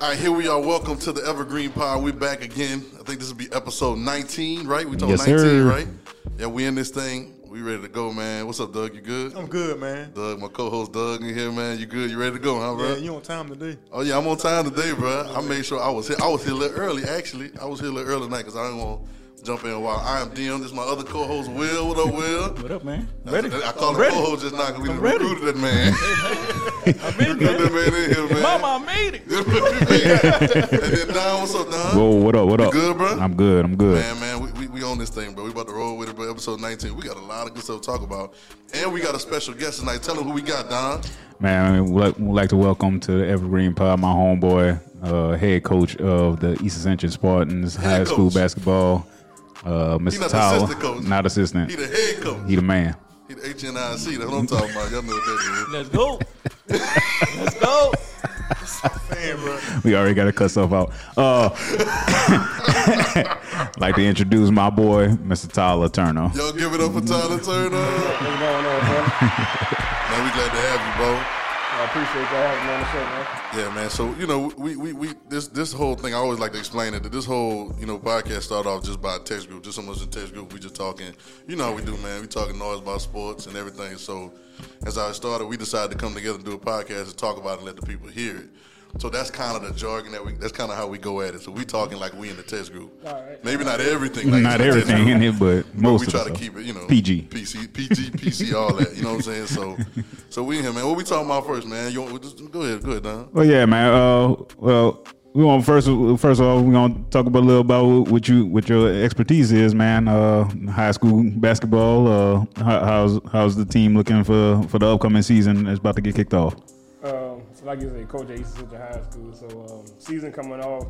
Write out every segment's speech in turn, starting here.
All right, here we are. Welcome to the Evergreen Pod. We're back again. I think this will be episode 19, right? We talking Yes, 19, sir. right? Yeah, we in this thing. We ready to go, man. What's up, Doug? You good? I'm good, man. Doug, my co-host Doug in here, man. You good? You ready to go, huh, bro? Yeah, you on time today. Oh yeah, I'm on time today, bro. I made sure I was here. I was here a little early, actually. I was here a little early tonight because I didn't want to jump in while I am DM. This is my other co-host, Will. What up, Will? What up, man? Ready? I called him ready. co-host just now because we done ready. recruited that man. I'm in, that man in here, man. Mama, I made it. and then Don, what's up, Don? Whoa, what up? What up? good, bro? I'm good. I'm good. Man, man, we, we, we on this thing, bro. We about to roll with it, bro. Episode 19. We got a lot of good stuff to talk about. And we got a special guest tonight. Tell them who we got, Don. Man, we'd like, we'd like to welcome to the Evergreen Pod my homeboy, uh, head coach of the East Ascension Spartans Head High School basketball, uh, Mr. He not Tyler. assistant coach. Not assistant. He the head coach. He the man. He the HNIC. That's what I'm talking about. Y'all know what that is. Let's go. Let's go. Man. We already got to cut stuff out. Uh, like to introduce my boy, Mr. Tyler Turner. Y'all give it up for Tyler Turner. What's going on, bro? Man, we glad to have you, bro. I appreciate y'all having me on the show, man. Yeah, man. So you know, we, we, we this this whole thing. I always like to explain it. That this whole you know podcast started off just by a text group, just someone's in text group. We just talking. You know how we do, man. We talking noise about sports and everything. So as I started, we decided to come together and do a podcast and talk about it and let the people hear it. So that's kind of the jargon that we. That's kind of how we go at it. So we talking like we in the test group. All right. Maybe not everything. Like Not in the test everything in it, but but most we of try to keep it, you know, PG. PC, PG, PC, all that. You know what I'm saying? So, so we in here, man. What we talking about first, man? You just, go ahead, go ahead, Don. Well, yeah, man. Uh, well, we want first. First of all, we gonna talk about a little about what you, what your expertise is, man. Uh, high school basketball. Uh, how, how's how's the team looking for for the upcoming season? that's about to get kicked off. Um, so like you said, coach at East Ascension High School. So um, season coming off.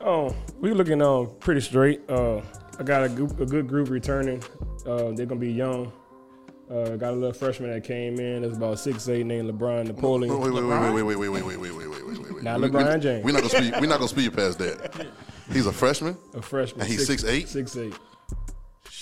Um, we looking um pretty straight. Uh, I got a, group, a good group returning. Uh, they're gonna be young. Uh, got a little freshman that came in. That's about six eight, named LeBron Napoleon. Wait, wait, wait, wait, wait, wait, wait, wait, wait, wait, wait, wait, wait, wait. Not We- LeBron we, James. We're not gonna speed. We're not gonna speed past that. He's a freshman. A freshman. And he's 6'8"? Six eight.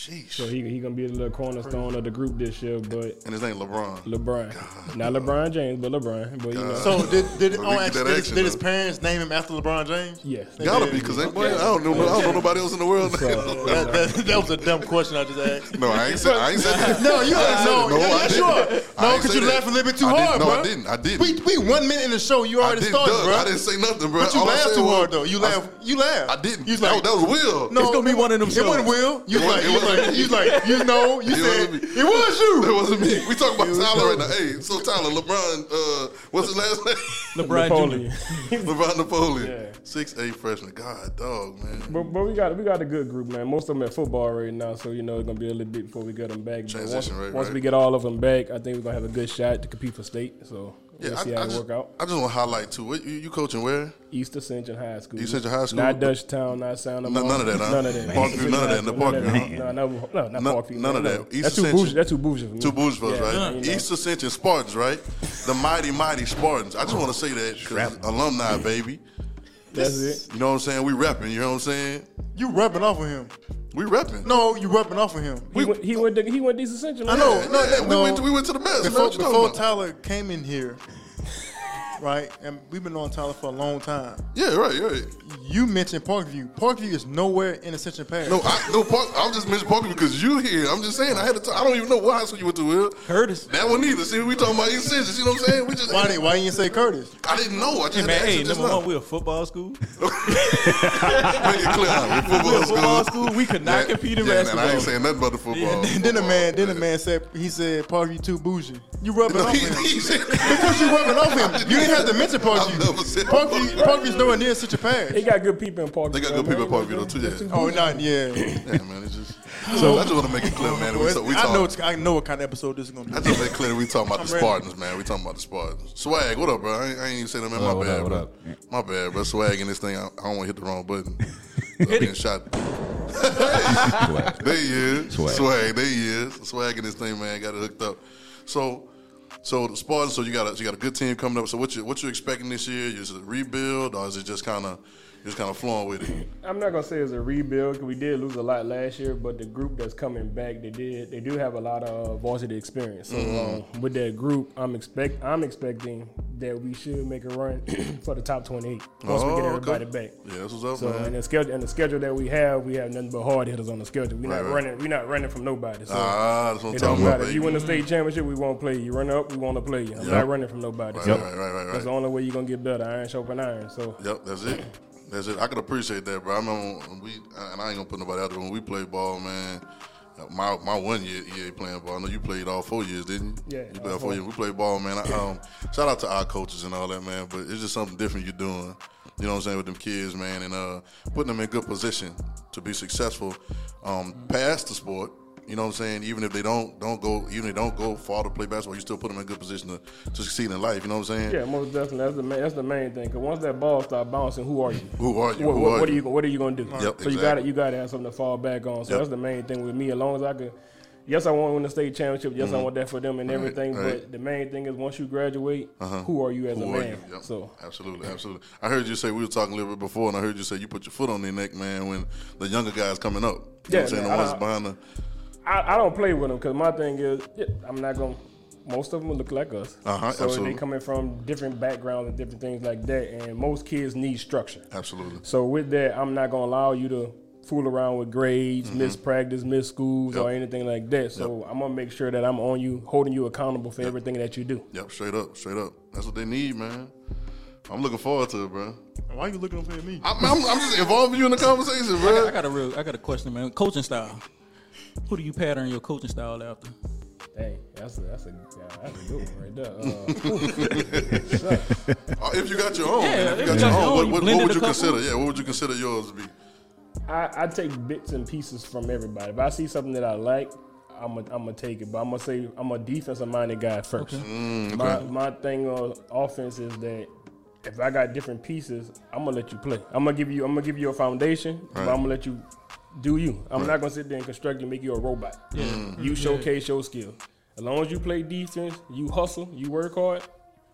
Sheesh. So he he gonna be the little cornerstone of the group this year. But and his name LeBron. LeBron, not LeBron James, but LeBron. But you know, So did did, Well, on we actually, did, his, action, did his parents name him after LeBron James? yes. Gotta be because I don't know. I don't know nobody else in the world. That, that, that was a dumb question I just asked. no, I ain't said. I ain't said that. No, you ain't said no, it. No, I yes, didn't. you are. I No, because you that. laughing a little bit too I hard, no, bro. I didn't. I didn't. We we one minute in the show. You already started, bro. I didn't say nothing, bro. But you laughed too hard though. You I- laughed. You laughed. I didn't. You that, like, that was Will. no, It's gonna be one of them It wasn't. Will. You like, wasn't- you like, you like, you know, you It said wasn't me. it was you. It wasn't me. We talking about Tyler right now. Hey, so Tyler, LeBron, uh, what's his last name? LeBron Napoleon. LeBron Napoleon. Yeah. Six eight freshman. God, dog, man. But, but we got we got a good group, man. Most of them at football right now, so you know it's gonna be a little bit before we get them back. But once, right, once right. we get all of them back, I think we're gonna have a good shot to compete for state. So we'll see how I, it just, work out. I just want to highlight too. What, you, you coaching where? East Ascension High School. East Ascension High School? Not Dutchtown, not Sound of None- of that, huh? None of that. Parkview, none of that, in the none of Parkview, that. No, no, no, not None- Parkview. none of that. East That's too Ascension. bougie. That's too bougie for me. Two bougie for us, right? you know. East Ascension Spartans, right? The mighty, mighty Spartans. I just want to say that 'cause alumni, baby. That's it. You know what I'm saying? We repping. You know what I'm saying? You rubbing off of him. We repping. No, you rubbing off of him. He, went, he went. To, he went to East Ascension. I know. Yeah, No, yeah, we no. went. To, we went to the best. man. Before, you talking before? Tyler came in here, right, and we've been on Tyler for a long time. Yeah, right, right. You mentioned Parkview. Parkview is nowhere in Ascension Parish. No, I, no, Park, I'm just mentioning Parker because you here. I'm just saying. I had to. T- I don't even know what high school you went to. Will Curtis. that one either? See, we talking about East Ascension. You know what I'm saying? We just. why didn't Why you didn't say Curtis? I didn't know. I just Hey had man, to ask hey, you number now. one, we're a football school. Make it clear. huh? We football We're a football school. school. We could not Yeah, compete in yeah, basketball. Man, I ain't saying nothing about the football. And then the man, then the man said he said Parkview too bougie. You rubbing No, off he, him he said, because you rubbing off him. You didn't have to mention I've never Parkview. said Parkview, Parkview's nowhere near such a They parish. got good people in Parkview. They got good people in Parkview though too. Yeah, Oh, not yeah. yeah, man. It's just. So I just want to make it clear, man. that We, talk, we I know. It's, I know what kind of episode this is gonna be. I be. just make it clear we talking about the. Spartans, man. We talking about the Spartans. Swag, what up, bro? I ain't, I ain't even saying that, man. My What bad, up, what bro. up? My bad, bro. Swag in this thing. I, I don't want to hit the wrong button. I'm getting shot. Swag. There he is. Swag. Swag. There he is. Swag in this thing, man. Got it hooked up. So, So the Spartans, so you got a, you got a good team coming up. So what you what you expecting this year? Is it a rebuild or is it just kind of just kind of flowing with it? I'm not gonna say it's a rebuild because we did lose a lot last year, but the group that's coming back, they did they do have a lot of uh, varsity experience. So Mm-hmm. um, with that group, I'm expect I'm expecting that we should make a run for the top 28 once we Oh, get okay. everybody back. Yeah, that's what's up, So man. and the schedule and the schedule that we have, we have nothing but hard hitters on the schedule. We're Right, not right. running. We're not running from nobody. So Ah, that's what I'm talking about. matter. If you win the state championship, we won't play you. You run up, we want to play you. I'm Yep. not running from nobody. Right, So right, right, right, right. that's the only way you're gonna get better. Iron sharpen iron. So Yep, that's it. That's it. I could appreciate that, bro. I remember when we, and I ain't gonna put nobody out there when we played ball, man. My my one year EA playing ball. I know you played all four years, didn't you? Yeah, You played all four. years. We played ball, man. I, um, shout out to our coaches and all that, man. But it's just something different you're doing. You know what I'm saying with them kids, man, and uh, putting them in good position to be successful um, past the sport. You know what I'm saying? Even if they don't don't go, even if they don't go far to play basketball, you still put them in a good position to, to succeed in life. You know what I'm saying? yeah, most definitely. That's the main, that's the main thing. Because once that ball start bouncing, who are you? Who are you? What, Who what, are what you? are you? What are you gonna do? Yep, so you got to you got to have something to fall back on. So Yep. that's the main thing with me. As long as I could, yes, I want to win the state championship. Yes, I want that for them and everything. Mm-hmm. right. But the main thing is once you graduate, who are you as a Who are man? Yep. So absolutely, absolutely. I heard you say we were talking a little bit before, and I heard you say you put your foot on their neck, man, when the younger guys coming up. You know Yeah, what I'm saying? man, the ones I- behind the I, I don't play with them because my thing is yeah, I'm not gonna. Most of them look like us. Uh-huh, so absolutely. they coming from different backgrounds and different things like that. And most kids need structure. absolutely. So with that, I'm not gonna allow you to fool around with grades, miss practice, miss schools, or Mm-hmm. Anything like that. So I'm gonna make sure that I'm on you, holding you accountable for everything that you do. Yep, straight up, straight up. That's what they need, man. I'm looking forward to it, bro. Why are you looking up at me? I'm, I'm, I'm just involving you in the conversation, bro. I bro. got a real, I got a question, man. Coaching style. Who do you pattern your coaching style after? Dang, that's a that's a that's a good one right there. Uh, Uh, if you got your own, Yeah, if you got your own, what, you what, what would you couple? consider? Yeah, what would you consider yours to be? I, I take bits and pieces from everybody. If I see something that I like, I'm gonna I'm gonna take it. But I'm gonna say I'm a defensive minded guy first. Okay. My my thing on offense is that if I got different pieces, I'm gonna let you play. I'm gonna give you I'm gonna give you a foundation, but I'm gonna let you do you. I'm not gonna sit there and construct you and make you a robot. Mm-hmm. You showcase your skill. As long as you play defense, you hustle, you work hard.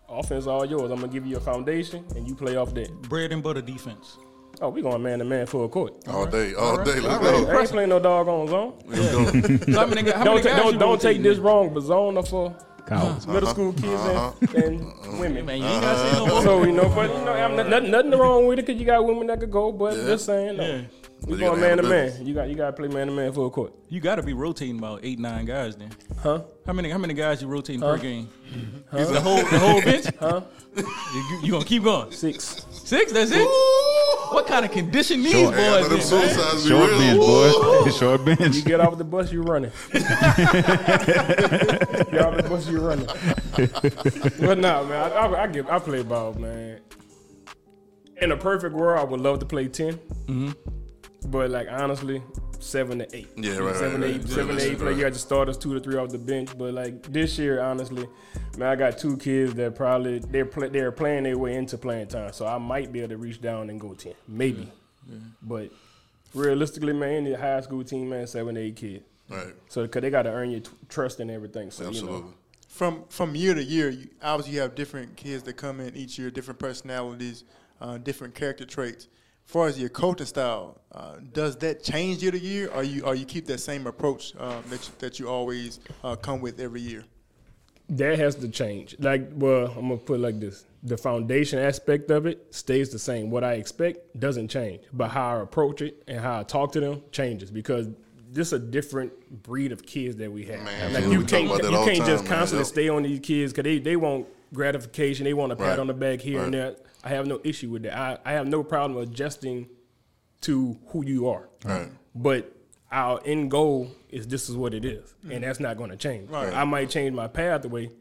Offense all yours. I'm gonna give you a foundation and you play off that. Bread and butter defense. Oh, we going man to man full court. All day, all, right, day. Let's all go. I ain't playing no dog on zone. Let's go. So how many, how Don't ta- don't don't take this in? wrong, but zone are for Cowards. middle uh-huh. school kids and, uh-huh. and uh-huh. women. Man, you ain't gotta say no more. So you know, but you know, I'm not, nothing, nothing wrong with it because you got women that could go. But Yeah. just saying, no. Yeah. We you going man to man. business. You got you got to play man to man full court, You got to be rotating about eight, nine guys then. huh? How many? How many guys you rotating per game? The whole, the whole bench. Huh? You, you gonna keep going? Six. Six? That's it. What kind of condition these Short. Yeah, I know boys them in? man? suicides be Short bench, boy. Short bench. You get off the bus, you running. you get off the bus, you running. but nah, man, I, I, I give I play ball, man. In a perfect world, I would love to play 10 mm-hmm. But like honestly, seven to eight. Yeah, right, Seven right, to eight, right. seven to Yeah, eight. Play. right. You got the starters, two to three off the bench. But like this year, honestly, man, I got two kids that probably they're play, they're playing their way into playing time. So I might be able to reach down and go ten, maybe. But realistically, man, the high school team, man, seven to eight kids. Right, So because they got to earn your t- trust and everything. So absolutely. you know, From from year to year, you, obviously you have different kids that come in each year, different personalities, uh, different character traits. As far as your coaching style, uh, does that change year to year, or you or you keep that same approach um, that you, that you always uh, come with every year? that has to change. Like, well, I'm gonna put it like this: the foundation aspect of it stays the same. What I expect doesn't change, but how I approach it and how I talk to them changes because this is a different breed of kids that we have. Man, like yeah, you can't about that you all can't just time, man. constantly Yep. stay on these kids because they they want gratification. They want a pat Right. on the back here and there. I have no issue with that. I, I have no problem adjusting to who you are. Right. But our end goal is this is what it is, mm. and that's not going to change. Right. I might change my pathway,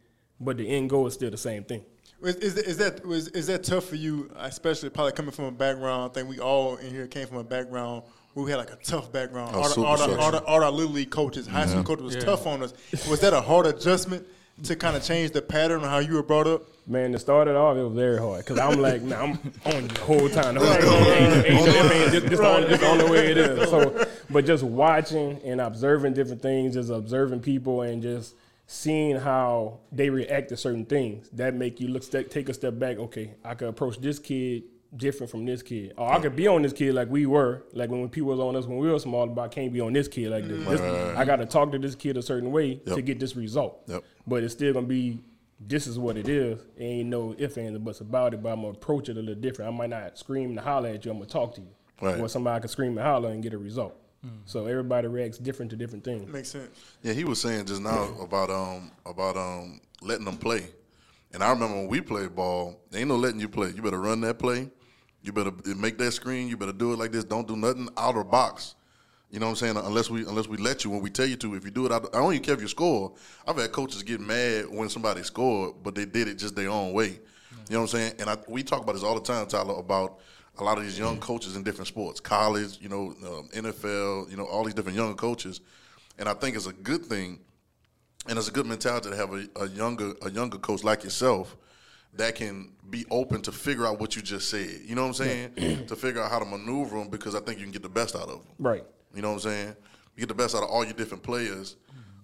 but the end goal is still the same thing. Is, is, is that is, is that tough for you, especially probably coming from a background? I think we all in here came from a background where we had like a tough background. Oh, all, the, all, the, all, the, all our little league coaches, high school coaches was Yeah. tough on us. Was that a hard adjustment to kind of change the pattern of how you were brought up? Man, to start it off, it was very hard because I'm like, man, I'm on the whole time. The whole time. This the only- the way it is. So, but just watching and observing different things, just observing people, and just seeing how they react to certain things that make you look take a step back. Okay, I could approach this kid different from this kid, or I could be on this kid like we were, like when when people was on us when we were small. But I can't be on this kid like this. This- I got to talk to this kid a certain way to get this result. Yep. But it's still gonna be. This is what it is. Ain't no if ands or buts about it. But I'm gonna approach it a little different. I might not scream and holler at you. I'm gonna talk to you. Right. Or somebody can scream and holler and get a result. So everybody reacts different to different things. Makes sense. Yeah, he was saying just now about um about um letting them play. And I remember when we played ball, there ain't no letting you play. You better run that play. You better make that screen. You better do it like this. Don't do nothing out of box. You know what I'm saying? Unless we unless we let you when we tell you to. If you do it, out, I don't even care if you score. I've had coaches get mad when somebody scored, but they did it just their own way. You know what I'm saying? And I, we talk about this all the time, Tyler, about a lot of these young coaches in different sports, college, you know, um, NFL, you know, all these different young coaches. And I think it's a good thing and it's a good mentality to have a, a younger a younger coach like yourself that can be open to figure out what you just said. You know what I'm saying? to figure out how to maneuver them because I think you can get the best out of them. Right. You know what I'm saying? You get the best out of all your different players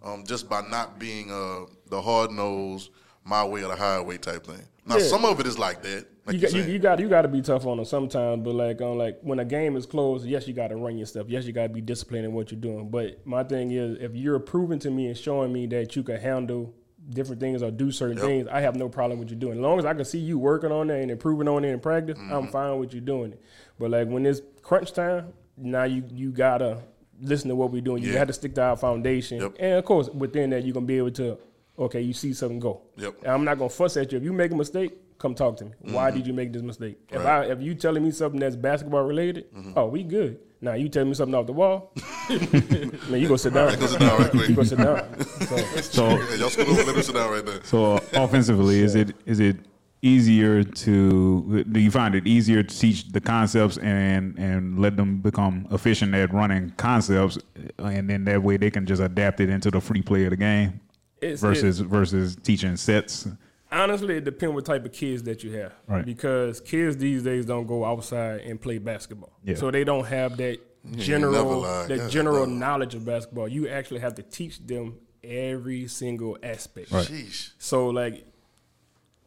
um, just by not being uh, the hard nosed, my way or the highway type thing. Now, Yeah. some of it is like that. Like you got you, you got you got to be tough on them sometimes, but like on like when a game is closed, yes, you got to run your stuff. Yes, you got to be disciplined in what you're doing. But my thing is, if you're proving to me and showing me that you can handle different things or do certain Yep. things, I have no problem with you doing. As long as I can see you working on that and improving on it in practice, I'm Mm-hmm. fine with you doing it. But like when it's crunch time, now you you gotta listen to what we're doing. You Yeah. got to stick to our foundation, Yep. and of course within that you're gonna be able to. Okay, you see something go. Yep. And I'm not gonna fuss at you. If you make a mistake, come talk to me. Why did you make this mistake? If Mm-hmm. Right. Mm-hmm. I if you telling me something that's basketball related, oh, we good. Now you tell me something off the wall, man, you go sit down. Go sit down right quick. You go sit down. So, So Yeah, y'all scoot over, let him sit down right there. So uh, offensively, is it is it easier to do you find it easier to teach the concepts and and let them become efficient at running concepts, and then that way they can just adapt it into the free play of the game it's, versus versus teaching sets. Honestly, it depends what type of kids that you have. Right. Because kids these days don't go outside and play basketball. Yeah. So they don't have that general that That's general dumb. knowledge of basketball. You actually have to teach them every single aspect. Right. Sheesh. So like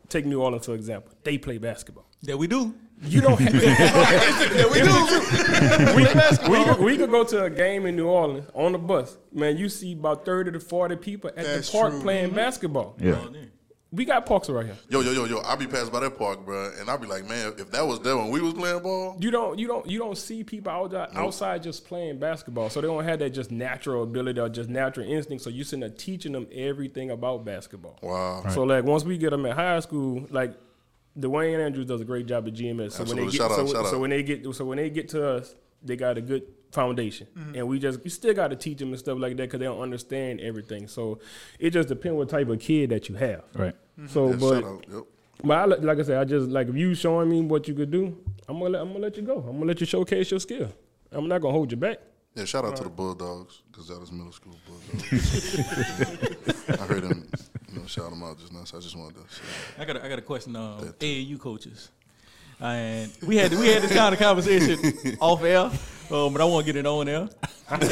take New Orleans for example. They play basketball. That we do. You don't have That we do. we, we, could, we could go to a game in New Orleans on the bus. Man, you see about 30 to 40 people at That's the park true. playing mm-hmm. basketball. Yeah, We got parks right here. Yo, yo, yo, yo! I be passed by that park, bro, and I be like, man, if that was there when we was playing ball, You don't you don't you don't see people out outside just playing basketball. So they don't have that just natural ability or just natural instinct. So you sitting there teaching them everything about basketball. wow. So like once we get them at high school, like Dwayne Andrews does a great job at GMS. So when they get Shout out, so, shout so when they get so when they get to us, they got a good foundation, mm-hmm. and we just we still got to teach them and stuff like that because they don't understand everything. So it just depends what type of kid that you have. right. So, Yeah, but shout out. Yep. but I, like I said, I just like if you showing me what you could do, I'm gonna let, I'm gonna let you go. I'm gonna let you showcase your skill. I'm not gonna hold you back. Yeah, shout out to the Bulldogs because that was middle school Bulldogs. I heard them, you know, shout them out just now. So I just wanted to. Say, I got a, I got a question. Um, AAU coaches, and we had we had this kind of conversation off air, um, but I want to get it on air. That's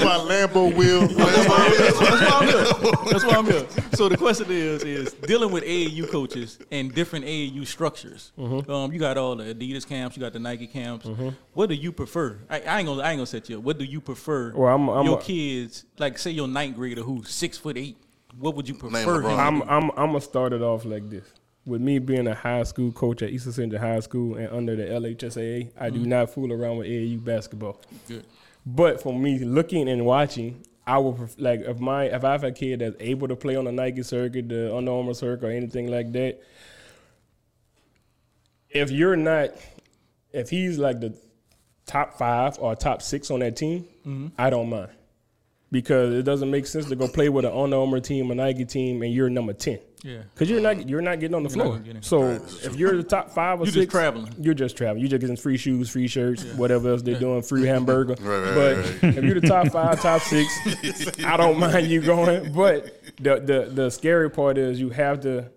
why Lambo will. That's why, I'm, that's, why, that's why I'm here. That's why I'm here. So the question is, is dealing with AAU coaches and different AAU structures. Mm-hmm. Um, you got all the Adidas camps, you got the Nike camps. What do you prefer? I, I ain't gonna, I ain't gonna set you up. What do you prefer? Well, I'm- I'm your a- kids, like say your ninth grader who's six foot eight. What would you prefer? LeBron. I'm? I'm I'm gonna start it off like this. With me being a high school coach at East Ascension High School and under the LHSAA, I do mm-hmm. not fool around with AAU basketball. Good. But for me, looking and watching, I would pref- like if my if I have a kid that's able to play on the Nike circuit, the Under Armour circuit, or anything like that. If you're not, if he's like the top five or top six on that team, mm-hmm. I don't mind because it doesn't make sense to go play with an Under Armour team, a Nike team, and you're number ten. Yeah. Because you're not you're not getting on the You're floor. gonna. So if you're the top five or You six, just traveling. You're just traveling. You're just getting free shoes, free shirts, whatever else they're doing, free hamburger. Right, right, but right, if you're the top five, top six, I don't mind you going. But the the the scary part is you have to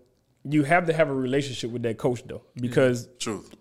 you have to have a relationship with that coach though, because Truth.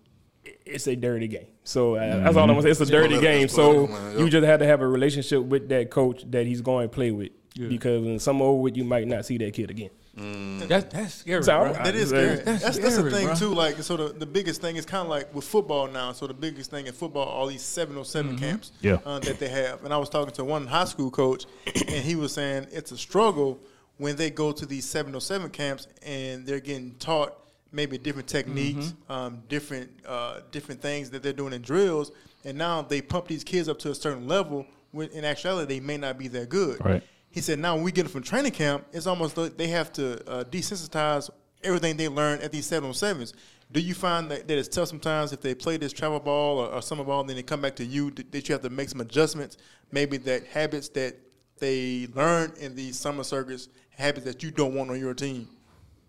it's a dirty game. So uh, that's all I'm gonna say. It's a dirty Political, game. So political, man, you just have to have a relationship with that coach that he's going to play with. Yeah. because when some over with, you might not see that kid again. That, that's scary, So, bro. That is scary. that's That's, that's, the thing bro. too. Like so, the, the biggest thing is kind of like with football now. So the biggest thing in football, all these seven oh seven camps Yeah. uh, that they have. And I was talking to one high school coach, and he was saying it's a struggle when they go to these seven oh seven camps and they're getting taught maybe different techniques, um, different uh, different things that they're doing in drills, and now they pump these kids up to a certain level. When in actuality, they may not be that good. Right. He said, now when we get them from training camp, it's almost like they have to uh, desensitize everything they learn at these 707s. Do you find that, that it's tough sometimes if they play this travel ball or, or summer ball and then they come back to you, that, that you have to make some adjustments? Maybe that habits that they learn in these summer circuits, habits that you don't want on your team.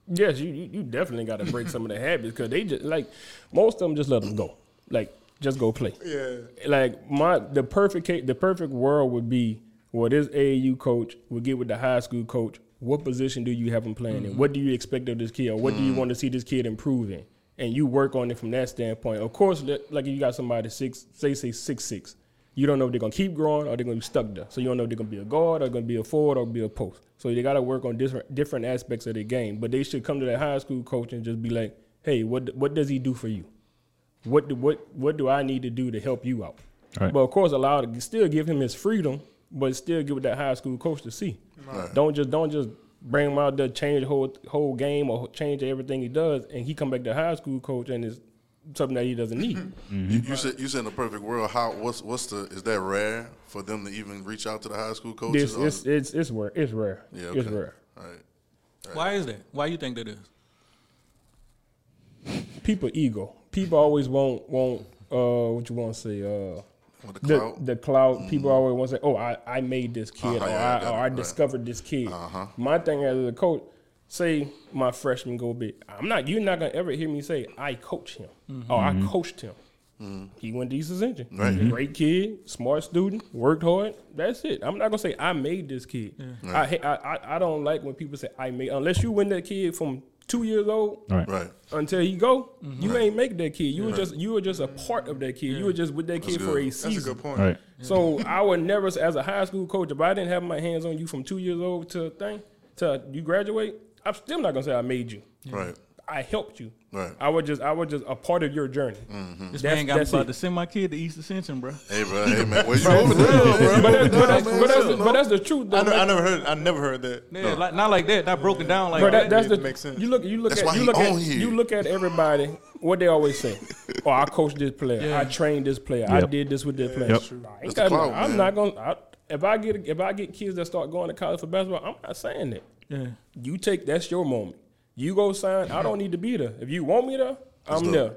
Yes, you you, you definitely got to break some of the habits because they just like most of them just let them go, like just go play. Yeah. Like my the perfect the perfect world would be where this AAU coach will get with the high school coach. What position do you have him playing in? Mm-hmm. What do you expect of this kid? Or what do you mm-hmm. want to see this kid improve in? And you work on it from that standpoint. Of course, like if you got somebody six, say say six six, you don't know if they're gonna keep growing or they're gonna be stuck there. So you don't know if they're gonna be a guard or gonna be a forward or be a post. So they gotta work on different different aspects of the game. But they should come to that high school coach and just be like, hey, what what does he do for you? What do, what what do I need to do to help you out? Right. But of course, allow to still give him his freedom, but still give it that high school coach to see. Don't just don't just bring him out there, change the whole whole game or change everything he does, and he come back to high school coach and it's something that he doesn't need. You, you said you said in the perfect world. How what's what's the is that rare for them to even reach out to the high school coaches? This Or- it's it's it's rare. It's rare. yeah, It's okay. rare. All right. Why is that? Why you think that is? People ego. People always want want uh what you want to say uh. With the The, clout. the cloud, people always want to say, "Oh, I, I made this kid, Uh-huh, or, yeah, I, that- or I right. discovered this kid." Uh-huh. My thing as a coach, say my freshman go big. I'm not. You're not gonna ever hear me say I coach him or I coached him. He went to East Ascension. Mm-hmm. Right. Great kid, smart student, worked hard. That's it. I'm not gonna say I made this kid. I, ha- I I I don't like when people say I made unless you win that kid from two years old Right. Right. until he go. Mm-hmm. You ain't make that kid. You were just you were just a part of that kid. You were just with that kid for good. a That's a season. good point. Right. So I would never, as a high school coach, if I didn't have my hands on you from two years old to a thing, till you graduate, I'm still not gonna say I made you. Right. I helped you. Right. I was just, I was just a part of your journey. Mm-hmm. This That's- man got me about it. to send my kid to East Ascension, bro. Hey, bro. Hey, man. Where you over there, bro? But, that's, but, that's, but, that's, listen, but that's the truth. Though. I, ne- I never heard. I never heard that. Yeah, like, not like that. Not broken down like bro, that. that, that's It the makes sense. You look, you look That's at, you look at, here. you look at everybody. What they always say. Oh, I coached this player. Yeah. I trained this player. I did this with this player. Yep. I ain't That's the got clout, no- I'm man. not gonna. I, if I get if I get kids that start going to college for basketball, I'm not saying that. yeah. You take that's your moment. You go sign. I don't need to be there. If you want me there, I'm dope. there.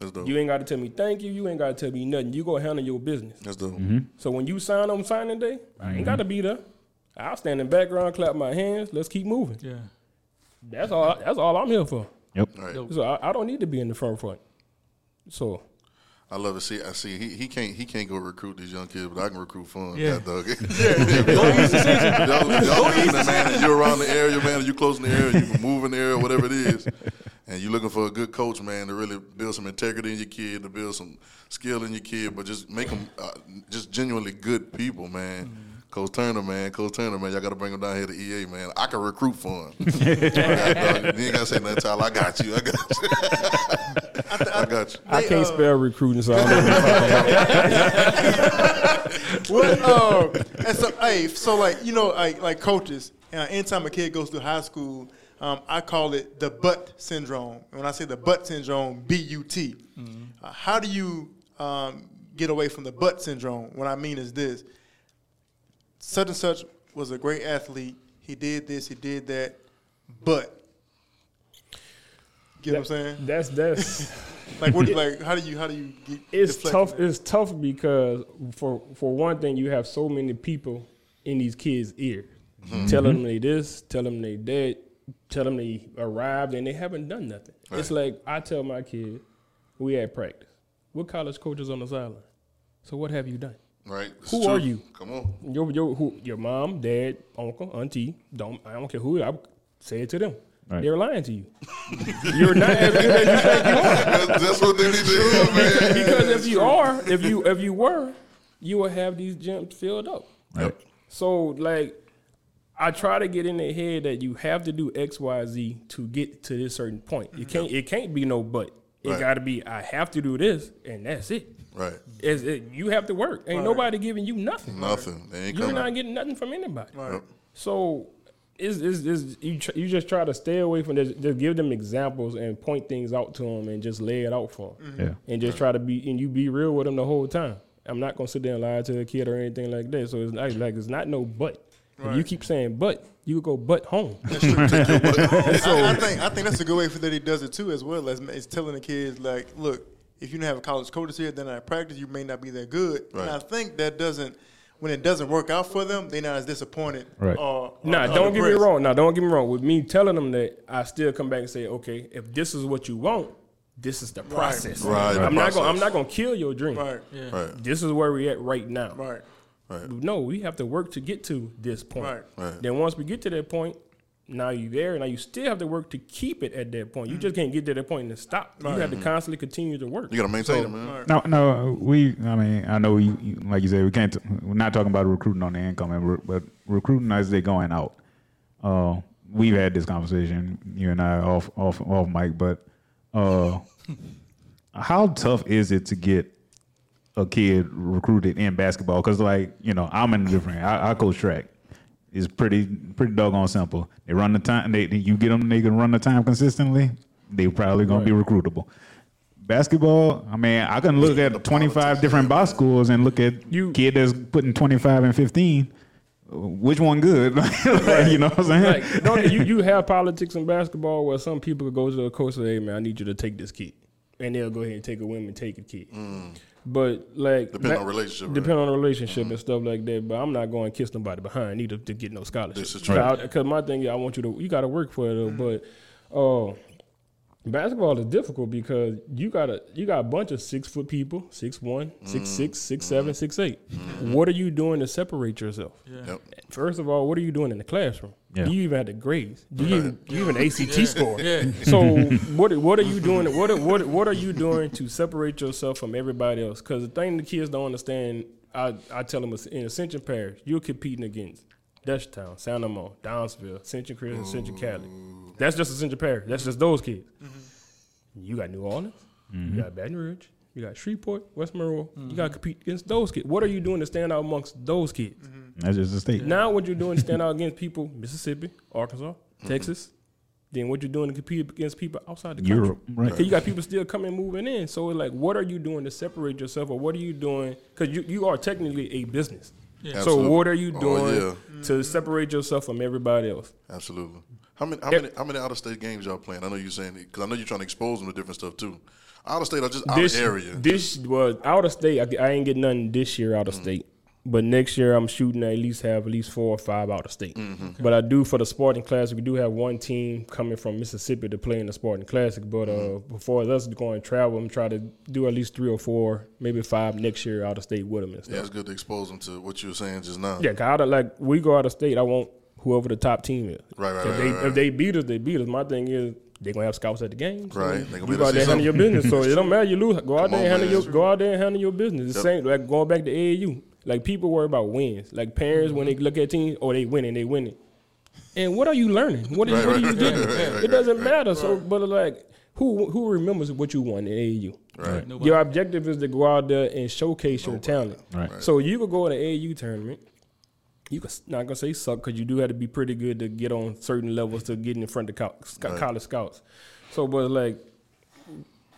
That's dope. You ain't got to tell me thank you. You ain't got to tell me nothing. You go handle your business. That's dope. Mm-hmm. So when you sign on signing day, I ain't mm-hmm. got to be there. I'll stand in the background, clap my hands. Let's keep moving. Yeah. That's all. That's all I'm here for. Yep. All right. So I, I don't need to be in the front front. So I love to see. I see. He, he can't. He can't go recruit these young kids, but I can recruit fun. Yeah. Yeah, dog. y'all, y'all listening, man. And you're around the area, man. You close in the area. You can move in the area, whatever it is. And you're looking for a good coach, man, to really build some integrity in your kid, to build some skill in your kid, but just make them uh, just genuinely good people, man. Coach Turner, man. Coach Turner, man. Y'all got to bring him down here to EA, man. I can recruit fun. Yeah, dog. You ain't got to say nothing, Tyler. I got you. I got you. I got you. I can't spell recruiting, so I don't know what you're talking about. Well, um, and so, hey, so like you know, like like coaches, uh, anytime a kid goes through high school, um, I call it the but syndrome. And when I say the but syndrome, B U T. Uh, how do you um, get away from the but syndrome? What I mean is this: such and such was a great athlete. He did this, he did that, but. You know what I'm saying? That's that's. Like, what? Like, how do you? How do you get? it's tough. that? It's tough because for for one thing, you have so many people in these kids' ear, mm-hmm. telling them mm-hmm. they this, tell them they that, tell them they arrived and they haven't done nothing. It's like I tell my kid, we had practice. What college coaches on the sideline? So what have you done? Right. It's Who true. are you? Come on. Your your who, your mom, dad, uncle, auntie. Don't I don't care who. I say it to them. Right. They're lying to you. You're not as good as you think you are. That's, that's what they need to hear, man. because if you are, if you if you were, you would have these gyms filled up. Right. So like, I try to get in their head that you have to do X, Y, Z to get to this certain point. It can't. It can't be no but. It Right. got to be. I have to do this, and that's it. Right. It's, it. You have to work. Ain't nobody giving you nothing. Nothing. They ain't You're coming. not getting nothing from anybody. Right. So it's, it's, it's, you, tr- you just try to stay away from this. Just give them examples and point things out to them and just lay it out for them. Yeah. Mm-hmm. And just try to be, and you be real with them the whole time. I'm not going to sit there and lie to a kid or anything like that. So it's not, like, it's not no but. If you keep saying but, you go but home. I, I think I think that's a good way for that he does it too, as well as is telling the kids like, look, if you don't have a college coaches here, then at practice you may not be that good. And I think that doesn't when it doesn't work out for them, they're not as disappointed. Right. Or, or- Nah, don't get me wrong. Now, don't get me wrong. With me telling them that, I still come back and say, okay, if this is what you want, this is the process. Right, the I'm not going. I'm not going to kill your dream. Right. Right. This is where we're at right now. Right. Right. No, we have to work to get to this point. Right. Right. Then once we get to that point, now you there. Now you still have to work to keep it at that point. You just can't get to that point and stop. You have to constantly continue to work. You gotta maintain it, man. No, no, we. I mean, I know you, you like you said, we can't. T- we're not talking about recruiting on the incoming, re- but recruiting as they're going out. Uh, we've had this conversation, you and I, off, off, off mic. But uh, how tough is it to get a kid recruited in basketball? Because, like, you know, I'm in a different. I, I coach track. It's pretty, pretty doggone simple. They run the time. They, you get them. They can run the time consistently. They probably gonna be recruitable. Basketball, I mean, I can look at 25 different box schools and look at You- kid that's putting 25 and 15. Which one good? Like, you know what I'm saying? Like, don't you, you have politics in basketball where some people go to the coach and say, hey, man, I need you to take this kid. And they'll go ahead and take a woman, take a kid. Mm. But, like, Depend on relationship, right? Depend on the relationship mm-hmm. and stuff like that. But I'm not going to kiss nobody behind either to get no scholarship. This is true. Because my thing is, I want you to, you got to work for it, though. Mm-hmm. But, uh, Basketball is difficult because you got a you got a bunch of six foot people, six one, six mm-hmm. six, six seven, six eight. What are you doing to separate yourself? Yep. First of all, what are you doing in the classroom? Yeah. Do you even have the grades? Do you even, do you even ACT score? Yeah. So what are- what are you doing? What are- what what are you doing to separate yourself from everybody else? Because the thing the kids don't understand, I I tell them in Ascension Parish, you're competing against Dutchtown, St. Amant, Donaldsonville, Ascension Chris, Ascension Cali. Mm. That's just Ascension Parish. That's just those kids. Mm-hmm. You got New Orleans, you mm-hmm. got Baton Rouge, you got Shreveport, West Monroe. You mm-hmm. got to compete against those kids. What are you doing to stand out amongst those kids? That's just a state. Now what you're doing to stand out against people, Mississippi, Arkansas, Texas. Then what you're doing to compete against people outside the country. Europe, right. 'Cause you got people still coming moving in. So it's like, what are you doing to separate yourself, or what are you doing? Because you, you are technically a business. So what are you Oh, doing yeah. to separate yourself from everybody else? Absolutely. How many how many how many out of state games y'all playing? I know you're saying because I know you're trying to expose them to different stuff too. Out of state or just out this of area. This was out of state. I, I ain't get nothing this year out of mm. state. But next year I'm shooting to at least have at least four or five out of state. But I do for the Spartan Classic. We do have one team coming from Mississippi to play in the Spartan Classic. But uh, before us going travel, I'm trying to do at least three or four, maybe five next year out of state with them and stuff. yeah, it's good to expose them to what you were saying just now. Yeah, cause I like we go out of state. I want whoever the top team is. Right, right, If right, they right, right. if they beat us, they beat us. My thing is they're gonna have scouts at the games. Right, they gonna be You able go out there see handle your business. So it don't matter you lose. Go out Come there and on, handle your go out there and handle your business. The Yep. same like going back to AAU. Like people worry about wins. Like parents when Mm-hmm. they look at teams, oh they winning, they winning. And what are you learning? What are you, Right, are you right, getting? right, right, it doesn't right, matter. So, but like, who who remembers what you won in AAU? Right. Nobody. Your objective is to go out there and showcase your talent. Right. So you could go to an AAU tournament. You could not gonna say suck because you do have to be pretty good to get on certain levels to get in front of co- sc- Right. college scouts. So, but like,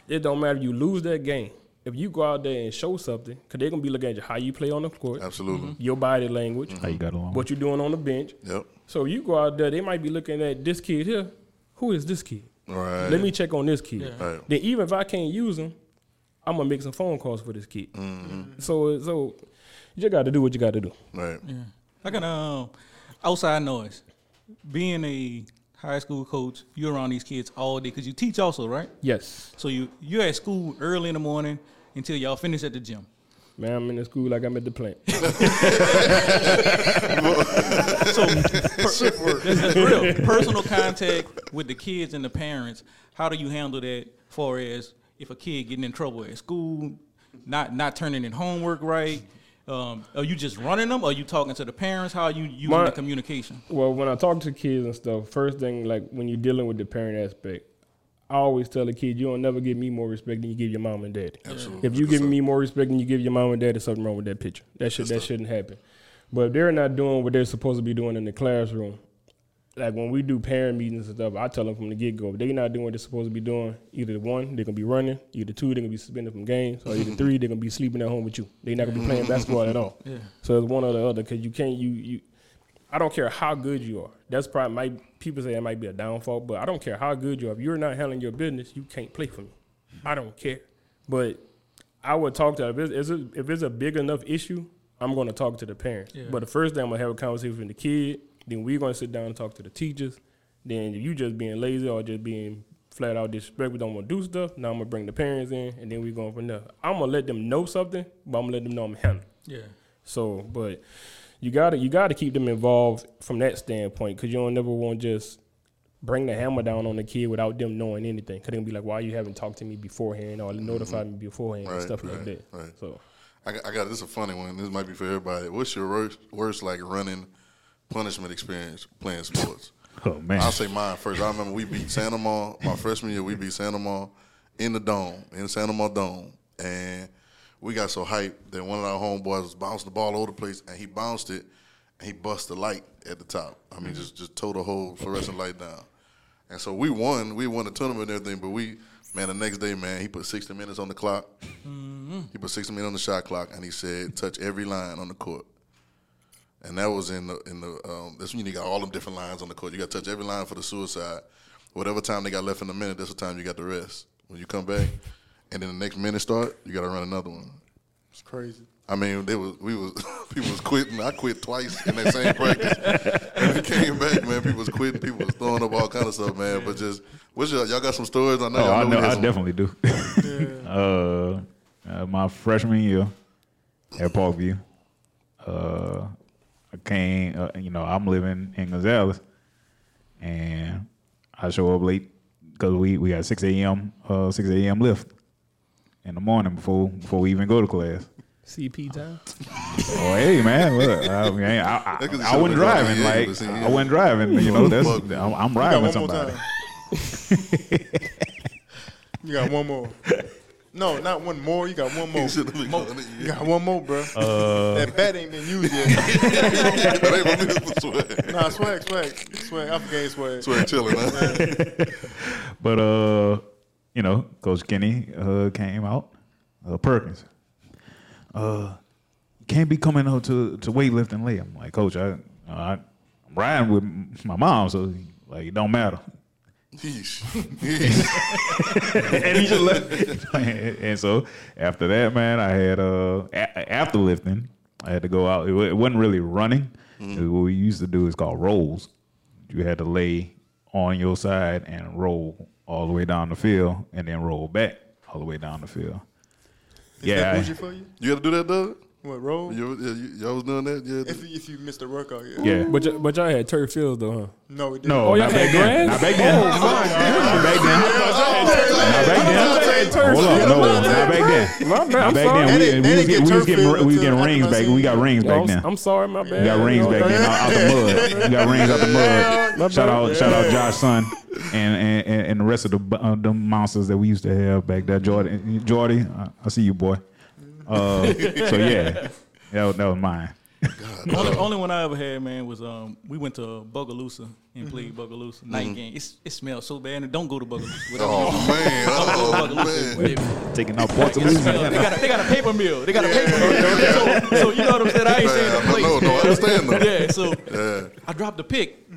it don't matter. You lose that game if you go out there and show something because they're gonna be looking at you, how you play on the court, Absolutely. your body language, How you got along? what you're doing on the bench. Yep. So you go out there, they might be looking at this kid here. Who is this kid? Right. Let me check on this kid. Yeah. Right. Then even if I can't use him, I'm gonna make some phone calls for this kid. Mm-hmm. So so you just got to do what you got to do. Right. Yeah. I can um outside noise. Being a high school coach, you're around these kids all day because you teach also, right? Yes, So you you're at school early in the morning until y'all finish at the gym. man. I'm in the school like I'm at the plant. So per, that's, that's real personal contact with the kids and the parents. How do you handle that? Far as if a kid getting in trouble at school, not not turning in homework right, Um, are you just running them, or are you talking to the parents? How are you using My- the communication? Well, when I talk to kids and stuff, first thing like when you're dealing with the parent aspect, I always tell the kid you don't never give me more respect than you give your mom and dad. Absolutely. If you give me more respect than you give your mom and dad, there's something wrong with that picture. That should that shouldn't happen. But if they're not doing what they're supposed to be doing in the classroom, like when we do parent meetings and stuff, I tell them from the get go, if they're not doing what they're supposed to be doing, either the one, they're gonna be running, either two, they're gonna be suspended from games, or either three, they're gonna be sleeping at home with you. They're not gonna be playing basketball at all. Yeah. So it's one or the other because you can't you you. I don't care how good you are. That's probably might people say that might be a downfall, but I don't care how good you are. If you're not handling your business, you can't play for me. I don't care. But I would talk to if it's, if it's- if it's a big enough issue, I'm going to talk to the parents. Yeah. But the first thing I'm gonna have a conversation with the kid. Then we're gonna sit down and talk to the teachers. Then if you just being lazy or just being flat out disrespectful, don't want to do stuff. Now I'm gonna bring the parents in, and then we're going from there. I'm gonna let them know something, but I'm gonna let them know I'm handling. Yeah. So, but you gotta you gotta keep them involved from that standpoint because you don't never want to just bring the hammer down on the kid without them knowing anything. Cause they gonna be like, "Why you haven't talked to me beforehand or notified mm-hmm. me beforehand and Right, stuff like that." right. So, I got, I got this is a funny one. This might be for everybody. What's your worst, worst like running punishment experience playing sports? Oh man. I'll say mine first. I remember we beat St. Amant my freshman year. We beat St. Amant in the dome in St. Amant Dome, and we got so hyped that one of our homeboys was bouncing the ball all over the place, and he bounced it, and he bust the light at the top. I mean, just just tore the whole fluorescent light down. And so we won. We won the tournament and everything. But we, man, the next day, man, he put 60 minutes on the clock. He put 60 minutes on the shot clock, and he said, touch every line on the court. And that was in the in the um, that's when you got all them different lines on the court. You got to touch every line for the suicide. Whatever time they got left in the minute, that's the time you got the rest. When you come back, and then the next minute start, you got to run another one. It's crazy. I mean, they was we was people was quitting. I quit twice in that same practice. When we came back, man, people was quitting. People was throwing up all kind of stuff, man. But just what's your y'all got some stories? I know. Oh, I we know. had I some- definitely do. uh, uh, my freshman year at Parkview, uh, I came. Uh, you know, I'm living in Gonzales, and I show up late because we we got six a.m. Uh, six a.m. lift in the morning before before we even go to class. CP time. Oh, hey man, look, I, mean, I, I, That 'cause you I should've wasn't been driving. to Like Yankees, yeah. I wasn't driving. You know, that's I'm, I'm riding with somebody. you got one more. No, not one more. You got one more. You should have been calling it. You got one more, bro. Uh, that bat ain't been used yet. That ain't for me, it's for swag. nah, swag, swag, swag. I forgave swag. Swag chilling, huh? But uh, you know, Coach Kenny uh came out. Uh, Perkins, uh, can't be coming out to to weightlifting late. I'm like, Coach, I, I I'm riding with my mom, so like it don't matter. Yeesh. Yeesh. and he just left. and so after that, man, I had uh a- after lifting, I had to go out. It, it wasn't really running. It- what we used to do is called rolls. You had to lay on your side and roll all the way down the field, and then roll back all the way down the field. Is Yeah, that bougie for you? You to do that, Doug? What roll? You, you, y'all was doing that? Yeah. If you, if you missed the workout, yeah. Yeah. But y- but y'all had turf fields though, huh? No, we didn't. No, Oh, y'all not had back then. grass? Not back then. Not back then. Not back then. Hold on, no, not back then. My bad. Not I'm back sorry. then. They We, didn't- we, they was, didn't get, get we was turf getting field we was getting until rings after back. We got rings back I'm, then. I'm sorry, my bad. We got rings back then out, out the mud. We got rings out the mud. Shout bad. out, shout out, Josh Son, and and, and, and the rest of the bu- uh, the monsters that we used to have back there. Jordy, Jordy, uh, I see you, boy. Uh, so yeah, that was, that was mine. The only, only one I ever had, man, was um we went to Bogalusa and played Bogalusa night game. It's, it smells so bad. And don't go to Bogalusa. without Oh man! Oh Bogalusa. man! Taking out parts of it smells- They got a, they got a paper mill. They got a paper mill. So, so you know what I'm saying? I ain't saying the place. no, no, I understand though. Yeah, so Yeah. I dropped the pick.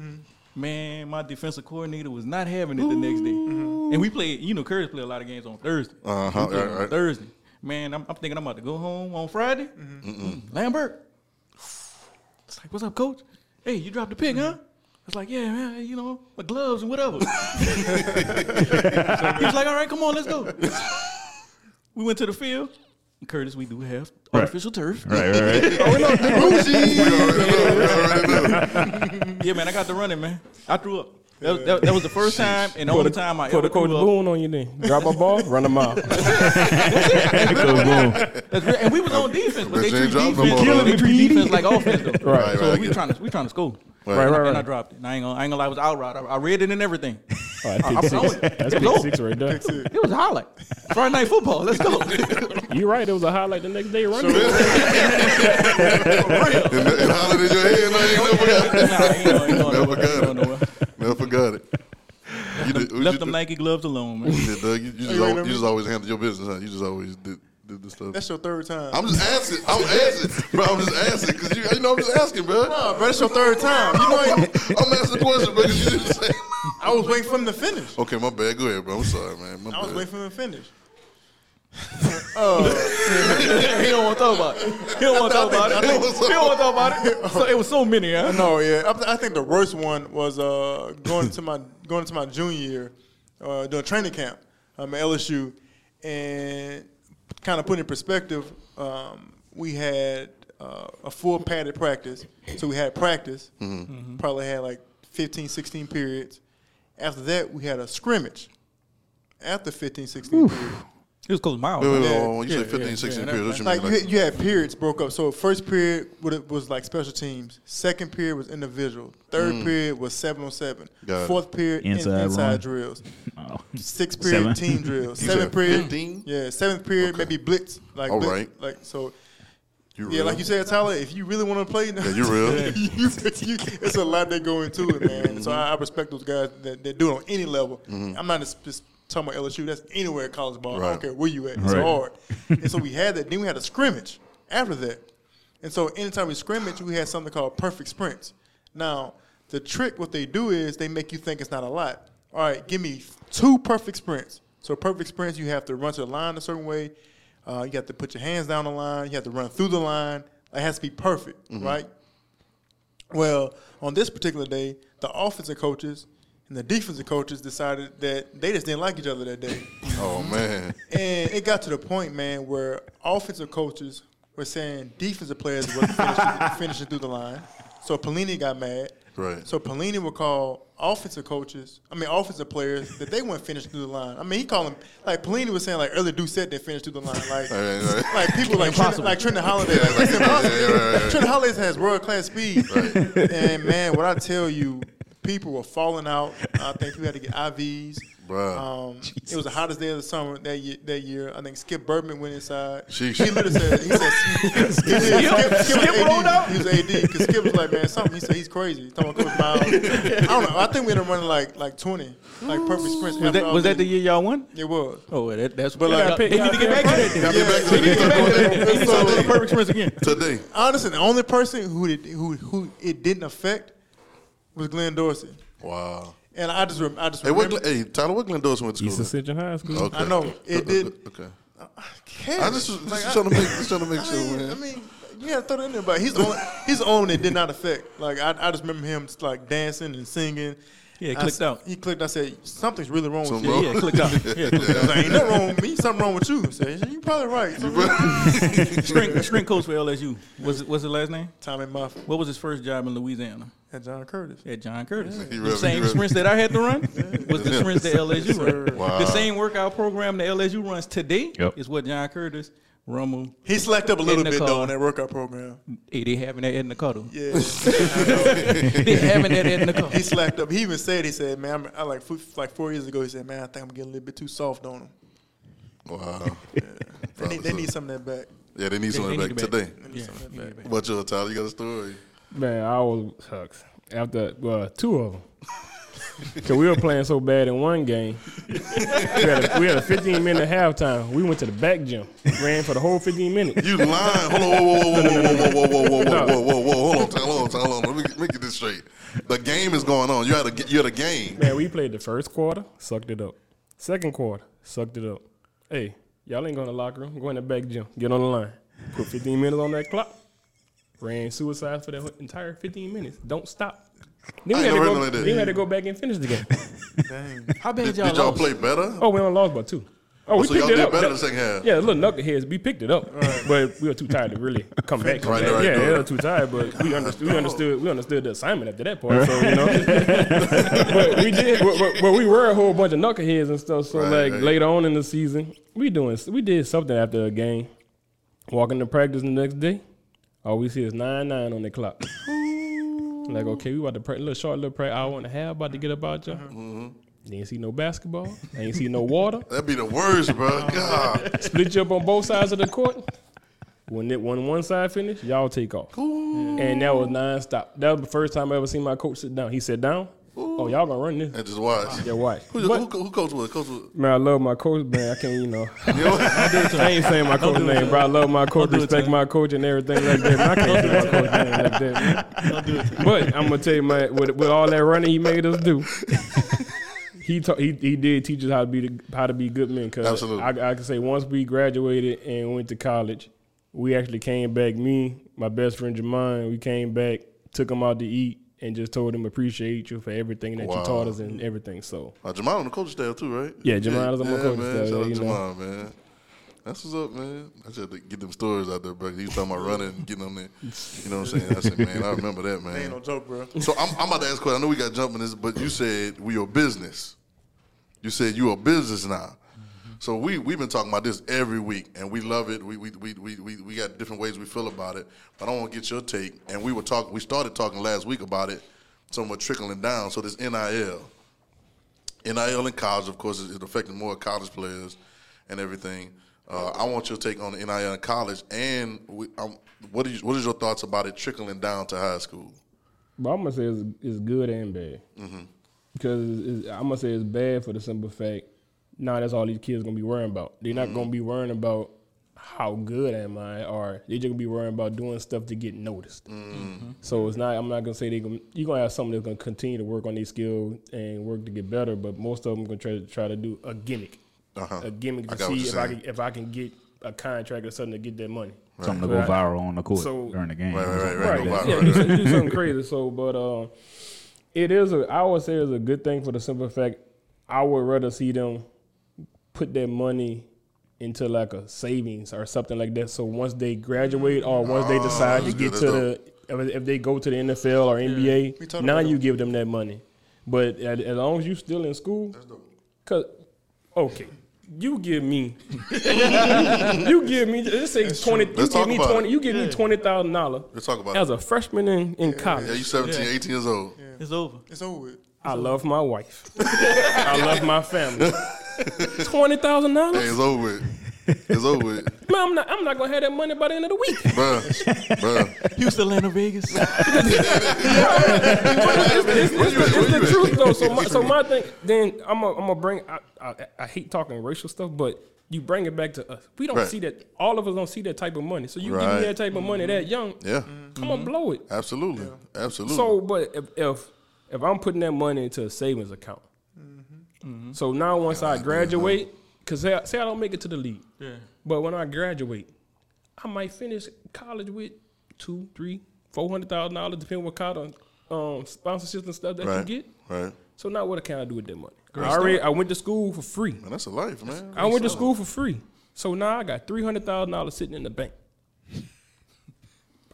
Man, my defensive coordinator was not having it the next day. And we played, you know, Curtis played a lot of games on Thursday. Uh-huh, We right, on right. Thursday. Man, I'm, I'm thinking I'm about to go home on Friday. Mm, Lambert. It's like, what's up, coach? Hey, you dropped the pick, huh? It's like, yeah, man, you know, my gloves and whatever. He's like, all right, come on, let's go. we went to the field. Curtis, we do have Right. artificial turf. Right, right, right. We already know. We already know. Yeah, man, I got the running, man. I threw up. That, was- that, that was the first time and the only time I Put ever a coach grew up. boon on you then. Drop a ball, run a mile. Coach That's real. And we was on defense, but But they you treat ain't dropped no defense, more, they treat defense like offense though. Right, So right, we get trying to we trying to score. Right. Right, right, And I dropped it. And I ain't gonna I ain't gonna lie, it was out route. I, I read it and everything. All right, I'm pick six. it. That's Let's pick six right there. It was a highlight. Friday night football. Let's go. You're right. It was a highlight the next day running. And, and hollered in your head, no, you never forgot it. nah, ain't no, ain't no, Never no, forgot nowhere. Never forgot it. You did, Left you them did- Nike gloves alone, man. you did, Doug. You, you, just, you you just always handled your business, huh? You just always did, did the stuff. That's your third time. I'm just asking. I'm asking, bro. I'm just asking because you, you know, I'm just asking, bro. Nah, bro, that's your third time. You know, I, I'm asking the question, bro. 'cause You didn't say. I was waiting for him to finish. Okay, my bad. Go ahead, bro. I'm sorry, man. My I was bad. waiting for him to finish. he don't want to talk about it. He don't want to talk about it. He don't want to talk about it. So, it was so many, huh? No, yeah, I, I think the worst one was uh, going into my going into my junior year, uh, doing training camp um, at LSU, and kind of put in perspective, um, we had uh, a full padded practice, so we had practice, probably had like 15, 16 periods. After that, we had a scrimmage. After 15, 16 periods. It was close to miles. Wait, wait, wait. Yeah. When you Yeah, say 15, yeah, 16 yeah, periods, what you Like mean? you, Like, had, you had periods broke up. So first period would it was like special teams. Second period was individual. Third mm. period was seven on seven. Got it. Fourth period Inside inside, drills. Oh. Sixth period Seven. team drills. Seventh period 15? Yeah, seventh period maybe blitz. Like All blitz, right. Like so. you Yeah, real? like you said, Tyler. If you really want to play, Yeah, you're real. you, you, it's a lot that go into it, man. So I, I respect those guys that, that do it on any level. Mm-hmm. I'm not just, just talking about LSU. That's anywhere at college ball. I don't care where you at. It's Right. hard. and so we had that. Then we had a scrimmage after that. And so anytime we scrimmage, we had something called perfect sprints. Now the trick, what they do is they make you think it's not a lot. All right, give me two perfect sprints. So perfect sprints, you have to run to the line a certain way. Uh, you have to put your hands down the line. You have to run through the line. It has to be perfect, right? Well, on this particular day, the offensive coaches and the defensive coaches decided that they just didn't like each other that day. Oh man. and it got to the point, man, where offensive coaches were saying defensive players weren't finishing, finishing through the line. So Pelini got mad. Right. So Pelini would call offensive coaches, I mean offensive players, that they weren't finishing through the line. I mean, he called them like Pelini was saying like early Doucet didn't finish through the line. Like, Right, right. like people like Trent, Impossible. like Trindon Holliday. Like, that's impossible. yeah, right, right. Trindon Holliday has world class speed. And man, what I tell you, people were falling out. I think people had to get IVs. Bruh. Um, it was the hottest day of the summer that year. That year, I think Skip Bertman went inside. Sheesh. He literally said, "He said, Skip, Skip, Skip, Skip was rolled AD. out? He was AD because Skip was like, man, something." He said, "He's crazy." He's talking about Coach Miles. I don't know. I think we ended up running like like twenty, like perfect sprints. Was that, was that the year y'all won? It was. Oh, well, that, that's But, but like, like, they need to get back to that. Gotta then. get back to They need to get back to that. They need to start doing the Today. perfect sprints again. Today. Honestly, the only person who it, who who it didn't affect was Glenn Dorsey, Wow. and I just rem- I just Hey, what? remember. Glen- Hey, Tyler, what Glenn Dorsey went to East school? Ascension High School. Okay. I know. It did- Okay. cares? I just was Like, just I- trying to make just trying to make I sure, mean, man. I mean, you gotta throw that in there, but he's the only he's the only one that did not affect. Like I, I just remember him like dancing and singing. Yeah, it clicked s- out. He clicked. I said something's really wrong with you. wrong? Yeah, yeah, clicked out. Yeah, clicked I was like, ain't nothing wrong with me. Something wrong with you. I said, you probably right. Something- Strength, strength coach for LSU. What's what's his last name? Tommy Muff What was his first job in Louisiana? and John Curtis. Yeah, John Curtis. He the really- same sprints that I had to run was the sprints that LSU run. Wow. The same workout program that LSU runs today Yep. is what John Curtis, Rummel, He slacked up a little In bit car. though in that workout program. hey, they having that in the cuddle. Yeah, they having that in the cuddle. he slacked up. He even said, he said, man, I'm, I like like four years ago. He said, man, I think I'm getting a little bit too soft on him. Wow. They need, they need some of that back. Yeah, they need something they back need today. They need Yeah, some of that back. man. What about you, Tyler? You got a story? Man, I was sucks after well two of them. Cause we were playing so bad in one game. We had, a, we had a 15 minute halftime. We went to the back gym, ran for the whole 15 minutes. You lying? Hold on, whoa, whoa, whoa, whoa, whoa, whoa, whoa, whoa, whoa, whoa, whoa, whoa, hold on, hold on, hold on. Let me, let me get this straight. The game is going on. You had a, you had a game. Man, we played the first quarter, sucked it up. Second quarter, sucked it up. Hey, y'all ain't going to the locker room. Go in the back gym. Get on the line. Put 15 minutes on that clock. Ran suicide for the entire 15 minutes. Don't stop. Then we, had to, go, like then we had to go back and finish the game. Dang. How bad Did, y'all did y'all lost? play better? Oh, we only lost by two. Oh, we oh, so picked y'all it did up. better That- the second half. Yeah, little knuckleheads. We picked it up, but we were too tired to really come back. Come Right, back. right, yeah, right. we were too tired, but we understood. We understood. We understood the assignment after that part. So you know, but we did. But, but, but we were a whole bunch of knuckleheads and stuff. So Right, like right. later on in the season, we doing. We did something after a game. Walking to practice the next day, all we see is nine nine on the clock. Like okay, we about to pray a little short little prayer hour and a half, about to get about out y'all. Mm-hmm. Didn't see no basketball. Ain't see no water. That'd be the worst, bro. God. split you up on both sides of the court. When it when one side finished, y'all take off. And that was nonstop. That was the first time I ever seen my coach sit down. He sat down. Oh, y'all gonna run this? And just watch. Yeah, watch. Who, who, who coach was? Coach was. man, I love my coach, man. I can't, you know. You know what? I ain't saying my coach name, Tim. bro. I love my coach, do respect my coach, and everything like that. Man, I can't say my coach name like that. Don't do it. But I'm gonna tell you, man, with, with all that running he made us do, he ta- he he did teach us how to be the, how to be good men. Cause Absolutely. I, I can say once we graduated and went to college, we actually came back. Me, my best friend Jamon, we came back, took him out to eat, and just told him appreciate you for everything that Wow. you taught us and everything. So Uh, Jamal on the coach staff too, right? Yeah, Jamal is on the yeah, coaching man. staff, Shout yeah, out you know. Man. That's what's up, man. I just had to get them stories out there, bro. He was talking about running and getting on there. You know what I'm saying? I said, man, I remember that, man. Ain't no man. joke, bro. So I'm, I'm about to ask a question. I know we got jumping this, but you said we are business. You said you are business now. So we we've been talking about this every week, and we love it. We we, we, we, we we got different ways we feel about it. But I want to get your take. And we were talking. We started talking last week about it, somewhat trickling down. So this NIL, NIL in college, of course, is, is affecting more college players and everything. Uh, I want your take on the NIL in college, and we, um, what is what is your thoughts about it trickling down to high school? But I'm gonna say it's, it's good and bad because it's, I'm gonna say it's bad for the simple fact. Now that's all these kids gonna be worrying about. They're not gonna be worrying about how good am I, or they're just gonna be worrying about doing stuff to get noticed. So it's not. I'm not gonna say they gonna. You're gonna have some that's gonna continue to work on these skills and work to get better, but most of them gonna try to try to do a gimmick, Uh-huh. a gimmick to got see if I can if I can get a contract or something to get that money. Something to Right. go viral on the court So- during the game. Right, right, right, Right. right. Yeah, do, right, some- right. do something crazy. So, but uh, it is a. I would say it's a good thing for the simple fact. I would rather see them put their money into like a savings or something like that. So once they graduate or once they oh, decide to get to that's the, if, if they go to the NFL or NBA, talked now you that. give them that money. But as, as long as you still in school, cause okay. You give me, you give me. Let's say twenty. You Let's give talk me about twenty. it. You give me twenty thousand dollars Let's talk about as it. a freshman in, in college. Yeah, you 17, Yeah. 18 years old. It's over. It's over with. I love my wife. I love my family. Twenty thousand Hey, dollars? it's over with. It's over with. Man, I'm not. I'm not gonna have that money by the end of the week. Bruh, bruh. Houston, Atlanta, Vegas. it's, it's- Where you it's the truth though. So my, so my thing. Then I'm gonna I'm bring. I, I, I hate talking racial stuff, but you bring it back to us. We don't Right. see that. All of us don't see that type of money. So you give me that type of money that young. Yeah, I'm gonna mm-hmm. blow it. absolutely. Absolutely. So, but if, if if I'm putting that money into a savings account, Mm-hmm. so now once I graduate, because say, I- say I don't make it to the league, Yeah. but when I graduate, I might finish college with two, three, four hundred thousand dollars, depending what kind of um, sponsorships and stuff that you get. right. So now what can I do with that money? I already I went to school for free. Man, that's a life, man. I went to school for free. So now I got three hundred thousand dollars sitting in the bank.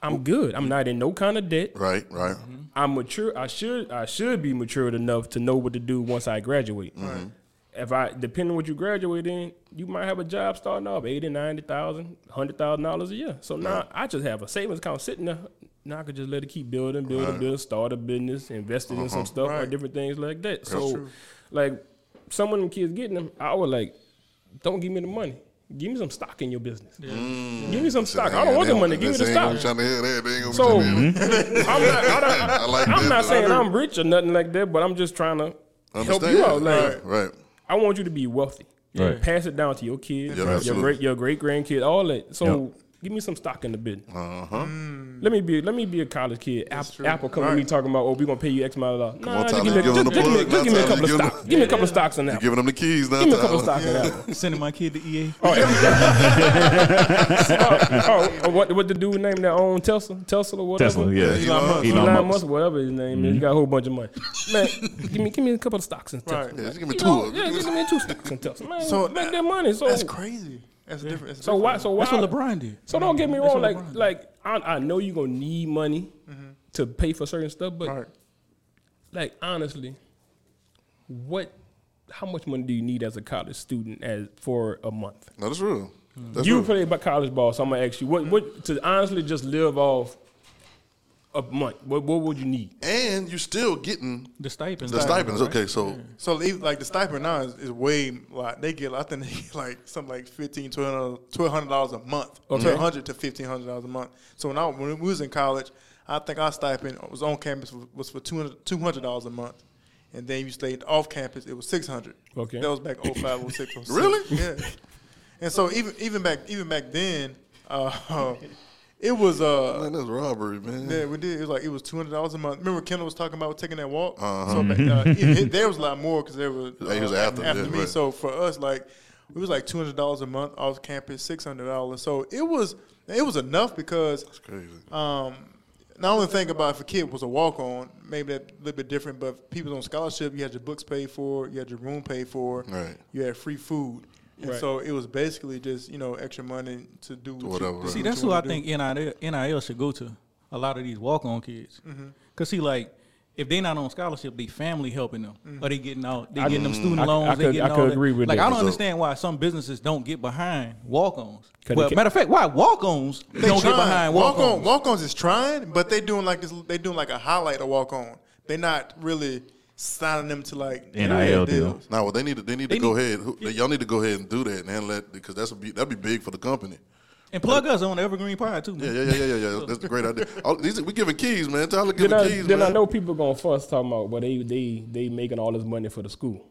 I'm good. I'm not in no kind of debt. Right, right. Mm-hmm. I'm mature. I should I should be matured enough to know what to do once I graduate. Mm-hmm. If I depending on what you graduate in, you might have a job starting off eighty, ninety thousand, hundred thousand dollars a year. So now I just have a savings account sitting there. Now I could just let it keep building, building, building, start a business, invest in some uh-huh. stuff or different things like that. so, like some of them kids getting them, I was like, don't give me the money. Give me some stock in your business. Mm. Give me some stock. I don't want the money. Give me the stock. I'm trying to hear that. They ain't So mm-hmm. I'm trying to hear not, I don't, I like I'm not saying. I'm rich or nothing like that, but I'm just trying to that. help you out. Like right, right. I want you to be wealthy. Right. Pass it down to your kids, Yeah, your great your great grandkids, all that. So give me some stock in the business. Uh huh. Let me be let me be a college kid. App. Apple coming to me Right. talking about, oh, we gonna pay you X amount of dollars. Nah, on, just Tyler, give me, give him just, just give me, just give me a couple of Tyler, give stocks. Give me a couple of stocks in You Apple. giving them the keys now? Give me a couple of stocks in Apple. Sending my kid to EA. Oh, oh, oh, what what the dude named that own Tesla, Tesla or whatever. Tesla, yeah. Elon Musk. Elon Elon Musk. Musk, whatever his name is, he got a whole bunch of money. Man, give me give me a couple of stocks in Tesla. Right. Yeah, just give me You two. of them. yeah, Give me give me two stocks in Tesla. Man, So, make that money. So That's crazy. That's different. That's So different. why? So why? That's what LeBron did. So don't get me wrong. Like like I, I know you're gonna need money mm-hmm. to pay for certain stuff, but Right. like honestly, what? How much money do you need as a college student as for a month? No, that's real. Hmm. That's you real. play about college ball, so I'm gonna ask you what what to honestly just live off a month. What what would you need? and you're still getting The stipends. the stipends. Okay, so So even, like the stipend now is, is way like they get I think they get like something like fifteen twelve hundred dollars a month, Okay. twelve hundred to fifteen hundred dollars a month. So when I when we was in college, I think our stipend was on campus was for two hundred dollars a month, and then you stayed off campus it was six hundred. Okay. that was back 05, 06, 07. Really? Yeah. And so even even back even back then, uh, it was uh man, that's robbery, man. yeah, we did. It was like it was two hundred dollars a month. Remember, Kendall was talking about taking that walk. Uh-huh. So uh, it, it- there was a lot more because there was uh, He was after, yeah, me. right. So for us, like it was like two hundred dollars a month off campus, six hundred dollars. So it was it was enough because It's crazy. um, not only think about if a kid was a walk on, maybe that a little bit different. But people on scholarship, you had your books paid for, you had your room paid for, Right. you had free food. And Right. so it was basically just you know extra money to do what whatever, You, right. See, that's you who I do. think NIL, NIL should go to. A lot of these walk-on kids, Mm-hmm. cause see, like if they're not on scholarship, they family helping them, Mm-hmm. or they getting out, they I- getting them student I- I loans. they could- getting I all could that. agree with like that. I don't So- understand why some businesses don't get behind walk ons. Well, matter of fact, why walk-ons They don't get behind walk on. walk-ons? Walk ons is trying, but they doing like this. They doing like a highlight of walk on. They not really signing them to like NIL deal. Now, well, they need to they need They to go need- ahead. who- Y'all need to go ahead and do that and handle that because that's a be, that'd be big for the company. And plug us on Evergreen Pie too. Yeah, Man. yeah, yeah, yeah, yeah. That's a great idea. All, these, we giving keys, man. Tyler Then giving I, keys, then man. I know people gonna fuss talking about, but they they they making all this money for the school.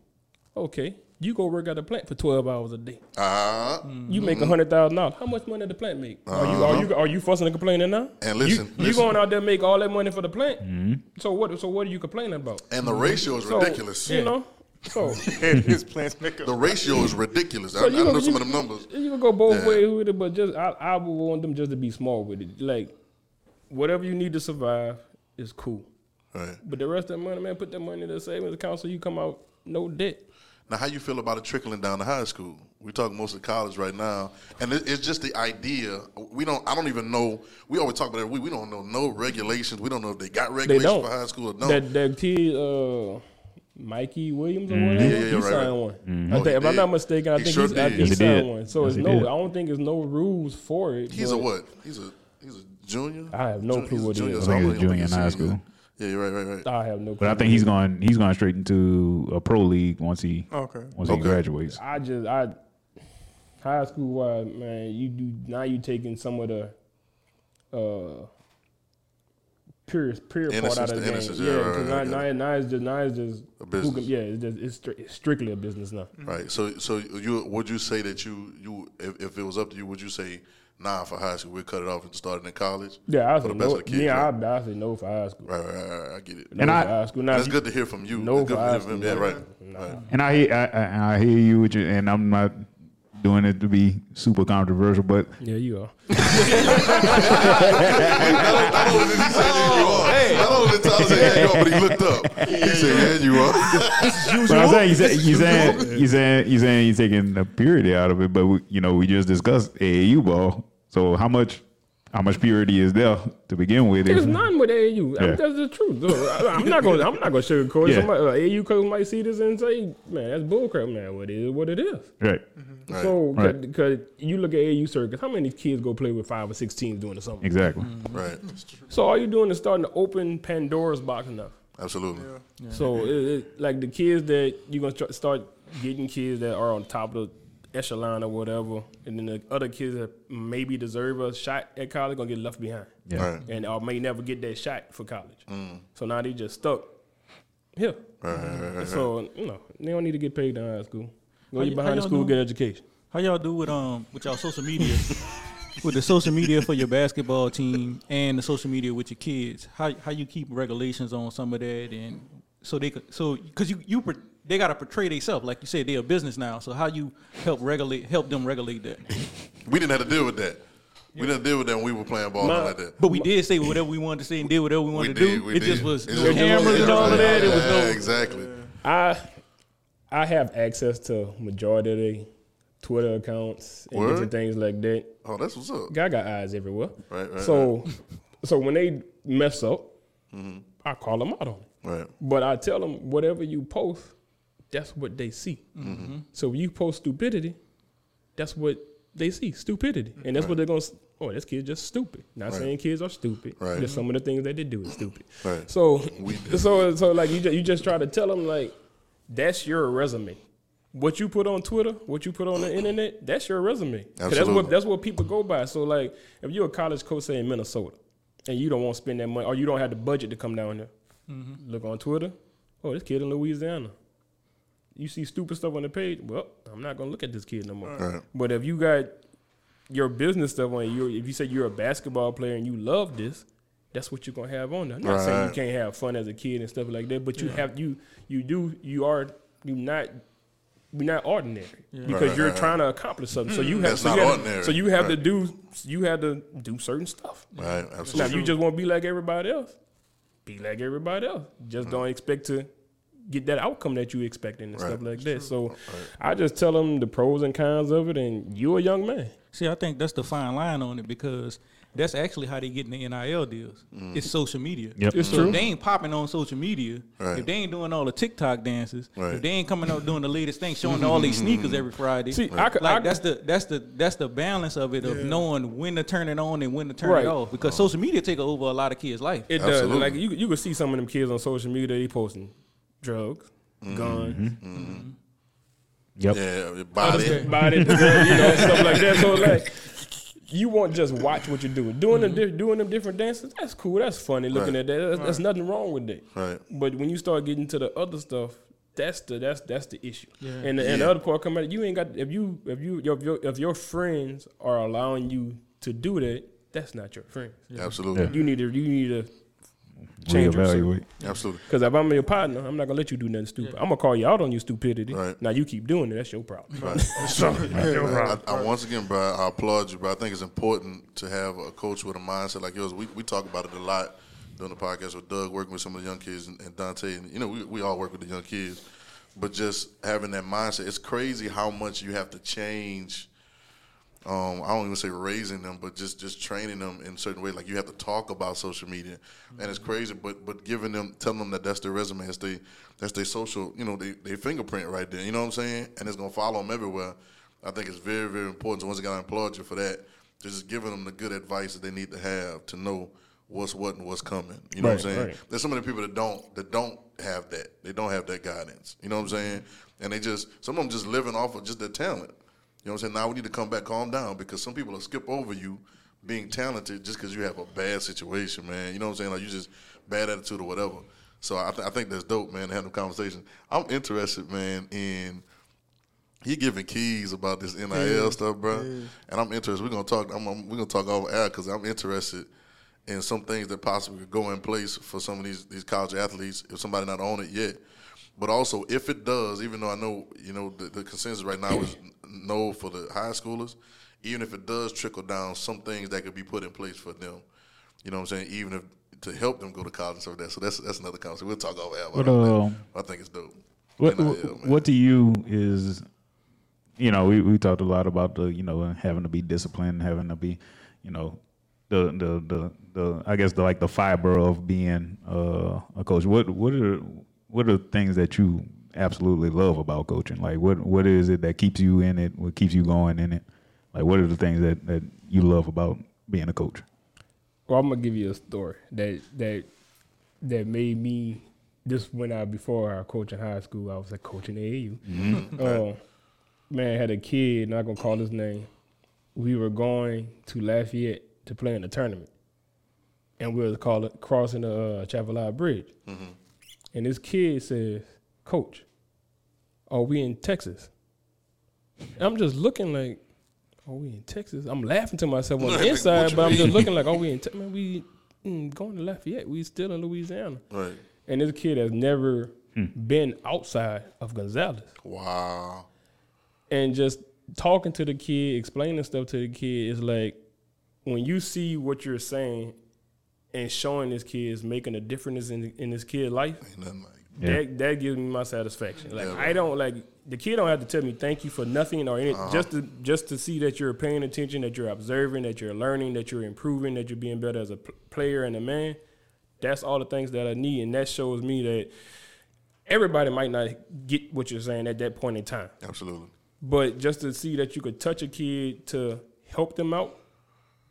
Okay, you go work at the plant for twelve hours a day. Ah, You make mm-hmm. a hundred thousand dollars. How much money did the plant make? Are you are uh-huh. you are you fussing and complaining now? And listen, you, you going out there make all that money for the plant. Mm-hmm. So what? So what are you complaining about? and the ratio is So, ridiculous. You know. So his plans make The ratio is ridiculous. I, So I you know go- some you- of them numbers. You can go both Yeah. ways with it, but just I, I would want them just to be smart with it. Like whatever you need to survive is cool. Right. But the rest of the money, man, put that money in the savings account so you come out no debt. Now, how you feel about it trickling down to high school? We talking mostly college right now, and it, it's just the idea. We don't. I don't even know. We always talk about it. We we don't know no regulations. We don't know if they got regulations don't. for high school or no. That that kid, uh, Mikey Williams or whatever, Mm-hmm. Yeah, yeah, yeah, he right, signed right. one. Oh, I he think, if I'm not mistaken, I He think sure he's, I did. think Yes, he he signed did. one. So Yes, it's no, did. I don't think there's no rules for it. he's a what? He's a he's a junior. I have no Junior- clue what he junior, is. so I think he's a junior in high senior. school. Yeah, you're right, right, right. I have no. Clue But I think he's going he's going straight into a pro league once he Okay. once he graduates. I just I high school wise, man, you do now you taking some of the uh pure pure part out of the the game. innocence, Yeah, yeah, right, now, yeah. now, now it's just now it's just A business. can- yeah, it's, just, it's, stri- it's strictly a business now. Right. So, so you would you say that you you if, if it was up to you, would you say nah for high school, we'll cut it off and start it in college? Yeah, I For the best no. of the kids, Yeah, I, right? I say no for high school. Right, right, right, right, I get it. No And for I- high school. Now, That's you- good to hear from you. No It's good for hear high school, Yeah, right. Nah. right. And I hear I, I I hear you with you, and I'm not doing it to be super controversial, but Yeah, you are. Not only did he say yeah, you are. Not only did Tyler say yeah, you are, but he looked up. He said yeah, you are. But I'm saying you saying you saying you saying you saying you're taking the purity out of it, but we, you know we just discussed AAU ball. So how much how much purity is there to begin with? There's If- none with AAU. I mean, that's the truth. though. I, am not gonna. I'm not going to sugarcoat it. Yeah. Somebody, uh, AAU coach might see this and say, "Man, that's bullcrap, man. What it is, what it is." right. Right. So, Right. because you look at AAU circuits, how many kids go play with five or six teams doing the summer? Exactly. Right. So all you're doing is starting to open Pandora's box enough. Absolutely. So it, it, like the kids that you're gonna try, start getting kids that are on top of the echelon or whatever, and then the other kids that maybe deserve a shot at college gonna get left behind, Yeah. Right. and or may never get that shot for college. So now they just stuck here. Right, right, right, right. So you know they don't need to get paid in high school. Go you y- behind the school, doing? get education. How y'all do with um with y'all social media? with the social media for your basketball team and the social media with your kids, how how you keep regulations on some of that, and so they could so because you you per- they got to portray themselves like you said they're a business now. So how you help regulate help them regulate that? We didn't have to deal with that. We didn't deal with that when we were playing ball My- like that. But we did say whatever we wanted to say and did whatever we We wanted did. to do. It did. just was It no just- cameras and all of that. It was no. exactly. I I have access to majority of the Twitter accounts and Word? different things like that. Oh, that's what's up. I got eyes everywhere. Right, right, So so when they mess up, mm-hmm. I call them out on it. Right. But I tell them whatever you post, that's what they see. Mm-hmm. So if you post stupidity, that's what they see, stupidity, and that's what they're gonna. Oh, this kid's just stupid. Not Right. saying kids are stupid. Right. Just some of the things that they do is stupid. Right. So, so, so like you just, you just try to tell them like, that's your resume. What you put on Twitter, what you put on the internet, that's your resume. That's what that's what people go by. So like, if you're a college coach say in Minnesota, and you don't want to spend that money, or you don't have the budget to come down there, look on Twitter. Oh, this kid in Louisiana. You see stupid stuff on the page. Well, I'm not gonna look at this kid no more. Right. But if you got your business stuff on you, if you say you're a basketball player and you love this, that's what you're gonna have on there. I'm not saying you can't have fun as a kid and stuff like that, but you have you you do you are you not you're not ordinary because Right, you're right, trying to accomplish something. So you have That's so not you have. So you have to do you have to do certain stuff. Right. Now, Absolutely. if you just want to be like everybody else, be like everybody else. Just mm. don't expect to get that outcome that you expecting and stuff like that. So I just tell them the pros and cons of it, and you're a young man. See, I think that's the fine line on it because that's actually how they get in the NIL deals. Mm. It's social media. Yep. It's so true. if they ain't popping on social media, Right. if they ain't doing all the TikTok dances, Right. if they ain't coming out doing the latest thing, showing all these sneakers every Friday, See, I like I that's the that's the that's the balance of it of knowing when to turn it on and when to turn Right. it off because oh. social media take over a lot of kids' life. It does. Like you, you can see some of them kids on social media. They posting drugs, mm-hmm. guns, mm-hmm. mm-hmm. Yep. Yeah. Body. body, you know, stuff like that. So like, you won't just watch what you're doing. Doing them, doing them different dances. That's cool. That's funny. Looking Right. at that, there's, there's nothing wrong with that. Right. But when you start getting to the other stuff, that's the that's that's the issue. Yeah. And the, and the other part come out. You ain't got if you if you if your if your friends are allowing you to do that, that's not your friends. Absolutely. You need to you need to change. Reevaluate. Absolutely. Because if I'm your partner, I'm not gonna let you do nothing stupid. I'm gonna call you out on your stupidity. Right. Now you keep doing it. That's your problem. I, I, once again, bro, I applaud you, bro. I think it's important to have a coach with a mindset like yours. We, we talk about it a lot doing the podcast with Doug, working with some of the young kids, and, and Dante. And, you know, we, we all work with the young kids. But just having that mindset, it's crazy how much you have to change. Um, I don't even say raising them, but just just training them in certain ways. Like you have to talk about social media, and it's crazy. But but giving them, telling them that that's their resume, that's they that's their social, you know, they they fingerprint right there. You know what I'm saying? And it's gonna follow them everywhere. I think it's very very important. So once again, I applaud you for that. Just giving them the good advice that they need to have to know what's what and what's coming. You know what I'm saying? right. There's so many people that don't that don't have that. They don't have that guidance. You know what I'm saying? And they just some of them just living off of just their talent. You know what I'm saying? Now we need to come back, calm down, because some people will skip over you being talented just because you have a bad situation, man. You know what I'm saying? Like you just bad attitude or whatever. So I, th- I think that's dope, man. To have the conversation. I'm interested, man, in he giving keys about this NIL stuff, bro. And I'm interested. We're gonna talk. I'm, I'm- we're gonna talk over air because I'm interested in some things that possibly could go in place for some of these these college athletes if somebody not own it yet. But also, if it does, even though I know you know the, the consensus right now is no for the high schoolers, even if it does trickle down, some things that could be put in place for them. You know what I'm saying? Even if to help them go to college and stuff like that. So that's that's another conversation. We'll talk over air. What, about that. um, I think it's dope. What, NIL, what to you is, you know, we, we talked a lot about the, you know, having to be disciplined, having to be, you know, the the the, the I guess the like the fiber of being uh, a coach. What what are what are the things that you absolutely love about coaching? Like what what is it that keeps you in it? What keeps you going in it? Like what are the things that, that you love about being a coach? Well, I'm gonna give you a story that that that made me. This when I before I coach in high school, I was like coaching AAU. Uh, man, I had a kid, not gonna call his name. We were going to Lafayette to play in the tournament, and we was call it, crossing the uh, Chapel Bridge. And this kid says, "Coach, are we in Texas?" I'm just looking like, are we in Texas. I'm laughing to myself on the inside, but I'm just looking like, oh, we in Texas. Man, we mm, going to Lafayette. We still in Louisiana. Right. And this kid has never been outside of Gonzales. Wow. And just talking to the kid, explaining stuff to the kid is like when you see what you're saying and showing this kid is making a difference in in this kid's life, Ain't nothing like. Yeah. that that gives me my satisfaction. Like Yeah, I don't like the kid don't have to tell me thank you for nothing or anything. Uh-huh. Just to just to see that you're paying attention, that you're observing, that you're learning, that you're improving, that you're being better as a p- player and a man. That's all the things that I need, and that shows me that everybody might not get what you're saying at that point in time. Absolutely. But just to see that you could touch a kid to help them out,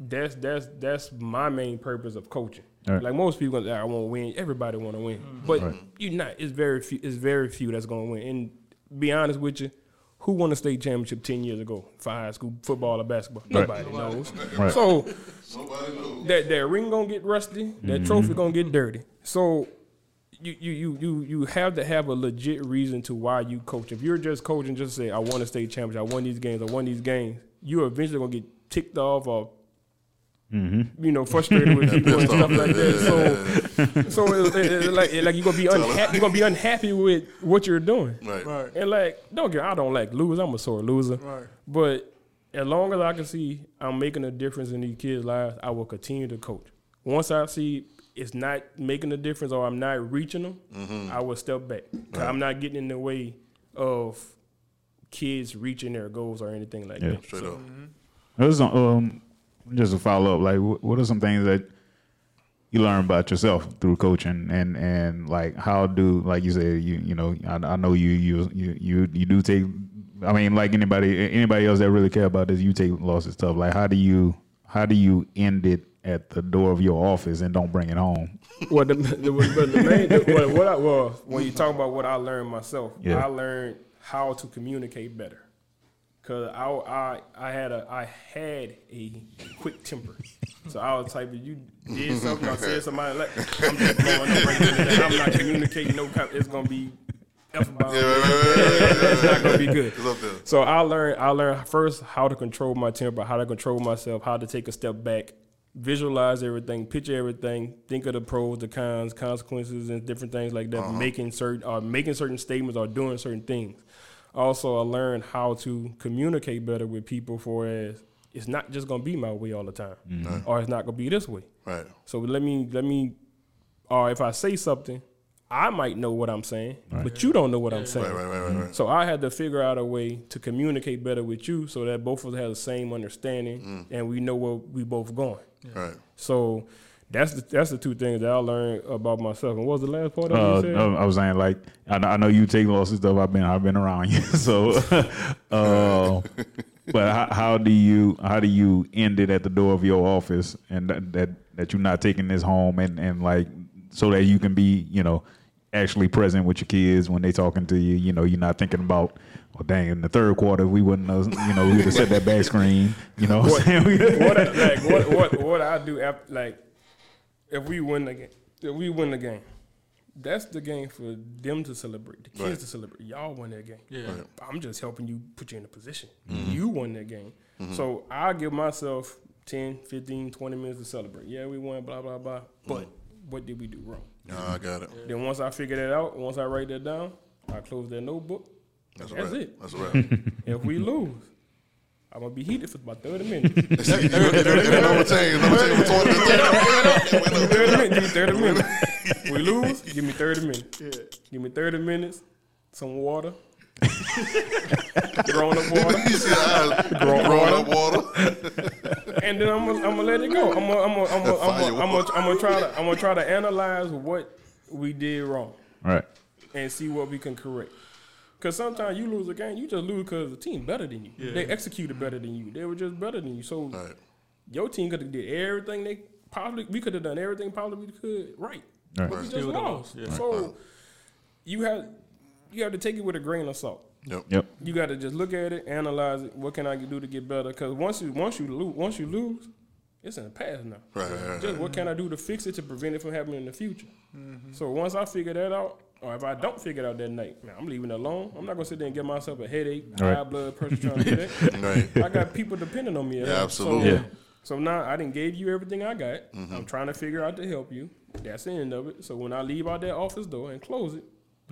that's that's that's my main purpose of coaching. Right. Like most people, gonna I want to win. Everybody want to win, mm-hmm. but you're not. It's very few. It's very few that's going to win. And be honest with you, who won a state championship ten years ago for high school football or basketball? Nobody knows. Right. So Nobody knows. that that ring gonna get rusty, that mm-hmm. trophy gonna get dirty. So you you you you you have to have a legit reason to why you coach. If you're just coaching, just say I won a state championship, I won these games, I won these games. You're eventually gonna get ticked off or Mm-hmm. you know frustrated with people and stuff like that. So so it, it, it, like it, like you're gonna be unhappy. You're gonna be unhappy with what you're doing. Right. Right. And like, don't get, I don't like lose. I'm a sore loser. Right. But as long as I can see I'm making a difference in these kids' lives, I will continue to coach. Once I see it's not making a difference or I'm not reaching them, mm-hmm. I will step back. 'Cause I'm not getting in the way of kids reaching their goals or anything like Yeah. that. Straight up. Mm-hmm. This is, um, just a follow up, like, what are some things that you learn about yourself through coaching, and and like how do, like you said, you you know, I, I know you you you you you do take. I mean, like anybody anybody else that really care about this, you take losses tough. Like, how do you how do you end it at the door of your office and don't bring it home? Well, the, the, the main, the, what, what I, well, when you talk about what I learned myself, Yeah. I learned how to communicate better. Cause I, I, I had a, I had a quick temper, so I was type of you did something I said somebody like I'm just blowing up right there. I'm not communicating. No, it's gonna be f about. Yeah, It's not gonna be good. It's up there. So I learned I learned first how to control my temper, how to control myself, how to take a step back, visualize everything, picture everything, think of the pros, the cons, consequences, and different things like that. Uh-huh. Making certain or uh, making certain statements or doing certain things. Also, I learned how to communicate better with people. For as it's not just gonna be my way all the time, mm-hmm. or it's not gonna be this way. Right. So let me let me, or if I say something, I might know what I'm saying, but you don't know what I'm saying. Right. Right. Right. Right. right. So I had to figure out a way to communicate better with you so that both of us have the same understanding mm. and we know where we both going. Right. So that's the that's the two things that I learned about myself. And what was the last part Uh, you said? I was saying like I know, I know you take losses stuff. I've been I've been around you, so. uh, but how, how do you how do you end it at the door of your office and that that, that you're not taking this home and and like so that you can be you know actually present with your kids when they're talking to you. You know, you're not thinking about. Well, dang! In the third quarter, we wouldn't have, you know, we would have set that back screen. You know, what I'm saying? what like what what what I do after like if we win the game if we win the game, that's the game for them to celebrate, the kids Right. to celebrate. Y'all won that game. Yeah. Right. I'm just helping you put you in a position. Mm-hmm. You won that game. Mm-hmm. So I give myself 10, 15, 20 minutes to celebrate. Yeah, we won, blah, blah, blah. Mm-hmm. But what did we do wrong? Nah, I got it. Then once I figure that out, once I write that down, I close that notebook. That's, a That's wrap. it. That's a wrap. If we lose, I'm gonna be heated for about 30 minutes. See, you- you- you- number ten, number ten, we're talking- we're talking- 30 minutes. Give me 30 minutes. We lose, give me 30 minutes. Give me 30 minutes, some water. Grown up water. You see the eyes growing up water. and then I'm gonna I'm gonna let it go. I'm gonna I'm gonna I'm gonna I'm gonna, I'm gonna, try to I'm gonna try to analyze what we did wrong right. and see what we can correct. Because sometimes you lose a game, you just lose because the team better than you. They executed better than you. They were just better than you. So Right. your team could have did everything they possibly. we could have done everything probably we could right. Right. But we just Still lost. lost, yeah. So you have you have to take it with a grain of salt. Yep. Yep. You got to just look at it, analyze it. What can I do to get better? Because once you once you lose, once you lose, it's in the past now. Right, right, right, Just what can I do to fix it to prevent it from happening in the future? Mm-hmm. So once I figure that out, or if I don't figure it out that night, man, I'm leaving it alone. I'm not gonna sit there and get myself a headache, Right. high blood pressure trying to do that. Right. I got people depending on me. Yeah, home. absolutely. So, Yeah. so now I didn't gave you everything I got. Mm-hmm. I'm trying to figure out to help you. That's the end of it. So when I leave out that office door and close it,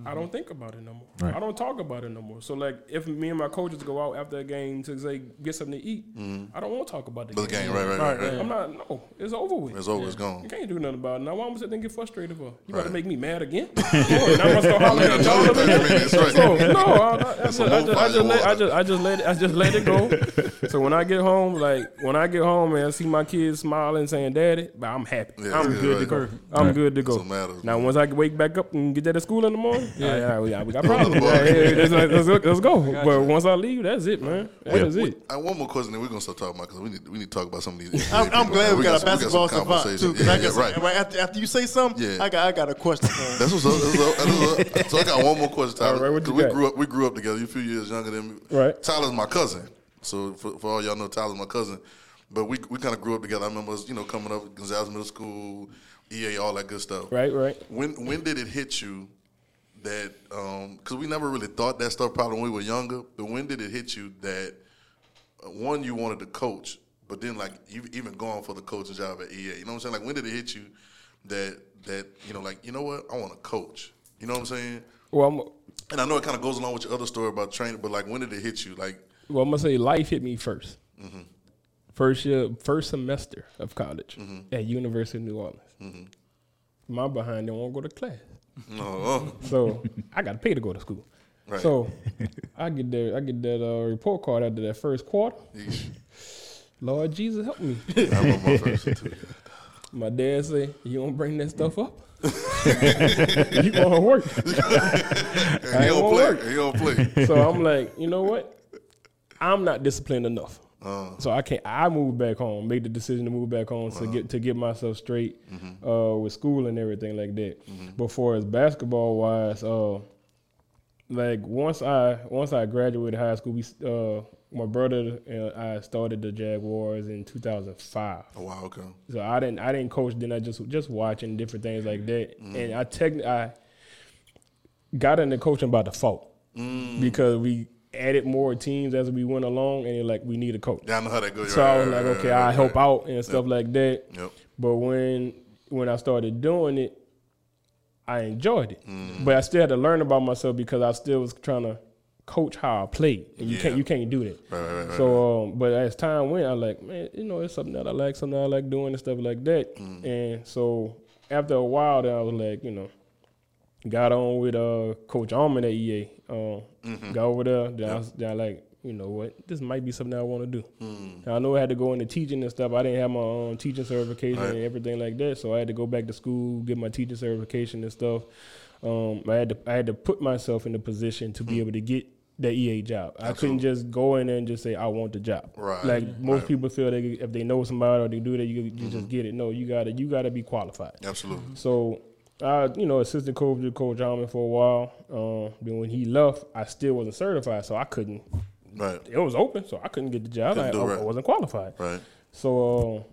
I don't think about it no more. Right. I don't talk about it no more. So like if me and my coaches go out after a game to say get something to eat, mm-hmm. I don't want to talk about the The game. game, right, right, right, right. I'm not. No, it's over with. It's over. It's gone. You can't do nothing about it. Now why am I sitting get frustrated for? You about to make me mad again? oh, now I'm gonna start hollering at y'all. 30 minutes, right. So, no, I, I, I, just, a I, little just, I, just let, I just I just let it I just let it go. so when I get home, like when I get home and I see my kids smiling saying "Daddy," but I'm happy. Yeah, I'm good, good, to right. go. I'm good to go. Now once I wake back up and get that to school in the morning, yeah, yeah, yeah, we got problems. Another. Yeah, yeah, yeah, let's, let's, let's, let's go. But once I leave, that's it, man. That is We- it. I one more question, then we're gonna start talking about because we need we need to talk about some of these. I'm, I'm glad we, got, a basketball some savant too. Yeah, I yeah, guess, right. right after, after you say something, Yeah. I got I got a question. That's what's up. That's what's up. That's what's up. So I got one more question, Tyler. All right, what you 'Cause we grew up. We grew up together. You're a few years younger than me. Right. Tyler's my cousin. So for, for all y'all know, Tyler's my cousin. But we we kind of grew up together. I remember us, you know coming up Gonzales Middle School, EA, all that good stuff. Right, right. When when did it hit you that because we never really thought that stuff probably when we were younger, but when did it hit you that uh, one you wanted to coach, but then like you even going for the coaching job at EA? You know what I'm saying? Like when did it hit you that that you know like you know what I want to coach? You know what I'm saying? Well, I'm, And I know it kind of goes along with your other story about training, but like when did it hit you? Like well, I'm gonna say life hit me 1st Mm-hmm. First year, first semester of college Mm-hmm. at University of New Orleans. My behind didn't want to go to class. No, So I got to pay to go to school. Right. So I get there, I get that uh, report card after that first quarter. Lord Jesus, help me. My first one, too. My dad say, "You don't bring that stuff up. you gonna work." He don't play. work. He don't play. so I'm like, you know what? I'm not disciplined enough. Uh, So I can't. I moved back home. Made the decision to move back home to get to get myself straight uh, with school and everything like that. Before as basketball wise, uh, like once I once I graduated high school, we uh, my brother and I started the Jaguars in 2005. oh wow, okay. So I didn't I didn't coach. Then I just just watching different things like that, and I techni- I got into coaching by default because we added more teams as we went along, and like we need a coach. Yeah, I know how that goes. So I was right, like, right, okay, right, I right, help out and stuff like that. Yep. But when when I started doing it, I enjoyed it. Mm. But I still had to learn about myself because I still was trying to coach how I played, and you Yeah. can't you can't do that. Right, right, right, right, so, um, but as time went, I like, man, you know, it's something that I like, something I like doing and stuff like that. Mm. And so after a while, then I was like, you know, got on with uh, Coach Almond at EA. Um, Mm-hmm. Got over there. Then, I was, then I like, you know what, this might be something I want to do. Mm. I know I had to go into teaching and stuff. I didn't have my own teaching certification Right. and everything like that, so I had to go back to school, get my teaching certification and stuff. Um, I had to I had to put myself in the position to be Hmm. able to get that EA job. I couldn't just go in there and just say I want the job. Right, Like most right. people feel that if they know somebody or they do that, you, you Mm-hmm. just get it. No, you gotta you gotta be qualified. Absolutely. So I, you know, assistant coach with Coach Almond for a while. Um, then when he left, I still wasn't certified, so I couldn't. Right. It was open, so I couldn't get the job. I, do I. I wasn't qualified. Right. So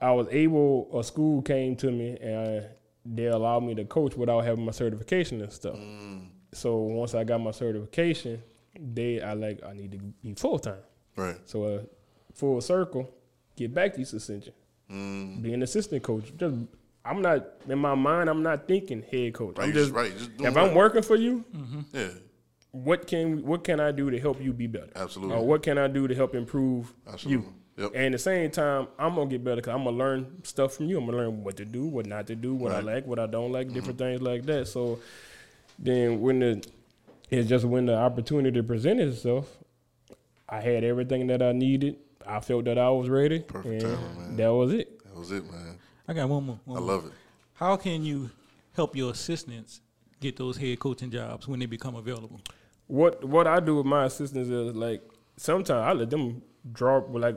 uh, I was able. A school came to me and they allowed me to coach without having my certification and stuff. Mm. So once I got my certification, they I like I need to be full time. Right. So uh, full circle, get back to East Ascension, Mm. be an assistant coach. Just I'm not in my mind. I'm not thinking head coach. Right. I'm just, right. Just doing if I'm working for you, Yeah. what can what can I do to help you be better? Absolutely. Or what can I do to help improve Absolutely. you? Yep. And at the same time, I'm gonna get better because I'm gonna learn stuff from you. I'm gonna learn what to do, what not to do, what Right. Mm-hmm. I like, what I don't like, different things like that. So then when the it's just when the opportunity presented itself, I had everything that I needed. I felt that I was ready, Perfect and timing, man. that was it. That was it, man. I got one more. one I more. love it. How can you help your assistants get those head coaching jobs when they become available? What what I do with my assistants is like sometimes I let them draw like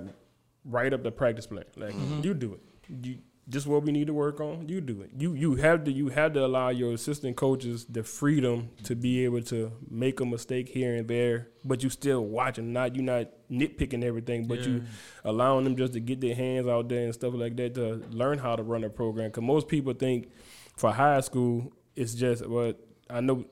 write up the practice plan. Like Mm-hmm. you do it. You is what we need to work on. You do it. You you have to you have to allow your assistant coaches the freedom to be able to make a mistake here and there, but you still watching. Not you not nitpicking everything, but you allowing them just to get their hands out there and stuff like that to learn how to run a program. Because most people think for high school it's just what I know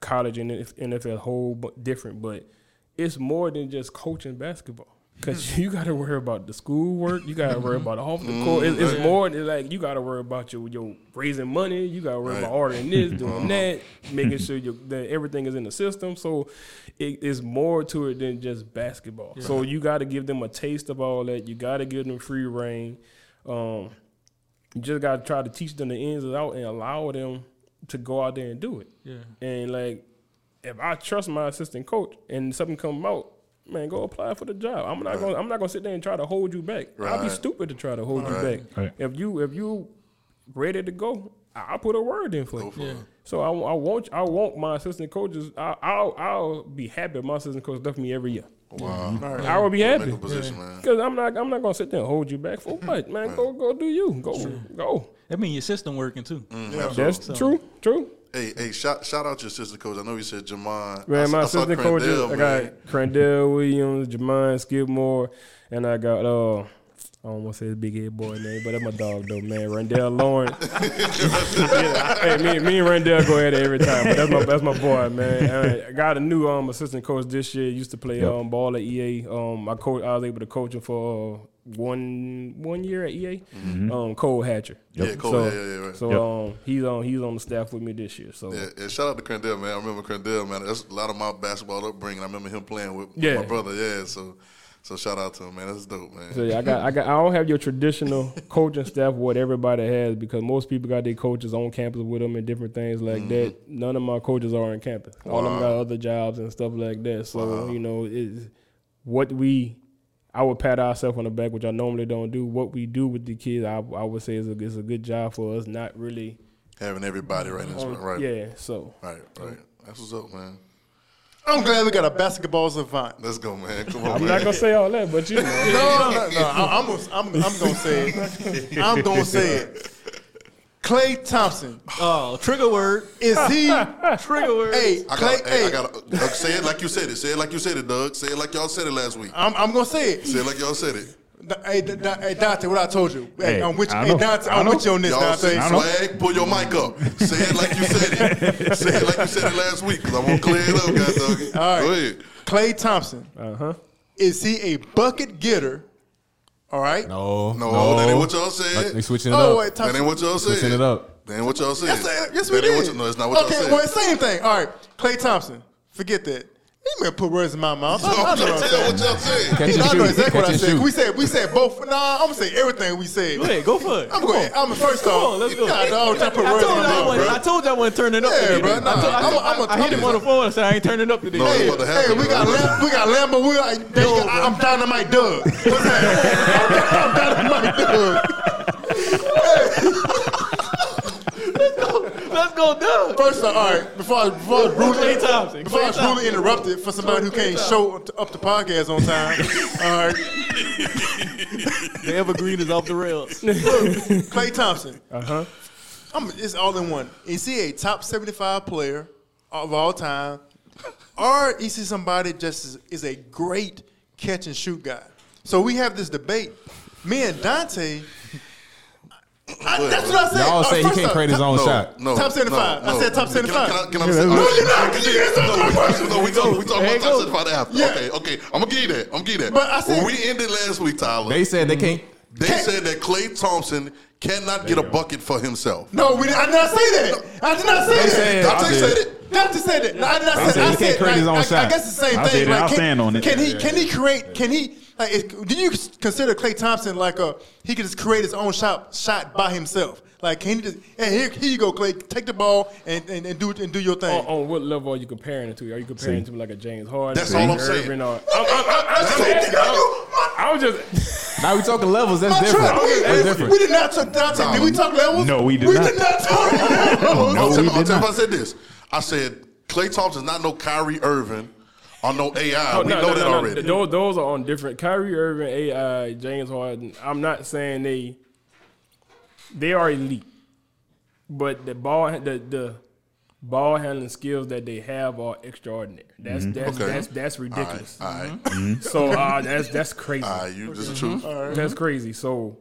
college and NFL whole different, but it's more than just coaching basketball. Cause you got to worry about the schoolwork, you got to worry mm-hmm. about off the court. It's, it's more than like you got to worry about your your raising money. You got to worry about ordering this, doing mm-hmm. that, making sure you, that everything is in the system. So it is more to it than just basketball. So you got to give them a taste of all that. You got to give them free reign. Um, you just got to try to teach them the ins and out and allow them to go out there and do it. Yeah. And like, if I trust my assistant coach and something come out, man, go apply for the job. I'm not gonna I'm not going to sit there and try to hold you back. I'd be stupid to try to hold you Right. back. Right. If you if you ready to go, I- I'll put a word in for you. for it. So I, I want I want my assistant coaches. I, I'll I'll be happy if my assistant coach left me every year. Wow. I will be happy. Make a position, man. Because I'm not, I'm not gonna sit there and hold you back for what, man. Go, go, do you, go, go. That means your system working too. Mm, That's absolutely. true, true. Hey, hey, shout shout out to your assistant coach. I know you said Jamon. Man, I, my I assistant coaches, I got Crandell Williams, Jamon Skidmore, and I got uh, I don't want to say his big head boy name, but that's my dog though, man. Randall Lawrence. yeah, hey, me, me and Randall go at it every time, but that's my that's my boy, man. And I got a new um assistant coach this year. Used to play Yep. um ball at EA. Um, I coach. I was able to coach him for uh, one one year at EA. Um, Cole Hatcher. Yeah, Cole, So, yeah, yeah, yeah, right. so Yep. um, he's on he's on the staff with me this year. So Yeah, yeah, shout out to Crandell, man. I remember Crandell, man. That's a lot of my basketball upbringing. I remember him playing with Yeah. my brother. Yeah, so so shout out to him, man. That's dope, man. So yeah, I got, I got, I don't have your traditional coaching staff what everybody has because most people got their coaches on campus with them and different things like that. Mm-hmm. None of my coaches are on campus. All of them got other jobs and stuff like that. So you know, it's what we, I would pat ourselves on the back, which I normally don't do. What we do with the kids, I, I would say is a, is a good job for us. Not really, Having everybody right in this right. yeah. So Right, right. That's what's up, man. I'm glad we got a basketball savant. Let's go, man. Come on, I'm man. not gonna say all that, but you know. No, no, no. I- I'm, gonna, I'm, I'm gonna say it. I'm gonna say it. Klay Thompson. Oh, trigger word. Is he? Trigger word. hey, I Klay. got, hey, I hey, got. to Say it like you said it. Say it like you said it, Doug. Say it like y'all said it last week. I'm, I'm gonna say it. Say it like y'all said it. Hey, D- D- hey, Dante, what I told you. Hey, Hey, I'm with you. I Hey, know. Dante, I I'm with you on this, Y'all Dante. say swag. Pull your mic up. Say it like you said it. say it like you said it last week. Cause I want to clear it up, guys. Doggy. All right. Go ahead. Klay Thompson. Uh huh. Is he a bucket getter? All right. No, No, that ain't what y'all said. They switching it Oh, up. wait, That ain't what y'all said. Switching it up. That ain't what y'all said. Yes, yes, that we ain't did. What you, no, it's not what okay, y'all said. well, same thing. All right, Klay Thompson. Forget that. You may put words in my mouth. I, I I'm know what trying I'm to tell saying. what y'all saying. Catch and I know shoot. exactly what I and said. shoot. We said we said both. Nah, I'm gonna say everything we said. Go ahead, go for it. I'm going. I'm first Come off. on, let's go. God, dog, trying to put I words in told my y'all I mouth, wasn't- bro. I told y'all I wasn't turning up Yeah, today. bro. I, told- I, I'm a- I, I'm a- I hit him on the phone and said I ain't turning up today. No, Hey, What's about to happen, hey, we got bro? Lam- we got Lambo. We got, they, Yo, I'm Dynamite Doug. What's that? I'm Dynamite Doug. Let's go, Doug. First off, all right. Before I, before I was Klay rudely, Thompson. before I was Klay rudely interrupted for somebody who can't show up the podcast on time. All right, The evergreen is off the rails. Klay Thompson. Uh huh. I'm, it's all in one. Is he a top 75 player of all time? Or is he somebody just is, is a great catch and shoot guy? So we have this debate. Me and Dante, I, that's what I said. Y'all Uh, say he can't create his own No, shot. no, Top 75. no, I said top Can I- 75. Can I, can I, say, no, no, you're not, 'cause you answered my question. No, we talking we talking about top 75 after. Yeah. Okay, okay. I'm gonna give you that. I'm gonna give you that. But I said- when we ended last week, Tyler, They said they can't. they said that Klay Thompson cannot get a bucket for himself. No, we, I did not say that. I did not say They that. said- Dante I did. said it. Dante said it. No, I did not say that. I he can't said, create his like, own I, I shot. guess the same I thing. Like, I'll can, stand on it. Can he? Can he create? Can he? Like, is, do you consider Klay Thompson like a? He could just create his own shot shot by himself. Like, can he just? Hey, here, here you go, Klay. Take the ball and, and, and do and do your thing. On, on what level are you comparing it to? Are you comparing it to like a James Harden? That's all I'm Irving saying. Or, I'm, I'm, I'm, I'm just asking. I was just. Now we talking levels. That's different. truck, we, That's we, different. we did not talk Dante. Did we talk levels? No, we did we not. did not talk levels. I'll No, tell, we I'll did not. I said this. I said Klay Thompson's not no Kyrie Irving or no AI. Oh, we no, know no, that no, no. already. Those, those are on different. Kyrie Irving, AI, James Harden. I'm not saying they they are elite, but the ball the the ball handling skills that they have are extraordinary. That's that's Okay. that's that's ridiculous. all right, Mm-hmm. So uh, that's that's crazy. all right. You, this is the truth. That's crazy. So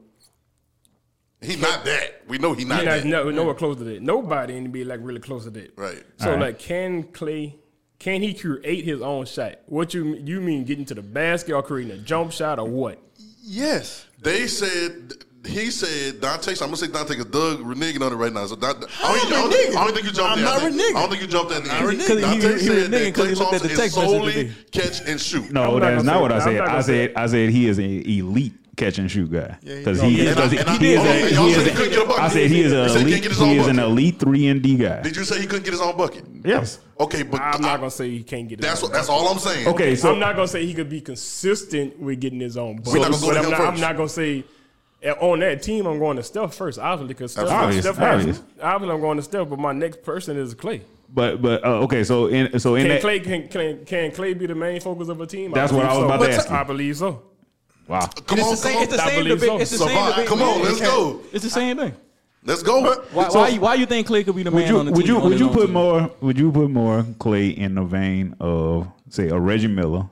He not that. We know he not He not that. no, nowhere close to that. Nobody in the NBA like really close to that. Right. So Alright. like, can Klay? Can he create his own shot? What you you mean getting to the basket or creating a jump shot or what? Yes. They said he said Dante. I'm gonna say Dante because Doug reneging on it right now. So Dante, I, don't, I, don't, reneging. I don't think you jumped I'm not think- reneging. I don't think you jumped at the I'm end. reneging. 'Cause he- Dante he- he said reneging that 'cause Klay he looked at Thompson the is text message solely catch and shoot. No, I'm not that's not what I said. I said I said he is an elite catch and shoot guy Yeah, he- because he is. I- does it- and I- he is a- he said is he a a- bucket. Said he is a he elite. can't get his own He is an elite three and D guy. Did you say he couldn't get his own bucket? Yes. Okay, but I'm I- not gonna say he can't get. His that's own what, that's all I'm saying. Okay, so I'm not gonna say he could be consistent with getting his own. We're not gonna go but to I'm not, I'm not gonna say uh, on that team I'm going to Steph first, obviously, because Steph, Obvious, Steph has- obviously I'm going to Steph, but my next person is Klay. but but uh, okay, so in so in Can that Klay can, can can Klay be the main focus of a team? That's what I was believe about to ask. I believe so. Wow. Come it's on, the same. come It's on. the same believe debate. It's the same Survive. debate. Come on, let's go. It's the same thing. Let's go. Why, So- why, you, why you think Klay could be the man Would you on the would team? you would you own put team? more would you put more Klay in the vein of say a Reggie Miller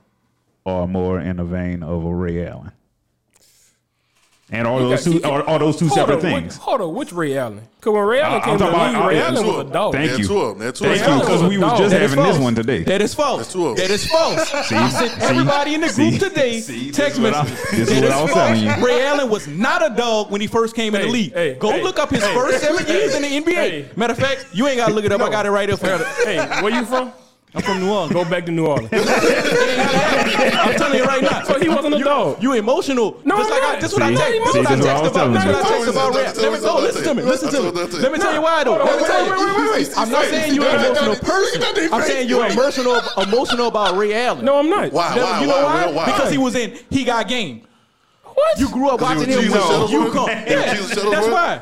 or more in the vein of a Ray Allen? And are those got- two are, are those two separate on, things? Which, hold on, which Ray Allen? Because when Ray Allen I- came to the league, about- Ray Allen was a dog. Thank you. are two of them. There two Thank you, because we was just That is having this one today. That is false. That's two of. That is false. I sent everybody in the group See? today See? Text is what I- message. this is what I was telling you. Ray Allen was not a dog when he first came in the league. hey, Go hey, look up his hey, first seven years in the NBA. Matter of fact, you ain't got to look it up. I got it right here hey, where you from? I'm from New Orleans. Go back to New Orleans. I'm telling you right now. so he wasn't a dog. You emotional. No, Just I'm like I, not. this what I See? text. This See, what I this is what I text was about. telling This you. what I text about Tell me, rap. tell Let me, me tell no, me, listen tell to me. me. Listen to Tell me. me, tell me. Let me tell you why though. Hold on, Let me wait, tell wait, you. wait, wait, wait. I'm not saying you're an emotional person. I'm saying you're emotional emotional about Ray Allen. No, I'm not. Why? No, Why? you know why? why? Why? Because he was in He Got Game. What? You grew up watching him was Jesus with Shuttlesworth? UConn. He Yeah, Jesus that's why.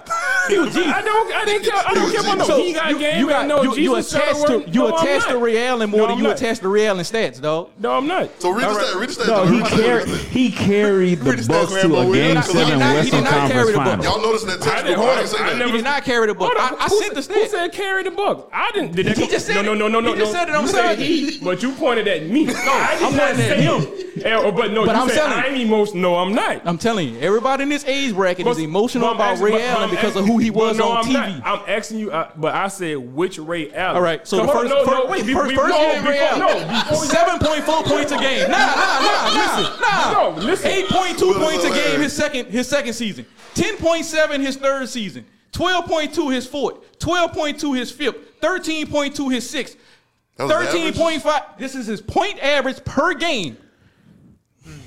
He was Jesus. I don't. I didn't care. I don't care about no. So he got you, game. you got no. you, you Jesus attached to Shuttlesworth. you no, I'm attached to not. Ray more No, than you not. attached to Ray Allen stats, dog. No, I'm not. So read the stat. Read the stat. No, he the carried he carried the Read Bucks to a Game he Seven he Western did not carry Conference the book. Final. Y'all noticed that I text didn't- group? I on. didn't say that. never- He did not carry the book. I, on. I Who sent the said- Who said carry the buck? I didn't. Did that He come- just said no, it. no, no, no, no. He just said it. I'm saying said he- But you pointed at me. No, I did I'm not pointing at say him. But no, But you I'm said. I'm emotional. No, I'm not. I'm telling you, everybody in this age bracket is emotional about asking- Ray but- Allen but I'm because of who he was no, on I'm TV. not. I'm asking you, uh, but I said which Ray Allen. All right, so Come the on, first, no, no, first, wait, first, be- first no, Ray before- Allen, no, before we- seven point four points a game. Nah, nah, nah, nah, nah. No, listen. Eight point two points a game his second his second season. Ten point seven his third season. Twelve point two his fourth. Twelve point two his fifth. Thirteen point two his sixth. That was Thirteen average? point five. This is his point average per game.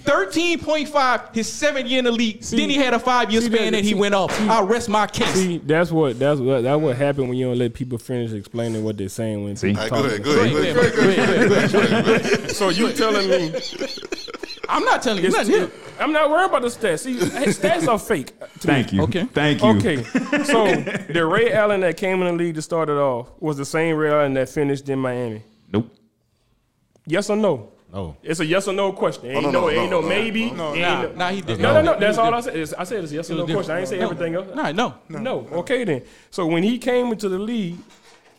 Thirteen point five his seven year in the league. then he had a five year span that- and he see- went off. I rest my case. See, that's what that's what that's what happened when you don't let people finish explaining what they're saying when See? people All right, go talk. Go ahead. Go ahead. So you telling me I'm not telling you nothing. here. I'm not worried about the stats. See, stats are fake. Thank me. you. Okay. Thank you. Okay, so the Ray Allen that came in the league to start it off was the same Ray Allen that finished in Miami. Nope. Yes or no? No. It's a yes or no question. Ain't no, no, no, ain't no, no, maybe. no, ain't no- nah, he did. No, no, no. That's all I said. It's- I said it's a yes or no was question. I ain't say different. everything else. Nah, no. No. Okay then. So when he came into the league,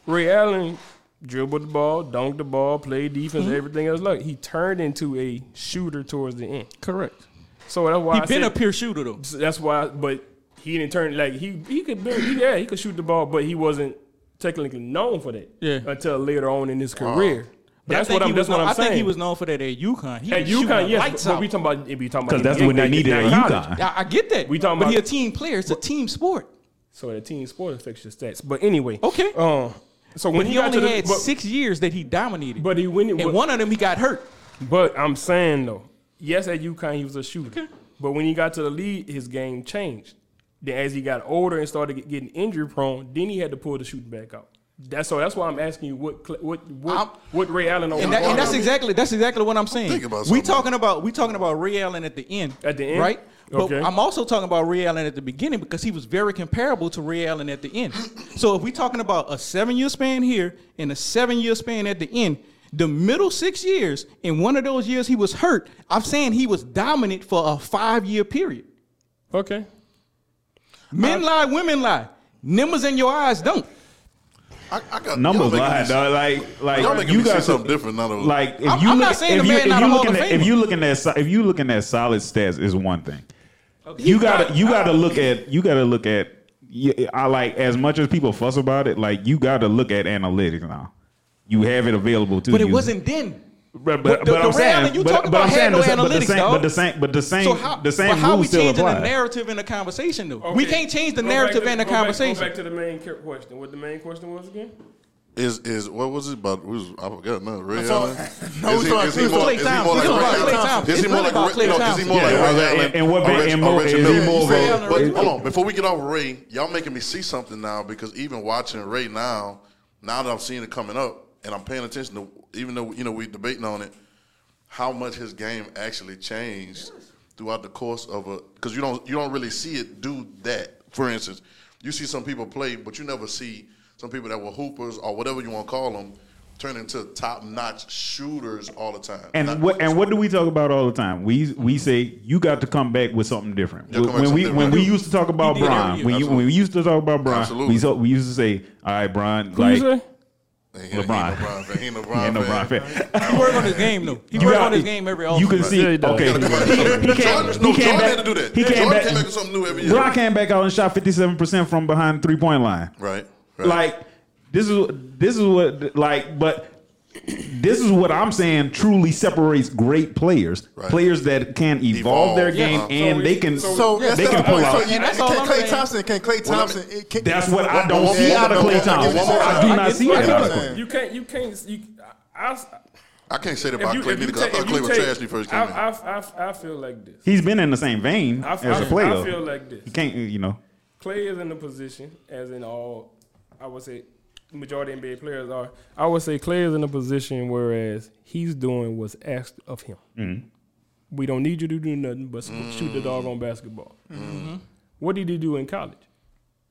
Ray Allen dribbled the ball, dunked the ball, played defense, Mm-hmm. everything else. Look, he turned into a shooter towards the end. Correct. So that's why He I been said, a pure shooter though. That's why, but he didn't turn like he he could be, he, yeah he could shoot the ball, but he wasn't technically known for that. Yeah. Until later on in his career. But That's what I'm. That's was what I'm I think he was known for that at UConn. He at was shooting UConn. Yes, but, but we talking about we talking about Because that's NBA, what they needed at college. UConn. I, I get that. We talking but he a team player. It's a team sport. So the team sport affects your stats. But anyway, Okay. Um, so when But he, he got only to the, had but, six years that he dominated. but he went. and but, one of them he got hurt. but I'm saying though, yes, at UConn he was a shooter. But when he got to the league, his game changed. Then as he got older and started getting injury prone, then he had to pull the shooting back out. That's so. That's why I'm asking you what what what I'm- what Ray Allen And, that, and that's exactly that's exactly what I'm saying. Think about we something. talking about we talking about Ray Allen at the end. At the end? right? But Okay. I'm also talking about Ray Allen at the beginning because he was very comparable to Ray Allen at the end. so if we're talking about a seven year span here and a seven year span at the end, the middle six years, in one of those years he was hurt. I'm saying he was dominant for a five year period. okay. Men lie, women lie. Numbers in your eyes don't. I, I got Numbers y'all making lie, dog. Like, like Y'all making you me say got something different now. though. Like, if I'm- you I'm look, not saying if the you, man if not you looking at if you looking at si- if you looking at solid stats is one thing. you gotta you gotta look at you gotta look at. I like as much as people fuss about it. Like you got to look at analytics now. You have it available to But you. But it wasn't then. But, But the- the I'm saying, you but, but about I'm had saying no the, same- analytics, same, dog. but the same, but the same, So how, the same but how rules we still changing apply. the narrative in the conversation though? Okay. We can't change the Go narrative to the- and the go back- conversation. Go back to the main question. What the main question was again? Is is what was it about? Was, I forgot now. Ray So- Allen. No, is he, is he more, is he more like It's Ray Allen? Thompson. Is he more really like Ray- Klay no, is he more like Ray Allen? and what or Ray- Reg- and more- is he more of Allen But hold on, before we get off Ray, y'all making me see something now because even watching Ray now, now that I'm seeing it coming up and I'm paying attention to, even though you know we debating on it, how much his game actually changed throughout the course of a because you don't you don't really see it do that. For instance, you see some people play, but you never see some people that were hoopers or whatever you want to call them turn into top notch shooters all the time. And Not- what and what do we talk about all the time? We we say you got to come back with something different. Yeah, come back with when we something when we used to talk about He Brian, when you, when we used to talk about Brian, we so, we used to say, all right, Brian, like you say? He ain't- he ain't LeBron. no Bron fan. He ain't no he Bron ain't no fan. Fan. He work on his game though. He You work got- on his game every offseason. You can see, Yeah, he does. okay, Yeah, come back. he, he Jordan, came, no, he came Jordan back. had to do that. He came Jordan back. came back with something new every year. Brian came back out and shot fifty seven percent from behind the three point line. Right. right. Like this is this is what like, but this is what I'm saying. Truly separates great players, Right. players that can evolve, Evolve, their game So and we- they can so- So they can the pull point. out. So you, That's can all I'm Klay. Thompson? Can Klay Thompson? me- it- can- That's what I don't one see more- out of Klay Thompson. one I do I not get- see I it out of you're Klay. You can't. You can't. You, I, I can't say that about you, Klay if neither because I take, thought Klay you was trash when he first came I, in. I, I, I feel like this. He's been in the same vein I, as a player. I feel like this. He can't, you know. Klay is in the position, as in all, I would say, majority of NBA players are. I would say Klay is in a position whereas he's doing what's asked of him. Mm-hmm. We don't need you to do nothing but shoot the dog on basketball. Mm-hmm. What did he do in college?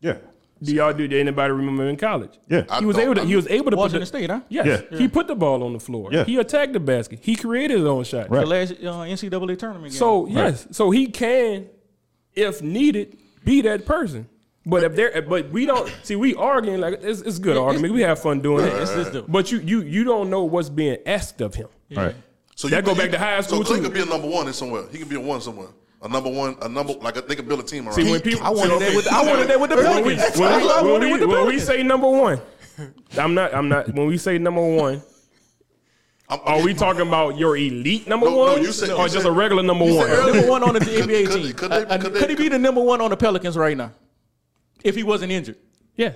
Yeah, Do y'all do? Did anybody remember in college? yeah. I He was don't- able to. He was able to put Washington the, State, huh? Yes, Yeah. he put the ball on the floor. Yeah. He attacked the basket. He created his own shot. Right. The last uh, NCAA tournament game. So yes, so he can, if needed, be that person. But if there, but we don't see. We arguing like it's, it's good argument. We have fun doing it. just But you you you don't know what's being asked of him. Right. So That go you- back to high school, So Klay too. could be a number one in somewhere. He could be a one somewhere. A number one, a number like a, they could build a team around. See when people, I wanted that with I wanted that with the when we, Pelicans. when we, when we- when we say number one, I'm not. I'm not. When we say number one, I'm- are we talking about your elite number No, no, one, you said- or you just said- a regular number you one? said number one on the NBA could- team. could Uh, they- uh, could Could, they- he be the number one on the Pelicans right now? If he wasn't injured. Yeah.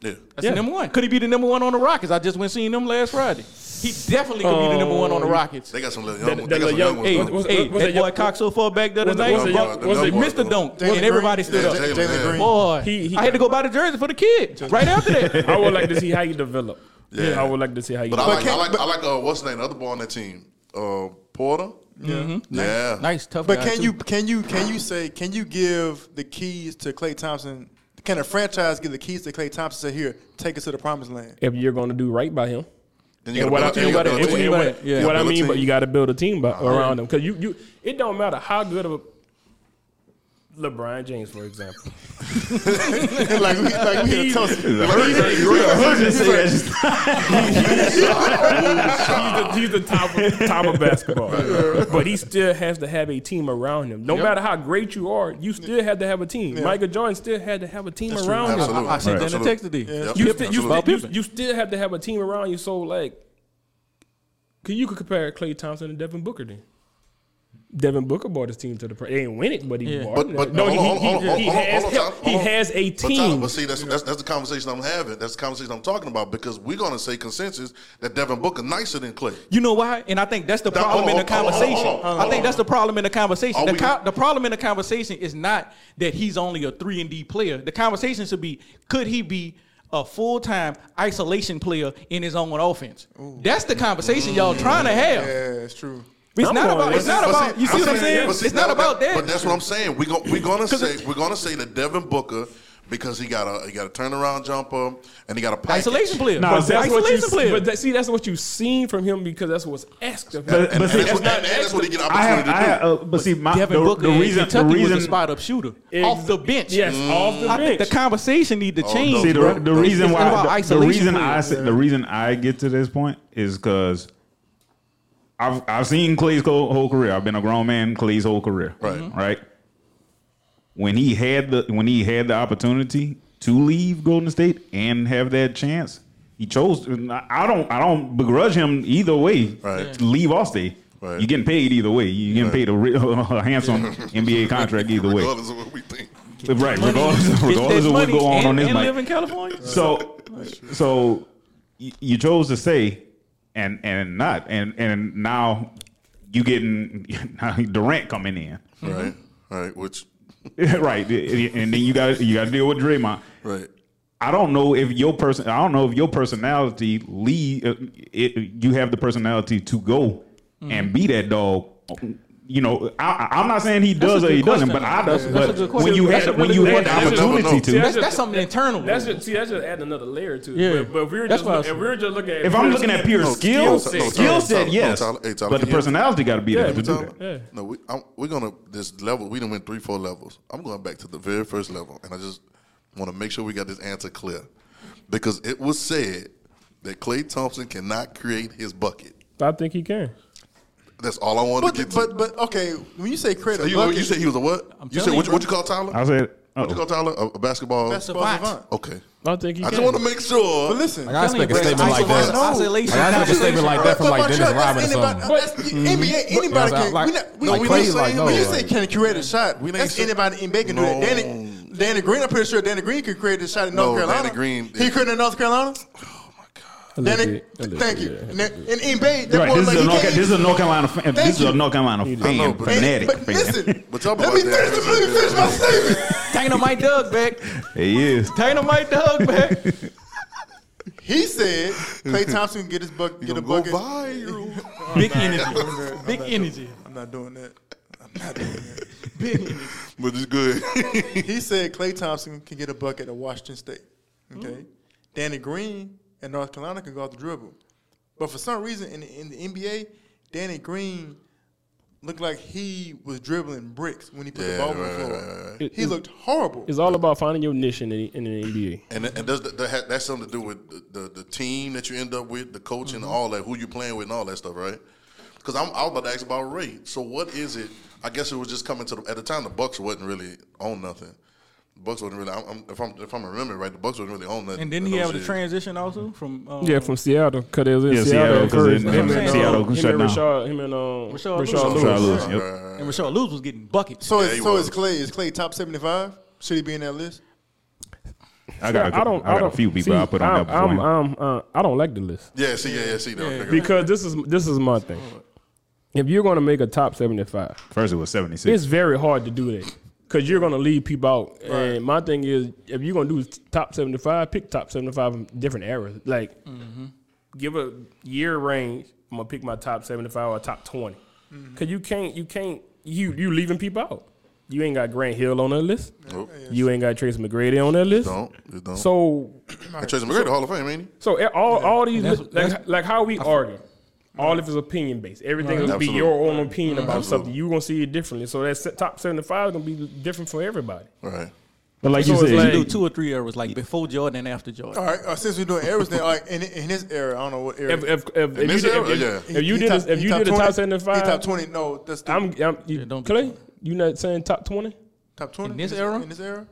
Yeah. That's Yeah. the number one. Could he be the number one on the Rockets? I just went seeing them last Friday. He definitely could be the number one on the Rockets. They got some little young, that they got little some young- young ones. Hey, was- hey, was that boy young- cocked so far back the other was it- night. was it boy, young- was it- he missed dunk, Jalen and everybody stood Yeah, up. J- Jalen, Jalen. Green. Boy, He- he- I had to go buy the jersey for the kid right after that. I would like to see how you develop. Yeah. I would like to see how you. But I develop. like, I like, I like, uh, what's the name? The other boy on that team, uh, Porter. Yeah. Yeah. Nice, tough But guy, can too. you can you can you say can you give the keys to Klay Thompson? Can a franchise give the keys to Klay Thompson? Say here, take us to the promised land. if you're going to do right by him. And you And gotta what I, build a and team. what, You and what- team. and what- Yeah. what I mean, but you got to build a team by, around him because you, you it don't matter how good of a LeBron James, for example. like we like we hit a toast. he's, the, he's the top of, top of basketball, but he still has to have a team around him. No matter how great you are, you still have to have a team. Michael Jordan still had to have a team around him. Absolutely. I sent that in a text today. Yep. You, Yep. still, you, Absolutely. still, you, you still have to have a team around you. So like, could you could compare Klay Thompson and Devin Booker then? Devin Booker brought his team to the. Pre- they ain't win it, but he Yeah. brought But it. but no, he, on, he, on, he, on, has hold on, he has a But Tyler, team. But see, that's, that's that's the conversation I'm having. That's the conversation I'm talking about because we're gonna say consensus that Devin Booker nicer than Klay. You know why? And I think that's the Now, problem in the hold on, hold on, conversation. hold on, hold I think that's the problem in the conversation. The, co- the problem in the conversation is not that he's only a three and D player. The conversation should be: Could he be a full time isolation player in his own offense? That's the conversation y'all trying to have. Yeah, it's true. It's I'm not about. It's not But about. see- You see but what I'm see- saying? see, It's not that- about that. But that's what I'm saying. We're gonna we're gonna say we're gonna say that Devin Booker because he got a he got a turnaround jumper and he got a package. Isolation player. Nah, But that's that's what you. isolation player. But that, see, that's what you've seen from him because that's what's asked of him. But, And, but and see, that's, what, and that's what he get I have, opportunity I have, to do. uh, but see, my, Devin the, Booker the in reason, the Kentucky was a spot up shooter Ex- off the bench. Yes, off the bench. I think the conversation need to change. no. See the, the reason It's why the, the isolation reason I players. the reason I get to this point is because I've I've seen Klay's whole, whole career. I've been a grown man Klay's whole career. Right. Mhm. Right. when he had the when he had the opportunity to leave Golden State and have that chance, he chose. I don't I don't begrudge him either way. Right. to Leave or stay. Right. You're getting paid either way. You're getting paid a, re- a handsome NBA contract either way. Regardless of what we think. Right, regardless, regardless of what money go on and, on this and night. live in California. So, so y- you chose to stay and and not, and and now you getting now Durant coming in, Right. Right. Which. right? And then you got you got to deal with Draymond. Right. I don't know if your person. I don't know if your personality lead. Uh, it, you have the personality to go and be that dog. You know, I, I'm not saying he does or he good doesn't, but I does. That's But when you That's had when you good had the question. You never opportunity to, That's, that's something internal. That's just see. That's just adding another layer to it. Yeah. But, but if we were That's just why I look, said- if we were just looking at if I'm looking at pure No, skill, skill set. No, skill Tyler, set, Tyler, yes, Tyler, hey, Tyler, but the personality got to be there to do that. No, we we're gonna this level. We done went three, four levels. I'm going back to the very first level, and I just want to make sure we got this answer clear, because it was said that Klay Thompson cannot create his bucket. I think he can. That's all I wanted But, to get but to. but okay, when you say create So you, bucket, you said he was a what? You said telling what, you, what you call Tyler? I said, what you call Tyler? A, a basketball? basketball Savant. savant. Okay. I think he I can. just want to make sure. But listen, Like, I expect a Telling you, statement like isolation- that. Isolation. Like, I expect a statement like that from like Dennis truck, Rodman or anybody, something. that's mm-hmm. NBA. Anybody Yeah, can. like- we not, we, like we Klay, not like, saying, no. when you say can create a shot, We ain't that's say- anybody in NBA can do that. Danny, Danny Green, I'm pretty sure Danny Green could create a shot in North No, Carolina. Danny Green- he couldn't in North Carolina. A little Danny, bit, thank you. yeah. And that- in NBA, right. This like is a he North, can't this is a North Carolina fan. Thank This is a you. North Carolina know, fan, but- fanatic But fan. listen, But talk let about me that. finish. Let me finish my statement. Dynamite Doug back. He is. Dynamite Doug back. He said Klay Thompson can get his buck, You get a bucket. viral. Big energy. Big energy. I'm not doing that. I'm not doing that. Big energy. but it's good. He said Klay Thompson can get a bucket at Washington State. Okay, mm-hmm. Danny Green and North Carolina can go off the dribble, but for some reason in the, in the NBA, Danny Green looked like he was dribbling bricks when he put Yeah, the ball on the floor. right, right, right. He looked horrible. It's all about finding your niche in the, in the NBA. And and does that, that ha- that's something to do with the, the, the team that you end up with, the coaching, and mm-hmm. all that, who you playing with, and all that stuff, right? Because I'm I was about to ask about Ray. So what is it? I guess it was just coming to the, at the time the Bucks wasn't really on nothing. The Bucks wasn't really. I'm, I'm, if I'm if I'm remembering right, the Bucks wasn't really on that. And didn't he those have the transition also from um, Yeah, from Seattle, because it was in Yeah, Seattle. Seattle, at 'cause first. it- Him and, Seattle um, shut him and down. Rashard, him and um, Rashard Rashard, Lewis. Lewis. Rashard Lewis, yep. And Rashard Lewis was getting buckets. So Yeah, is so was. is Klay is Klay top seventy five? Should he be in that list? I got, a, I don't. I got don't, a few people see, I put on I'm, that before I'm. I'm, uh, I don't like the list Yeah, see, yeah, yeah, see, that. figure it. because this is this is my thing. If you're going to make a top 75, First it was 76. it's very hard to do that because you're going to leave people out. And my thing is, if you're going to do top 75, pick top 75 from different eras. Like, give a year range. I'm gonna pick my top 75 or top 20 because you can't, you can't, you you leaving people out. You ain't got Grant Hill on that list. Nope. You ain't got Tracy McGrady on that list. Don't, you don't. So and Tracy McGrady, Hall of Fame, ain't he? so eh, all all these That's- like, that's- like how we argue. All of it's opinion based. Everything is gonna be your own opinion about Absolutely. something. You're gonna see it differently. So that top seventy five is gonna be different for everybody. Right. but like so you it's said, like- do two or three eras, like before Jordan and after Jordan. All right, uh, since we're doing eras, then like in, in his era, I don't know what era. If if if, if you this did, era, if, if, yeah. if you He did top- a, if he you did a 20 top seventy he top five, twenty. No, that's the I'm, I'm you, Yeah, don't be Klay. You not saying top twenty? top twenty In this era? In this era,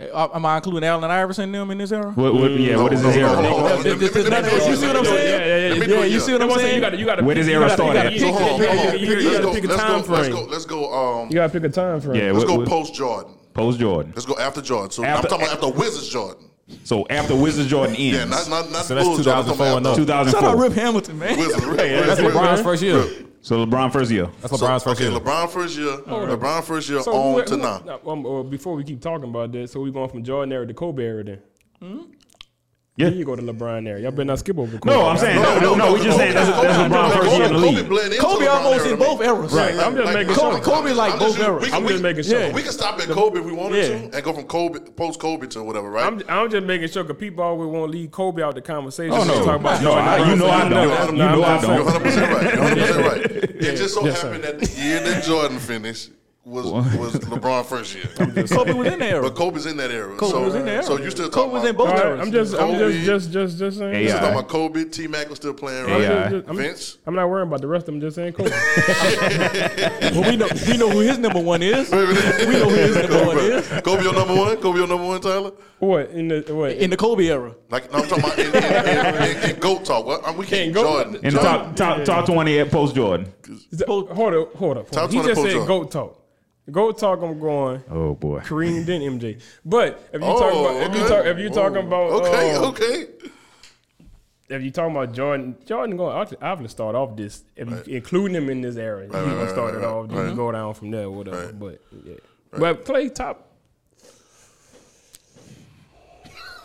Am I including Allen Iverson them in this era? what, what, yeah, what is No, his no, era? no, no, no, This- this- this- let me- let me you see what I'm saying? Yeah, yeah, yeah. Yeah, you see what I'm That's what I'm saying? saying. You got to you got to Where does you era start at? hold on, hold on. you gotta- Let's go. pick a Let's time go. Frame. Let's go. Um, You gotta pick a time frame. Yeah, let's go post Jordan. post Jordan. Let's go after Jordan. So After- I'm talking about after Wizards Jordan. So after Wizards Jordan ends, Yeah, not not not So that's Bulls Jordan. 2004 talking and about up. 2004. Shout out Rip Hamilton, man. Wizards. That's LeBron's first year. So LeBron first year. That's LeBron's So, first okay, year. LeBron first year. LeBron first year So on who- to who- now. Um, uh, before we keep talking about that, so we going from Jordan era to Kobe era then. Yeah. Then you go to LeBron era. Y'all better not skip over Kobe. No, I'm saying no, no, no. We just saying that's, that's LeBron first year in the league. blend into Kobe almost in both eras. Right, I'm just making Kobe- sure. Kobe like I'm both eras. we can- I'm just making sure. We can stop at Kobe if we wanted Yeah. to and go from Kobe post Kobe to whatever, right? I'm, I'm just making sure because people always want to leave Kobe out the conversation. Oh, no. They talk about No, I- you know I I'm don't. You know I'm don't. You're saying- 100 percent right. You're 100 percent right. It just so happened that the year that Jordan finished was was LeBron first year. Kobe was in there. But Kobe's in that era. Kobe so, was in there. So you still Kobe talking was about, in both All right, eras. I'm just, I'm just, just, just, just saying. AI. you still talking about Kobe, T Mac was still playing, right? AI. Just- I'm, Vince. I'm not worrying about the rest of them. Just saying, Kobe. well, we know we know who his number one is. we know who his number one is Kobe your number one? Kobe your number one, Tyler? what in the what? in the Kobe era. Like no, I'm talking about in, in, in, in, in GOAT talk. What? We can't In GOAT- Jordan. In the Jordan. top top top twenty at post Jordan. hold up, hold up. Hold Top up. He 20 just post said goat talk. Goat talk. I'm going. Oh boy. Kareem then MJ. But if you Oh, talk about if you talk if you talking Oh, about okay, uh, okay. if you talking about Jordan, Jordan going I'm going to obviously start off this, if you, including him in this era, he's right, gonna right, start it right, off, right. just go down from there, or whatever. Right. But yeah, but play top.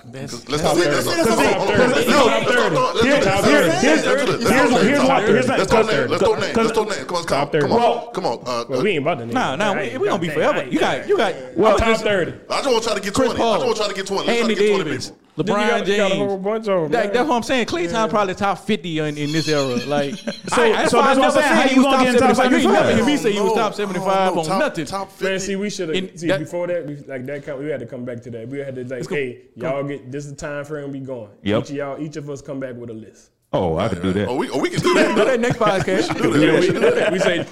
Let's do this. Let's Let's do do top this. thirty. No, Top let's thirty. go. Here- Let's do here- this. here's- Let's do this. here's- Let's here's go. what- here's not- Let's go cause- name. Let's go name. Let's cause- go name. Come on, Top come 30. on, come on. Uh, Well, we ain't about to name. Nah, nah, we, we gonna be forever. You got you got well, top thirty. I just want to try to get Chris 20. I Paul, just want to try to get 20. Let's try Andy to get 20 Davis, people. Then you LeBron got, got a whole James. bunch of them. That, that's what I'm saying. Clay Thompson probably top 50 in, in this era. Like, so, so that's what I'm saying. How you gonna get in top You ain't never hear me 75? say he was No, top no, 75 no, on top- nothing. Top Man, 50. see, we should have see that- before that. We, like that, come, we had to come back to that. We had to like, go. hey, y'all get this is the time frame we going. Yep. Each of y'all, each of us come back with a list. Oh, I could do Oh, that. we, oh, we can do that. Do that. that next podcast. Do Yeah, we, can do that. we say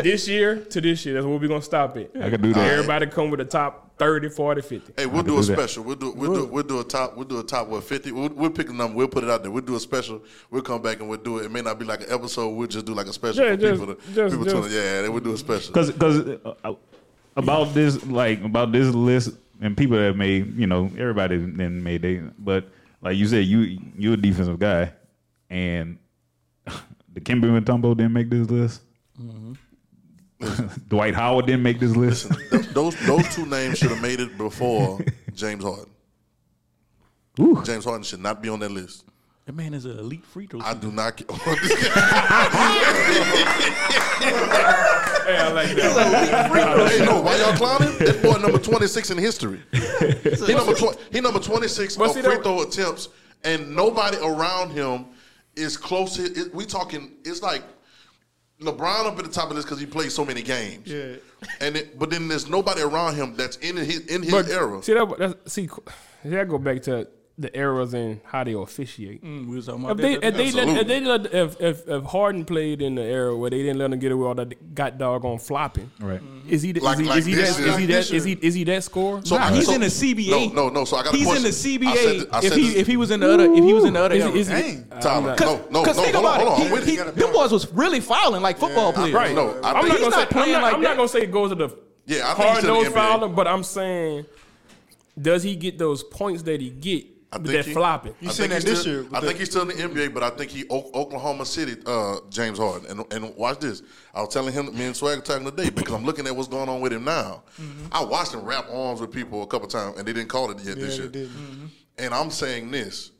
this year to this year. That's where we're gonna stop it. I could do that. Everybody come with a top 30, 40, 50. Hey, we'll can do a special. We'll do we'll do we'll do a top we'll do a top what fifty. We'll, we'll pick a number. We'll put it out there. We'll do a special. We'll come back and we'll do it. It may not be like an episode. We'll just do like a special Yeah, for just- people. To, just- people just- to, yeah, then we'll do a special. Because because uh, about this like about this list and people that made you know everybody then made they but like you said you you're a defensive guy and Dikembe Mutombo didn't make this list. Mm-hmm. Dwight Howard didn't make this list. Th- those those two names should have made it before James Harden. Ooh. James Harden should not be on that list. That man is an elite free throw. I do not. ca- Hey, I like that. hey, no, why y'all clowning? That boy number twenty six in history. he number tw- he number twenty six But of free throw attempts, and nobody around him is close. It, we talking. It's like LeBron up at the top of this because he plays so many games. Yeah. And it, but then there's nobody around him that's in his in his But era. see that that's, see that go back to the eras and how they officiate. Mm, we was talking If about they, that. if they, let, if they let, if, if if Harden played in the era where they didn't let him get away with all that got doggone flopping, Right. Is he Like- is he, like is he that year. is he Like that this is he is he that score? So Nah, he's so- in the CBA. No, no, no. So I got a He's in question. the I said CBA. th- I if said he this- if he was in the other if he was in the other Is, era. is, Dang. Tyler, Cause, no, no, 'cause no. think Hold on, about hold on. I'm with He, you. he, them boys was really fouling like football players. Right. No, I I'm think not he's gonna say not playing I'm not, like I'm that. not gonna say it goes to the Yeah, I think he's hard still in the nose NBA. fouler, but I'm saying does he get those points that he get I with think he- flopping? You seen that he's this still, year? I the- think he's still in the NBA, but I think he O- Oklahoma City uh, James Harden. And and watch this. I was telling him, me and Swag were talking today because I'm looking at what's going on with him now. I watched him wrap arms with people a couple times, and they didn't call it yet Yeah, this they year. didn't. And I'm saying this.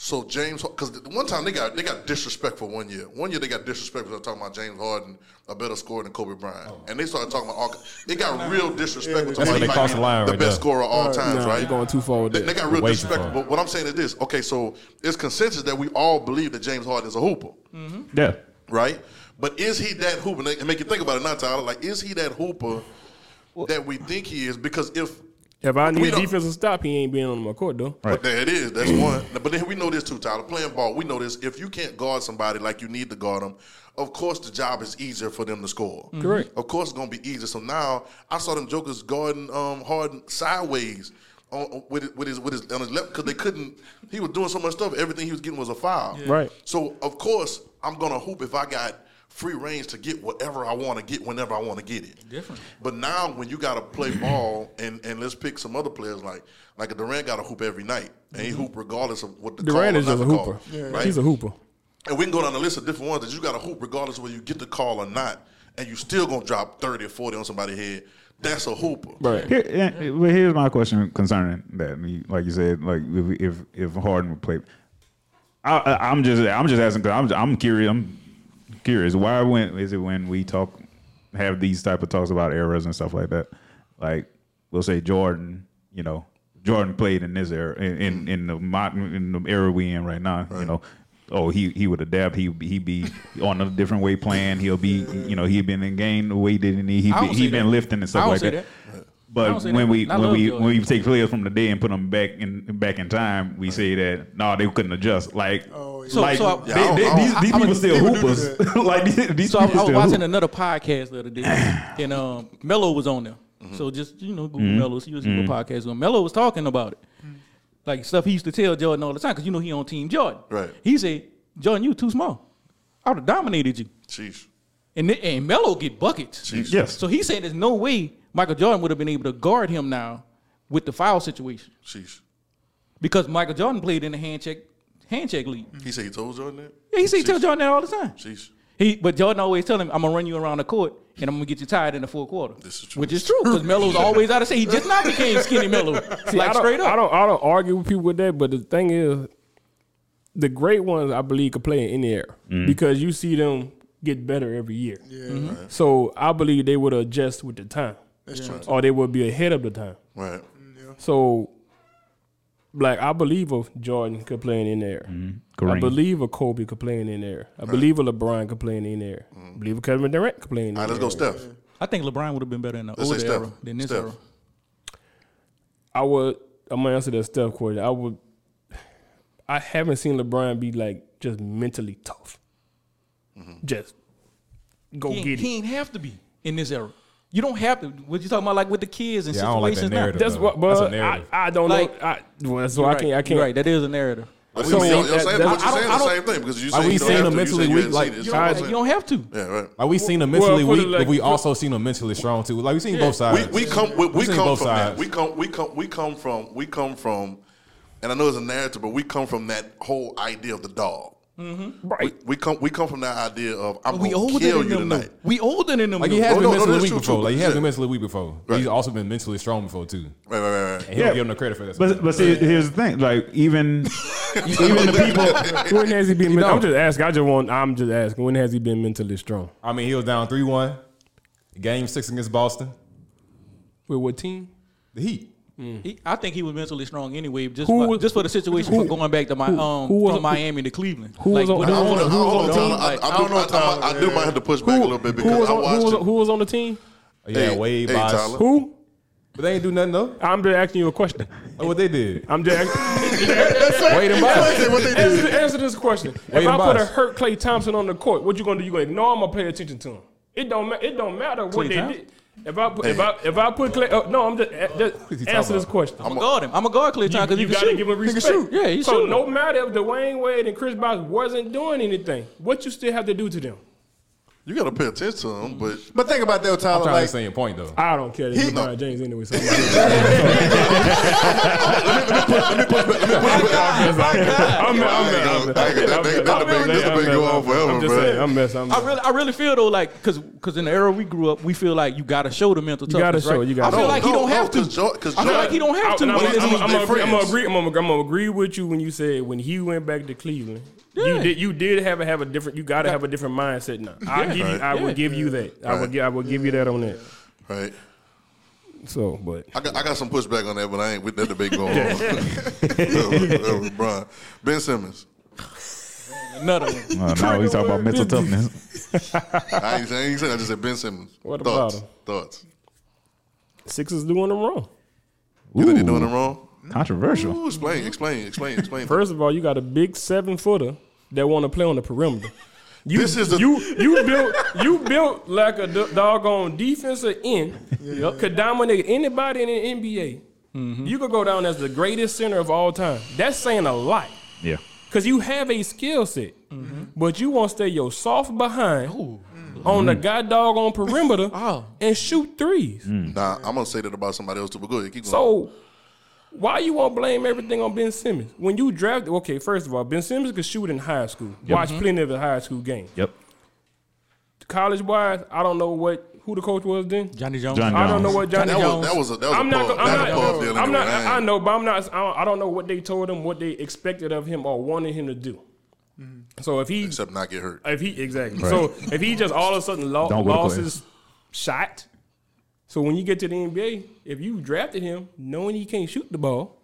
So James, because one time they got they got disrespectful one year. One year they got disrespectful. They were talking about James Harden a better scorer than Kobe Bryant, oh. and they started talking about all. It got real disrespectful. to That's why they crossed the line the right best there. scorer of all times, Nah, right? you're going too far with They, they got real Way disrespectful. But what I'm saying is this: okay, so it's consensus that we all believe that James Harden is a hooper, mm-hmm. Yeah. right? But is he that hooper? And make you think about it now, Tyler. Like, is he that hooper that we think he is? Because if If I We need a don't- defensive stop, he ain't being on my court though. But there it is. That's one. But then we know this too, Tyler. Playing ball, we know this. If you can't guard somebody like you need to guard them, of course the job is easier for them to score. Correct. Of course it's gonna be easier. So now I saw them jokers guarding um, Harden sideways on, on- with his, with his with his on his left because they couldn't. He was doing so much stuff. Everything he was getting was a foul. Right. So of course I'm gonna hoop if I got free range to get whatever I want to get whenever I want to get it. Different. But now when you got to play ball and and let's pick some other players like like Durant got to hoop every night and he hoop regardless of what the Durant call is or just a not the call, hooper. right? He's a hooper. and we can go down the list of different ones that you got to hoop regardless of whether you get the call or not, and you still gonna drop thirty or forty on somebody's head. That's a hooper. Right. Here, eh, but here's my question concerning that. You- Like you said, like if if, if Harden would play, I, I, I'm just I'm just asking. 'cause I'm I'm curious. I'm curious. Why when is it when we talk have these type of talks about eras and stuff like that? Like we'll say Jordan. You know, Jordan played in this era in in, in the modern in the era we in right now. You know, oh he he would adapt. He he be on a different way plan. He'll be you know he'd been in game the that he need. He I be, he been that. lifting and stuff like that. that. I But when we when we Jordan. when we take players from the day and put them back in back in time, we say that no, they couldn't adjust. Like, Oh, yeah. So- like so I- they- I they- I these, these people still hoopers. like these, these So I, people I was watching hoop. another podcast the other day, and um, Melo was on there. So mm-hmm. just you know, Google mm-hmm. Melo, see what see what mm-hmm. podcast on. Melo was talking about it, like stuff he used to tell Jordan all the time, because you know he on Team Jordan. Right. He said, "Jordan, you too small. I would have dominated you." Sheesh. And th- and Melo get buckets. Sheesh. Yes. So he said, "There's no way Michael Jordan would have been able to guard him now with the foul situation Sheesh. because Michael Jordan played in the hand check hand check league. Mm-hmm. He said he told Jordan that? Yeah, he said he tell Sheesh. Jordan that all the time. Sheesh. He, but Jordan always tell him, "I'm gonna run you around the court, and I'm gonna get you tired in the fourth quarter." This is true. Which is true because Melo's always out of shape. He just now became skinny Melo, like I don't, straight up. I don't I don't argue with people with that, but the thing is, the great ones I believe could play in any era mm-hmm. because you see them get better every year. Yeah, mm-hmm. So I believe they would adjust with the time, that's true. or they would be ahead of the time. Right. So, like I believe a Jordan could play in any era. Mm-hmm. I believe a Kobe could play in there. era. I believe a LeBron could play in any era. Mm-hmm. I believe a Kevin Durant could play in there. any right, let's go. Steph. I think LeBron would have been better in the Let's older era than this Steph. era. I would. I'm gonna answer that Steph question. I would. I haven't seen LeBron be like just mentally tough. Mm-hmm. Just go He, get ain't, it. he ain't have to be in this era. You don't have to. What you talking about, like with the kids and Yeah, I don't like that situations now? narrative. That's though. what. That's a But I. I don't Like- know. I, well, so I right. can't. I can't. right. That is a narrative. But So you, you're, that- saying, that- but you're I don't- saying I the don't- same thing because you Like, say we you don't seen have him to. You mentally you weak, like- seen. You That's what I'm don't, you don't have to. Yeah, right. Like we seen him Well, mentally put it weak, like- but we also seen him mentally strong too. Like we seen both sides. we come we, we seen come both from that. We come we come we come from we come from, and I know it's a narrative, but we come from that whole idea of the dog. Mm-hmm. Right. We come we come from that idea of I'm We gonna older kill than you them. though. We older than them. Like he has No, been no, no, mentally that's weak true, before. too, Like he has yeah. been mentally weak before. Right. He's also been mentally strong before too. Right, right, right, right. And he don't give him no credit for that. But but see, here's the thing. Like even even the people. When has he been? men- I'm just asking. I just want. I'm just asking. When has he been mentally strong? I mean, he was down three one. Game six against Boston. With what team? The Heat. He, I think he was mentally strong anyway, just Who for, was- just for the situation who- for going back to my who- um who was- from Miami to Cleveland. who was on- the I don't owner- know. I who don't was know. on the I, team? I, I do, don't know, I, I, I do might have to push back a little bit because who was, I on- watched who, was, him. who was on the team? Yeah, Hey, Wade, hey, Bosh. Tyler. Who? But they ain't do nothing though. I'm just asking you a question. Like what they did. I'm just asking. Wade and Bosh. answer, answer this question. If I and put a hurt Klay Thompson on the court, what you gonna do? You gonna ignore him or pay attention to him? It don't. It don't matter what they did. If I put, if I if I put Klay, oh, no, I'm just, uh, just answer this question. I'm a guard him. I'm a guard Klay You, Thompson because he you can gotta shoot. give him He can respect. shoot. Yeah, he so shoot. no matter if Dwyane Wade and Chris Bosh wasn't doing anything, what you still have to do to them? You got to pay attention to him, but But think about that, I'm Tyler. trying to Like, understand your point though. I don't care. He's No. LeBron James anyway. So I'm I'm I'm this I'm. I'm messing. I'm I really, I really feel though, like, cause, cause in the era we grew up, we feel like you gotta show the mental You gotta toughness. show, right? you gotta I feel show. like he No, don't no, have to. 'cause Jo- 'cause I feel Jo- like he don't have to. I'm, I'm, when I'm, it's- I'm, I'm, They agree, I'm friends. agree. I'm, I'm, I'm gonna agree with you when you said when he went back to Cleveland. You did. You did have a have a different. You got to have a different mindset now. I Yeah. give you. I Right. will give you that. I will. I will give you that on that. right. So, but I got, I got some pushback on that, but I ain't with that debate going on. That was Brian. Ben Simmons. Another one. Uh, no, he's talking about mental toughness. I ain't saying, I ain't saying I just said Ben Simmons. What Thoughts? about him? Thoughts. Sixers doing them wrong. You think they doing it wrong? Controversial. Ooh, explain, explain, explain, explain. First of all, you got a big seven footer that want to play on the perimeter. You, This is the- you you built you built like a doggone defensive end. Could dominate anybody in the NBA. Mm-hmm. You could go down as the greatest center of all time. That's saying a lot. Yeah. Cause you have a skill set, Mm-hmm. but you want to stay your soft behind on the god dog on perimeter Oh. and shoot threes. Nah, I'm gonna say that about somebody else too. But go ahead, keep going. So why you want to blame everything on Ben Simmons when you drafted? Okay, first of all, Ben Simmons could shoot in high school. Watch plenty of the high school games. Yep. College wise, I don't know what who the coach was then. Johnny Jones. John I don't know what Johnny that Jones. was that was a that was I'm a not. pub, I'm not. was a pub deal I'm not. I, I know, but I'm not. I don't, know what they told him, what they expected of him, or wanted him to do. Mm-hmm. So if he, Except not get hurt. if he exactly, so if he just all of a sudden lo- Don't go to lost class. his shot, so when you get to the NBA, if you drafted him knowing he can't shoot the ball,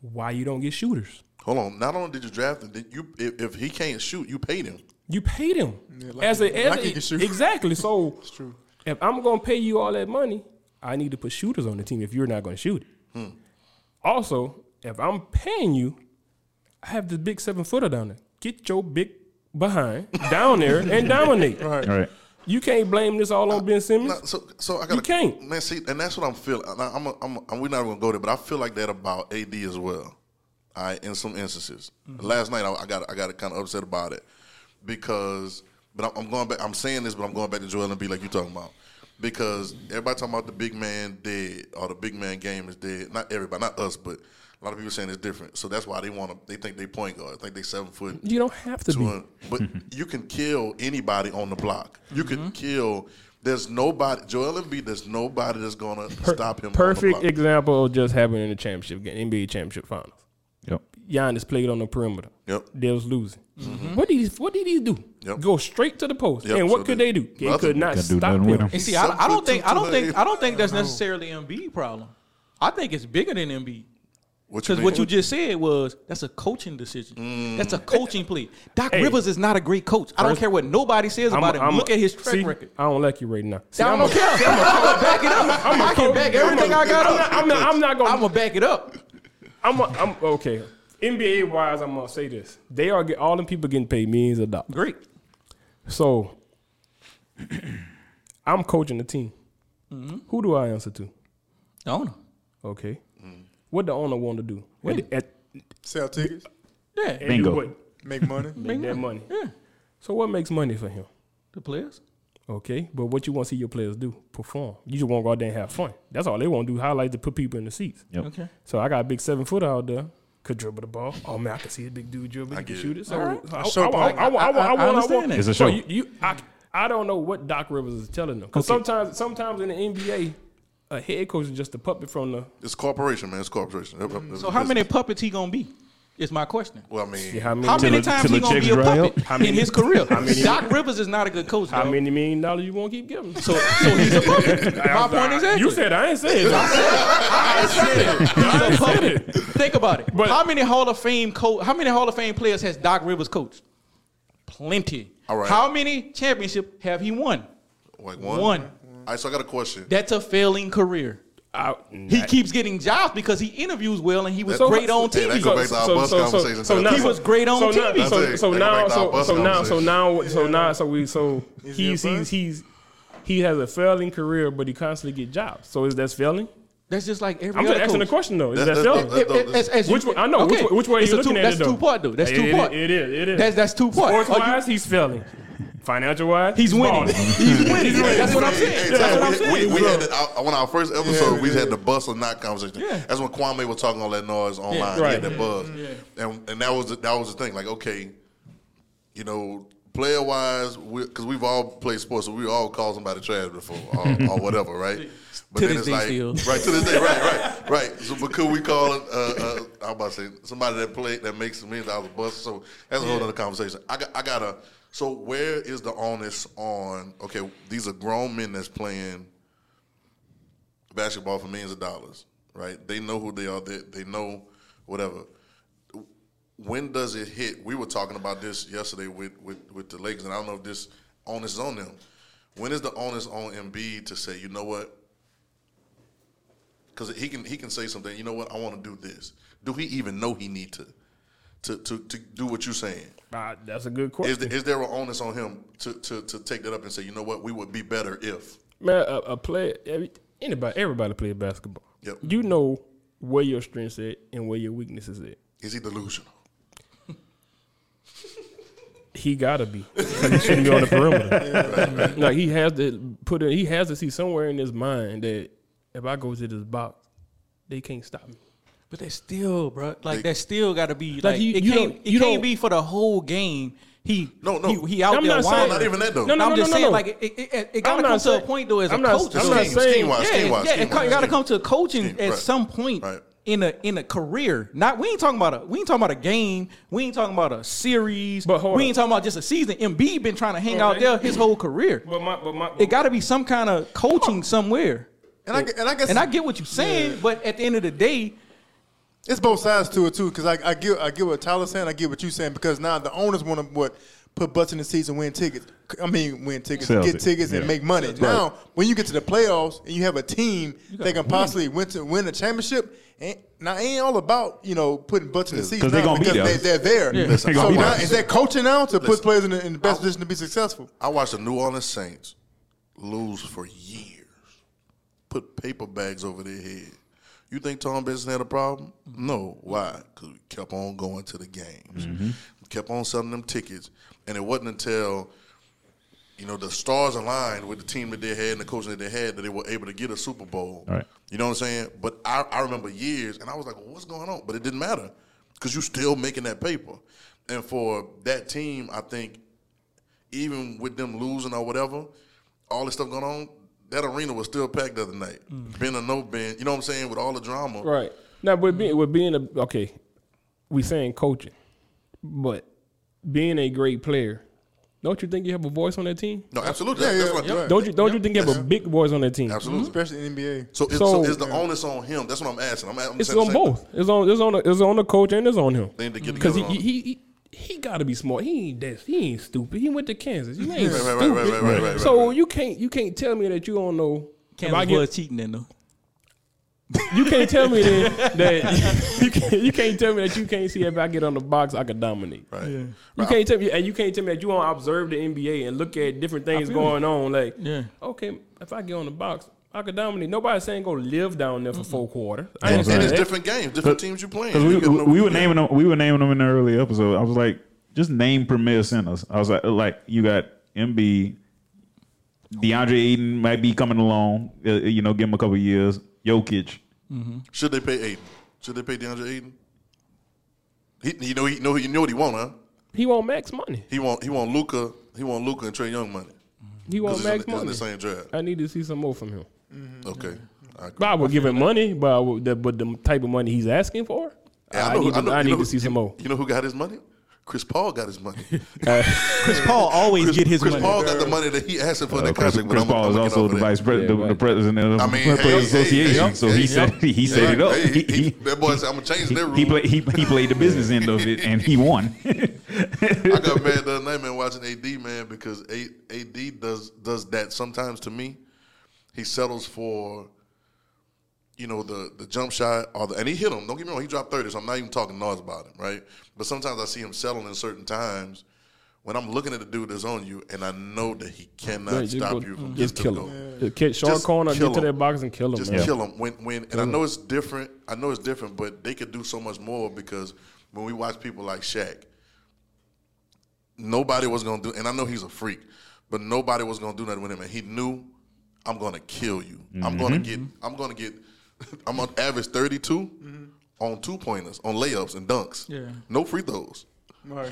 Why you don't get shooters? Hold on. Not only did you draft him, did you if, if he can't shoot, you paid him. You paid him Yeah, like as he- a, as like a- he shoot. exactly. So true. if I'm gonna pay you all that money, I need to put shooters on the team. If you're not gonna shoot it, Hmm. also if I'm paying you, I have this big seven footer down there. Get your big behind down there and dominate. All right. You can't blame this all on Ben Simmons. Nah, so so I got You can't. man. See, and that's what I'm feeling. I- I'm, a, I'm, a, we're not gonna go there, but I feel like that about AD as well. All right, in some instances. Mm-hmm. Last night I, I got I got kind of upset about it because, but I'm, I'm going back. I'm saying this, but I'm going back to Joel and be like you talking about because everybody talking about the big man dead or the big man game is dead. Not everybody, not us, but a lot of people saying it's different. So that's why they want to. They think they point guard. I think they seven foot. You don't have to be. But you can kill anybody on the block. You can mm-hmm. kill. There's nobody. Joel Embiid. There's nobody that's gonna stop him. Perfect On the block. example of just happening in the championship game, NBA championship finals. Yep. Giannis played on the perimeter. Yep. They was losing. Mm-hmm. What did he, what did he do? Yep. Go straight to the post. Yep, And what so could they- they do? They could not Couldn't do stop nothing with him. him. And see, I, I Seven don't think I don't think. I don't think that's necessarily Embiid problem. I think it's bigger than Embiid. What you Because what mean? you just said was that's a coaching decision. That's a coaching play. Doc Hey. Rivers is not a great coach. I don't care what nobody says I'm- about him. I'm- Look at his track see, record. I don't like you right now. See, I I'm don't care. I'm gonna back it up. I'm a I can coach. back everything I got I'm up. not, I'm not, I'm not gonna. I'm gonna back it up. I'm, a, I'm okay. NBA wise, I'm gonna say this: they are get all them people getting paid millions of dollars. Great. So, I'm coaching the team. Mm-hmm. Who do I answer to? I don't know. Okay, what the owner want to do? At, at, Sell tickets, Yeah. and Bingo. do what? make money. Make that money. Yeah. So what makes money for him? The players. Okay, but what you want to see your players do? Perform. You just want to go out there and have fun. That's all they want to do. Highlights to put people in the seats. Yep. Okay. So I got a big seven footer out there. Could dribble the ball. Oh man, I can see a big dude dribble. He can get shoot it. it. So All right. I, Show I, I, I, I, I, I, I- I want- I understand want- that. It's a So show. you, you I, I don't know what Doc Rivers is telling them. Because Okay. sometimes, sometimes in the NBA, a head coach is just a puppet from the. It's corporation, man. It's corporation. So how many puppets he gonna be? Is my question. Well, I mean, See how many? How many times till he gonna be a puppet How many- in his career? how many- Doc Rivers is not a good coach. How dog. many million dollars you want to keep giving? So, so he's a puppet. My point exactly. You said I ain't said it. I said it. He's a puppet. Think about it. But- how many Hall of Fame co- How many Hall of Fame players has Doc Rivers coached? Plenty. All right. How many championship have he won? like one. One. All right, so I got a question. That's a failing career. I, He keeps getting jobs because he interviews well and he was So- great on TV. go back to our bus conversation. So, now, He was great on TV. Now, so, so it. That go now, back to our so, so now, so now, so now, so we, so Is he's he's he's he has a failing career, but he constantly get jobs. So is that failing? That's just like every I'm just other asking the question though. Is That- that that- failing? Which way? I know which okay. way, which way It's you a looking two, at That's it though. two part though. That's two part. It is. It is. That's that's two part. Sports Are you- wise, he's failing. Financial wise, He's winning. balling. He's winning. That's what I'm saying. Hey, That's what I'm we, saying. We, we had the, on our first episode, Yeah, we yeah. had the bus or not conversation. Yeah. That's when Kwame was talking all that noise online. Yeah. He had that buzz, and and that was the, that was the thing. Like, okay, you know, player wise, because we, have all played sports, so we all called somebody trash before or, or whatever, right? But To it's like still. right to this day, right, right, right. So, but could we call it? Uh, uh, I'm about to say somebody that played that makes a million dollars a bus. So that's a whole other conversation. I got, I gotta. So where is the onus on? Okay, these are grown men that's playing basketball for millions of dollars, right? They know who they are. They, they know whatever. When does it hit? We were talking about this yesterday with, with, with the Lakers, and I don't know if this onus is on them. When is the onus on Embiid to say, you know what? Because he can he can say something. You know what? I want to do this. Do he even know he need to to to, to do what you're saying? Ah, that's a good Is question. is there an onus on him to, to to take that up and say, you know what? We would be better if. Man, a, a player, anybody, everybody play basketball. Yep. You know where your strengths at and where your weaknesses at. Is he delusional? He gotta be. he shouldn't be on the perimeter. Like he has to put in. He has to see somewhere in his mind that if I go to this box, they can't stop me. But that's still, bro. Like They- that still got to be like, you- it you can't. don't- It you can't don't- be for the whole game. He No, no. He, he out I'm there not saying- Not even that though. No, no, no, I'm just no, saying, no. like it, it, it, it gotta come not to a point though as I'm a not- coach. I'm not saying- scheme-wise, yeah, scheme-wise, yeah, it, scheme-wise, it gotta come to coaching Scheme, at right. some point Right. in a in a career. Not we ain't talking about a we ain't talking about a game. We ain't talking about a series. But hold we on. ain't talking about just a season. Embiid been trying to hang Hold on. out there his whole career. But my, but my, It got to be some kind of coaching somewhere. And I, and I guess And I get what you're saying, but at the end of the day, It's both sides to it too, because I, I get I get what Tyler's saying, I get what you're saying, because now the owners want to what put butts in the seats and win tickets. I mean, win tickets, Sell get it. tickets, and make money. Now, when you get to the playoffs and you have a team that can possibly win to win a championship, ain't, now it ain't all about you know putting butts in the seats 'Cause they now gonna be because there. they, they're there. Listen, So I now watched- is that coaching now to put players in the, in the best position to be successful? I watched the New Orleans Saints lose for years, put paper bags over their head. You think Tom Benson had a problem? No. Why? Because we kept on going to the games, mm-hmm. we kept on selling them tickets, and it wasn't until you know the stars aligned with the team that they had and the coaching that they had that they were able to get a Super Bowl. Right. You know what I'm saying? But I, I remember years, and I was like, well, "What's going on?" But it didn't matter because you're still making that paper. And for that team, I think even with them losing or whatever, all this stuff going on, that arena was still packed the other night. Mm. Been or no been, you know what I'm saying? With all the drama, Right. Now, with being with being a okay, we saying coaching, but being a great player, don't you think you have a voice on that team? No, absolutely. Yeah, That's yeah, what- yeah. Don't you don't you think you have a big voice on that team? Absolutely. Mm-hmm. Especially in the NBA. So, it's, So- so, is the onus on him? That's what I'm asking. I'm, I'm It's saying on same both. It's on it's on the, it's on the coach and it's on him. They need to get Because he, together he he he got to be smart. He ain't that. He ain't stupid. He went to Kansas. You ain't Right, right, right, stupid. right, right, right, right, so right. you can't you can't tell me that you don't know. if I Kansas get- was cheating then though. You can't tell me that, that you can't you can't tell me that you can't see if I get on the box I could dominate. Right. You can't tell me and you can't tell me that you don't observe the NBA and look at different things going on. Like, Yeah. okay, if I get on the box, I could dominate. Nobody's saying go live down there for four quarters. I And, ain't and saying it's that. different games, different teams you playing. Because we, You get no- we were naming them, we were naming them in the early episode. I was like, just name premier centers. I was like, like you got Embiid, DeAndre Ayton might be coming along. Uh, you know, give him a couple years. Jokic. Should they pay Ayton? Should they pay DeAndre Ayton? He, you know, he know, you know what he want, huh? He want max money. He want, he want Luka, he want Luka and Trae Young money. He want Because it's, in max the- it's in money. the same draft. I need to see some more from him. Okay. I agree. But I would give him money, but I would, the, but the type of money he's asking for, Yeah, I, know- need to, know- I need know to see some more. You know who got his money? Chris Paul got his money. Chris Paul always Chris, get his Chris money. Paul got the money that he asked for in Uh, the Chris, contract. Chris I'm- Paul I'm is gonna also the vice pre- Yeah, the, right. the president of the I mean, Players hey, hey, Association. hey, so hey, he hey, said he, he set it up. Hey, He, he, he, that boy said, "I'm gonna change their he, rules." played, he, he played the business end of it, and he won. I got mad the other night, man, watching AD, man, because AD does does that sometimes to me. He settles for, you know, the the jump shot or the, and he hit him. Don't get me wrong, he dropped thirty, so I'm not even talking noise about him, right? But sometimes I see him settling in certain times when I'm looking at the dude that's on you, and I know that he cannot Yeah, stop go- you from just kill go. him. Kill, short Just corner, kill get to him. that box and kill him. Just man. kill them. When when and I know it's different. I know it's different, but they could do so much more because when we watch people like Shaq, nobody was gonna do. And I know he's a freak, but nobody was gonna do nothing with him. And he knew, I'm gonna kill you. I'm mm-hmm. gonna get. I'm gonna get. I'm gonna average 32 mm-hmm. on two pointers, on layups and dunks. Yeah. No free throws. Right.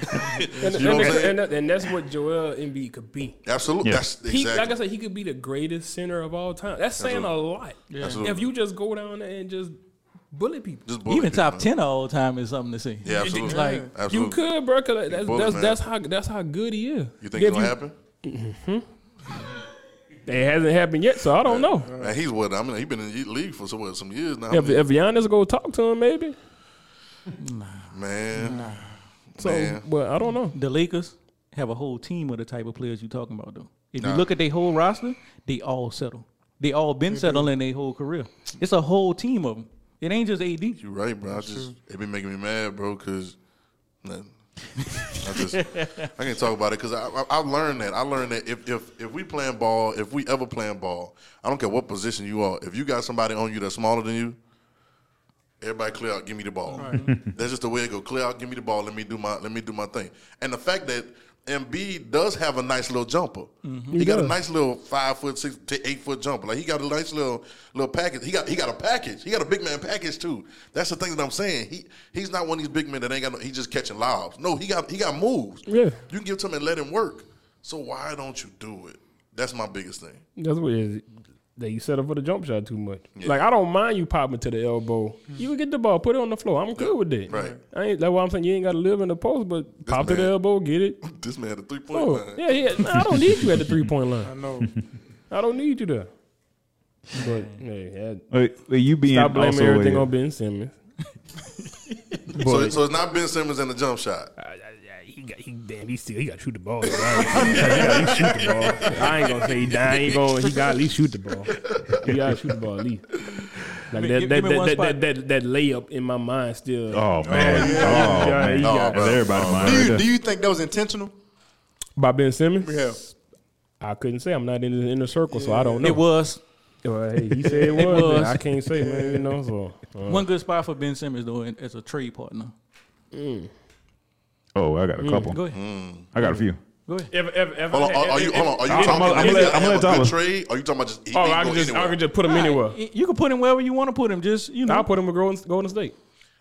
And, You know and, what I'm saying? and, and that's what Joel Embiid could be. Absolutely. Yeah. That's He, exactly. like I said, he could be the greatest center of all time. That's saying a lot. Absolutely. If you just go down there and just bully people, Just bully Even people, top man. ten of all time is something to see. Yeah, absolutely. Like absolutely. you could, bro. Cause that's Bully, that's, that's how that's how good he is. You think If it's gonna happen? Mm-hmm. It hasn't happened yet, so I don't know. Man, he's what? I mean, he's been in the league for some, what, some years now. If if Giannis go talk to him, maybe. man, So, Man. but I don't know. the Lakers have a whole team of the type of players you talking about though. If Nah. you look at their whole roster, they all settle. They all been mm-hmm. settling their whole career. It's a whole team of them. It ain't just AD. You right, bro. I just it been making me mad, bro. Cause nothing. I just I can't talk about it because I, I I learned that I learned that if if if we playing ball, if we ever playing ball, I don't care what position you are. If you got somebody on you that's smaller than you, everybody clear out, give me the ball. that's just the way it go. Clear out, give me the ball. Let me do my let me do my thing. And the fact that Embiid does have a nice little jumper. Mm-hmm. He, got a nice little five foot six to eight foot jumper. Like he got a nice little little package. He got he got a package. He got a big man package too. That's the thing that I'm saying. He he's not one of these big men that ain't got no. He just catching lobs. No, he got he got moves. Yeah. you can give it to him and let him work. So why don't you do it? That's my biggest thing. That's what it is. That you settle for the jump shot too much. Like I don't mind you popping to the elbow. Mm-hmm. You can get the ball, put it on the floor. I'm good with that. Right. I ain't that's why I'm saying you ain't got to live in the post, but pop to the elbow, get it. This man had a three point Oh, line. yeah, yeah. Nah, I don't need you at the three point line. I know. I don't need you there. But hey, yeah, Wait, wait, you being stop blaming everything a, on Ben Simmons. So, so it's not Ben Simmons in the jump shot. I- I- I- he got he damn he still he got to shoot the ball. He got to shoot the ball. I ain't gonna say he dying. He gonna he got to at least shoot the ball. He got to shoot the ball at least. Like me- that, give- that, give that, that, that, that, that layup in my mind still. Oh man, yeah, oh yeah, man, he got- That's everybody mind Do you, do you think that was intentional? By Ben Simmons, Yeah. I couldn't say. I'm not in the inner circle, so I don't know. It was Well, hey, he said it was. It was. I can't say, man. You know, so uh, one good spot for Ben Simmons though in- as a trade partner. Oh, I got a mm, couple. Go ahead. Mm. I got a mm. few. Go ahead. If, if, if Hold on, I, are, are you hold on? Are you I'm- talking? I'm- I'm gonna- he I'm gonna let a good trade? Or are you talking about just? He oh, can I go just I anywhere? could just put him anywhere. Y- You can put him wherever you want to put him. Just you know. I'll put him with Golden, Golden State.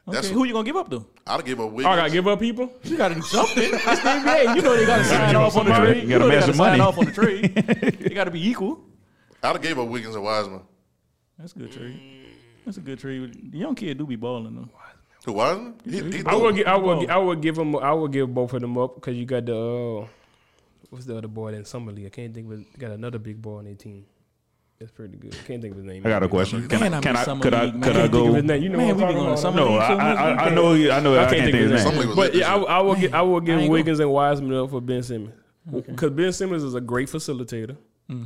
okay, That's- who you gonna give up to? I'd give up Oh, I gotta give up people. You got to do something. It's the NBA. You know they got to sign off on the somebody. trade. You You gotta know they match got to the sign money. off on the trade. It got to be equal. I'd have gave up Wiggins and Wiseman. That's a good trade. That's a good trade. The young kid do be balling though. Who Wiseman? He, he I would, do. I would, gi- I would give him, I would give both of them up because you got the, uh, what's the other boy in summer league? I can't think of. it. Got another big boy on their team. That's pretty good. I can't think of his name. I got a question. Can Man, I? Can in I? summer Could I? league, man. Could I Can't think of go? You know Man, what we I'm talking going about. No, I. I, I know. I know. I, I can't think of his name. But yeah, I, this I would, gi- I would give I ain't Wiggins and Wiseman up for Ben Simmons because Ben Simmons is a great facilitator.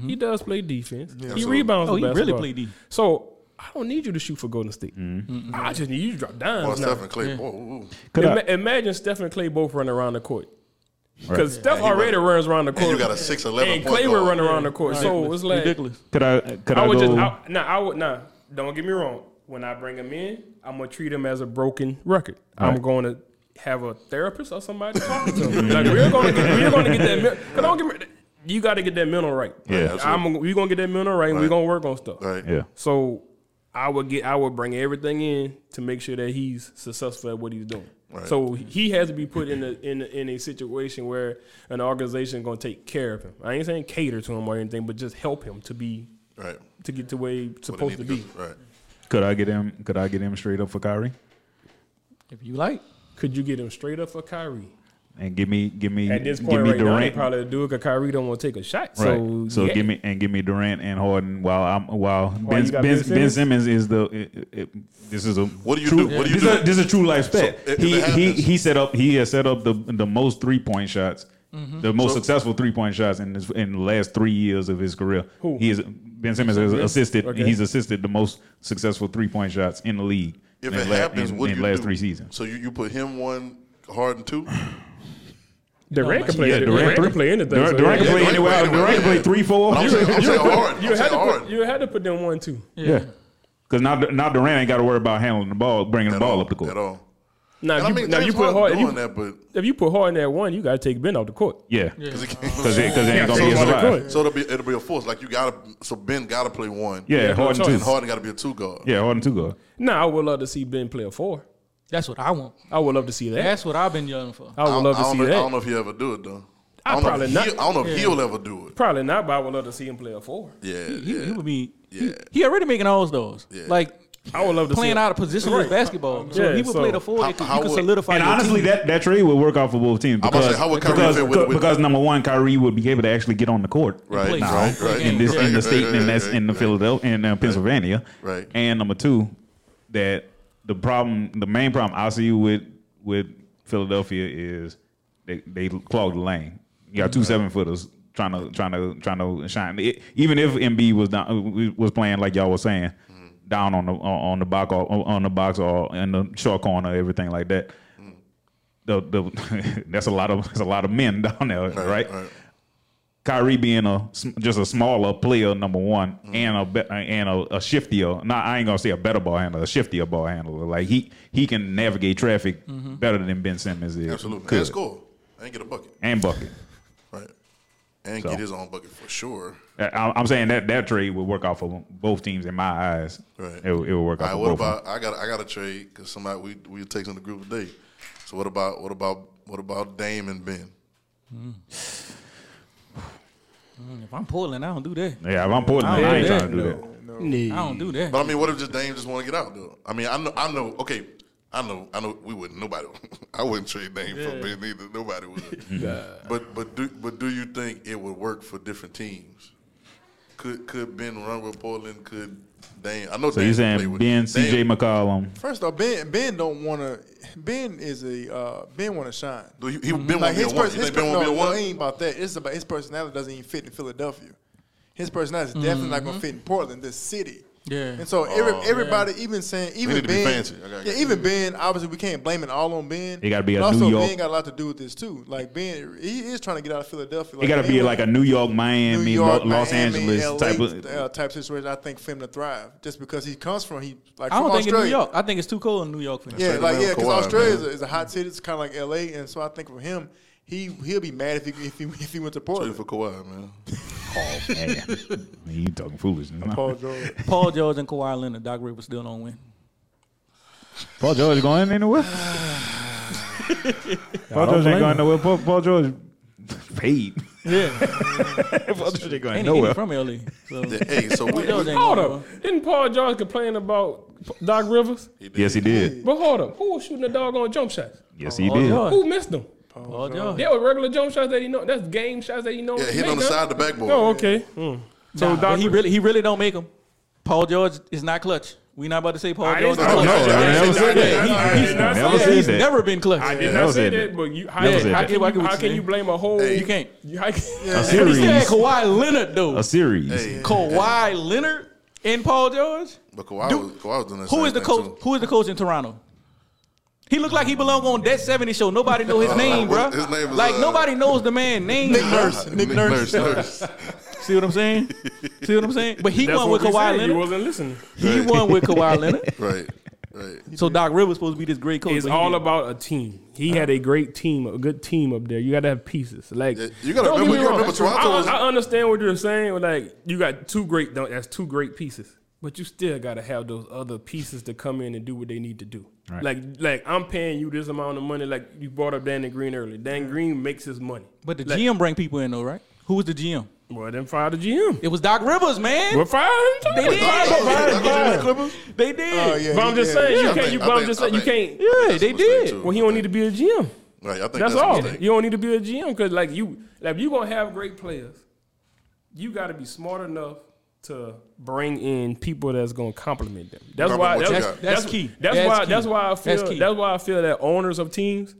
He does play defense. he Absolutely. rebounds. Oh, with he really basketball. play D. So I don't need you to shoot for Golden State. Mm-hmm. Mm-hmm. I just need you to drop Well, dimes. now. Stephen Klay. Boy, ooh, ooh. Could I? Ima- imagine Steph and Klay both running around the court. Because Steph And already run- runs around the court. And you got a six eleven and Klay will guard. run around the court. So it's like ridiculous. Could I? Could I, I would go? just I, nah, I would nah. Don't get me wrong. When I bring him in, I'm gonna treat him as a broken record. I'm going to have a therapist or somebody talking to him. like we're gonna get, we're gonna get that. men- Cause don't get me. You got to get that mental right. Yeah. I'm. We gonna get that mental right. and We're gonna work on stuff. Right. yeah. So I would get. I would bring everything in to make sure that he's successful at what he's doing. Right. So he has to be put in a in a, in a situation where an organization is going to take care of him. I ain't saying cater to him or anything, but just help him to be Right. to get to where he's What they supposed to need be. go- Right. Could I get him? Could I get him straight up for Kyrie If you like. Could you get him straight up for Kyrie? And give me give me At this give me right now, Durant? probably do it because Kyrie don't want to take a shot. Right. So, So, yeah. give me and give me Durant and Harden while I'm while Ben, you ben, Ben ben Simmons? Simmons is the it, it, this is a What do you true, do? What do you this, Is do? a, this is a true life spec. if he he he set up he has set up the the most three point shots. Mm-hmm. The most successful three point shots in his, in the last three years of his career. Who? He is Ben Simmons has assisted. Okay. He's assisted the most successful three point shots in the league. If in it la- happens, in, what do in you last do? three seasons. So you, you put him one, Harden two. Durant can play. Yeah, Durant, Durant, can play anything. Durant, so Durant yeah. can play Yeah, anywhere. Durant can Durant can play play three, four. I'm saying, I'm saying Harden. You had to put you had to put them one two. Yeah. Because now, now Durant ain't got to worry about handling the ball, bringing the ball up the court. At all. Now, And if I you, mean, now James you put Harden hard. If doing you, that, but if you put Harden at one, you got to take Ben off the court. Yeah, because he can't. because it, it ain't gonna Yeah, be so a the survive. court. So it'll be it'll be a force. Like you gotta. So Ben gotta play one. Yeah, no Harden choice. too. And Harden gotta be a two guard. Yeah, Harden two guard. Now I would love to see Ben play a four. That's what I want. I would love to see that. That's what I've been yelling for. I would I don't, love to I don't see know, I don't know if he ever do it though. I I don't know probably if not. he- I don't know if he'll ever do it. Probably not, but I would love to see him play a four. Yeah, He, he yeah. would be. Yeah. He, he already making all those. Yeah. Like I would love to see playing him. out of position with basketball. So Yeah, if he would so play the four. how- It could, how you could would- solidify. And honestly, team. that, that trade would work out for both teams because say, how would Kyrie because, fit with- with- because number one, Kyrie would be able to actually get on the court Right, now right, right. in this in the state and that's in the right. Philadelphia in uh, Pennsylvania. Right. And number two, that the problem, the main problem I see with with Philadelphia is they they clog the lane. You got two seven footers trying to trying to trying to shine. It, even if Embiid was down uh, was playing like y'all was saying, mm-hmm. down on the on the box or on the box or in the short corner, everything like that. Mm-hmm. The, the that's a lot of that's a lot of men down there, right? right. Kyrie being a just a smaller player, number one, mm-hmm. and a be- and a, a shiftier. Not I ain't gonna say a better ball handler, a shiftier ball handler. Like he he can navigate traffic mm-hmm. better than Ben Simmons is. Absolutely. Could. And score. And get a bucket. and bucket. Right. And So. get his own bucket for sure. I- I'm saying that that trade would work out for both teams in my eyes. Right. It, would- it would work out right. for What both. about I got I got a trade because somebody we we take in the group today. So what about what about what about Dame and Ben? Mm. Mm, if I'm pulling, I don't do that. Yeah, if I'm pulling, I I, ain't do trying to do that. I don't do that. But I mean, what if just Dame just want to get out though? I mean, I know I know. Okay, I know I know we wouldn't. Nobody. I wouldn't trade Dame for Ben either. Nobody would. but but do but do you think it would work for different teams? Could could Ben run with Portland? Could Dame. I know. So Dame you saying Ben, CJ Dame- McCollum? First off, Ben Ben don't want to. Ben is a uh, Ben want to shine. Do He, he Ben Like won't be a his, one. pers- his think Ben per- no, a no, it one? ain't about that. It's about his personality doesn't even fit in Philadelphia. His personality is definitely not gonna fit in Portland, this city. Yeah. And so every, Oh, everybody, even saying, even need to be Ben, fancy. I yeah, even Ben. Obviously, we can't blame it all on Ben. It gotta be a but New also, York- Ben got a lot to do with this too. Like Ben, he is trying to get out of Philadelphia. It got to be was- like a New York, Miami, New York, Los Miami, Angeles LA, type of. uh, type situation. I think for him to thrive, just because he comes from he like I don't from think in New Australia. York. I think it's too cold in New York for him. Yeah, Say like yeah, because Australia is man. a, is a hot city. It's kind of like L.A. And so I think for him, he he'll be mad if he if he, if he went to Trade Portland. for Kawhi, man. Oh man, you talking foolishness? huh? Paul George. Paul George and Kawhi Leonard, Doc Rivers still don't win. Paul George going anywhere? Paul George ain't going nowhere. Paul, Paul George paid. Yeah, Paul George ain't going ain't, he- he nowhere. from LA. So hey, so we, George ain't Hold going up. Didn't Paul George complain about Doc Rivers? Yes, he did. But hold up. Who was shooting the doggone jump shots? Yes, he did. George. Who missed them? Paul George. They were regular jump shots that he know. That's game shots that he know. yeah, hit on the side of the backboard. Oh, okay. Hmm. So Nah, Doc he really he really don't make them. Paul George is not clutch. We not about to say Paul I George. didn't is clutch. No, I never said that. I He's, did not Never say said that. he's that. never been clutch. I did not say that, that. but you, how, Never how, said how can, I you, how can you blame a whole? You can't. You, how can, A But he said. Kawhi Leonard though. A series. Hey, Kawhi Leonard and Paul George. but Kawhi, was, Kawhi was doing that Who same is the coach? too. Who is the coach in Toronto? He looked like he belonged on that 70 show. Nobody know his name, bro. His name is, like uh, nobody knows the man name. Nick Nurse. Nick Nurse. Nurse. See what I'm saying? See what I'm saying? But he that's won what with we Kawhi said. You Leonard. wasn't listening. He won with Kawhi Leonard. right, right. So Doc Rivers supposed to be this great coach. It's all didn't. about a team. He had a great team, a good team up there. You got to have pieces. Like Yeah, you gotta don't remember- get me you wrong. remember Toronto I, was- I understand what you're saying. Like you got two great. That's two great pieces. But you still got to have those other pieces to come in and do what they need to do. Right. Like, like I'm paying you this amount of money. Like you brought up Danny Green earlier. Dan Green makes his money. But the Like, GM bring people in though, right? Who was the GM? Well, then fire the GM. It was Doc Rivers, man. Well, fire him. They did. Fire, fire, fire. They did. Oh yeah. But I'm just yeah. saying, you can't. You, I but I'm just I saying, you can't. Yeah, they did. Well, he don't need to be a GM. Right, I think That's, that's, all. mistake. You don't need to be a GM because, like you, like you gonna have great players. You got to be smart enough to bring in people that's gonna complement them. That's Remember why. what you That's. That's key. That's, That's why. key. That's why I feel. That's That's, why I feel that owners of teams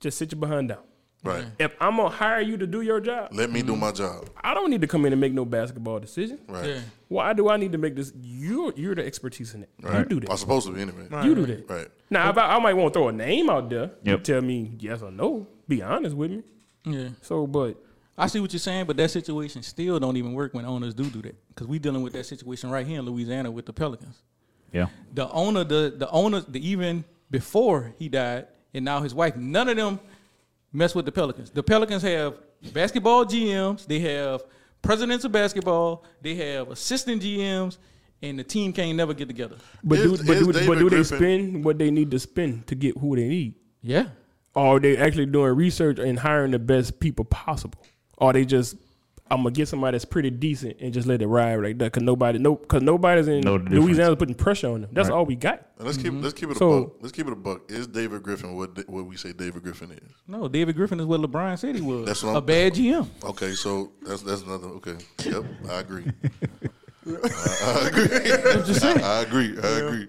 just sit your behind down. Right. If I'm gonna hire you to do your job, Let me do my job. I don't need to come in and make no basketball decision. Right. Yeah. Why do I need to make this? You're you're the expertise in it. You do that. I'm supposed to be anyway. You do that. Right. Now, if I, I might want to throw a name out there. You Yep. tell me yes or no. Be honest with me. Yeah. So, but I see what you're saying, but that situation still don't even work when owners do do that. Because we dealing with that situation right here in Louisiana with the Pelicans. Yeah. The owner, the the owner, the even before he died, and now his wife, none of them mess with the Pelicans. The Pelicans have basketball GMs, they have presidents of basketball, they have assistant GMs, and the team can't never get together. but Is- do but do, but do they spend what they need to spend to get who they need? Yeah. Or are they actually doing research and hiring the best people possible? Or they just I'm gonna get somebody that's pretty decent and just let it ride like that? Cause nobody, no, cause nobody's in No difference. Louisiana putting pressure on them. That's Right. all we got. And let's keep mm-hmm. let's keep it a So- buck. Let's keep it a buck. Is David Griffin what what we say David Griffin is? No, David Griffin is what LeBron said he was. That's what I'm, a bad GM. Okay, so that's that's another. Okay, yep, I agree. I, I agree. I, agree. I agree.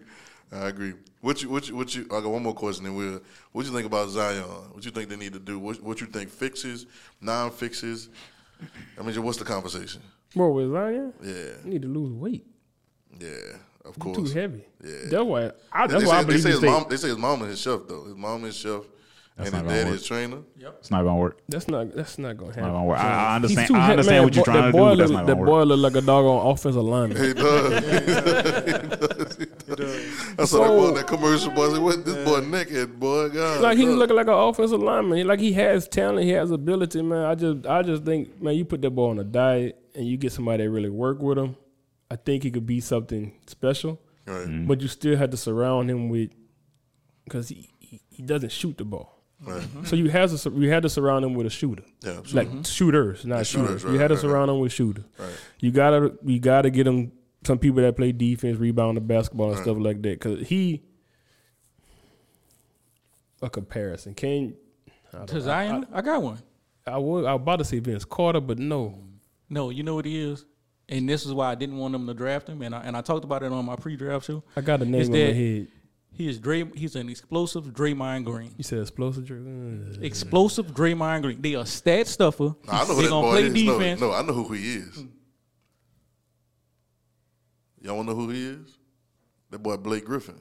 I agree. What you what you what you? I got one more question. And we'll. What you think about Zion? What you think they need to do? What what you think fixes, non fixes? I mean, what's the conversation? More with Zion? Yeah, You need to lose weight. yeah, of course. Too heavy. Yeah. That's why. I, They that's why I say, they say his mom. They say his mom is his chef though. His mom is chef, and That's his not gonna daddy work. is trainer. It's not gonna work. That's not. That's not gonna Not happen. gonna work. I, I understand. I understand Man, what you're trying to boy do. But that's look, not that gonna boy work. look like a doggone offensive lineman. He does. I saw that, So- boy, that commercial boy. I said, "What this boy naked boy? God, like he's bro. looking like an offensive lineman. He, like he has talent, he has ability, man. I just I just think, man, you put that boy on a diet and you get somebody that really work with him. I think he could be something special, right, mm-hmm. but you still have to surround him with because he, he he doesn't shoot the ball. Right. So you have to you had to surround him with a shooter, Yeah, absolutely. like mm-hmm. shooters, not shooters, shooters. right, you had to right, right. surround him with shooters. Right. You gotta you gotta get him some people that play defense, rebound the basketball and Right. stuff like that. Cause he a comparison. Can I, To Zion, I, got one. I, I was I was about to say Vince Carter, but no. No, you know what he is? and this is why I didn't want them to draft him, and I, and I talked about it on my pre-draft show. I got a name Is in my head. He is Dray. He's an explosive Draymond Green. You said explosive. Dre- uh, Explosive Draymond Green. They are stat stuffer. Nah, I know who they that gonna boy play is. defense. No, no, I know who he is. Y'all want to know who he is? That boy Blake Griffin.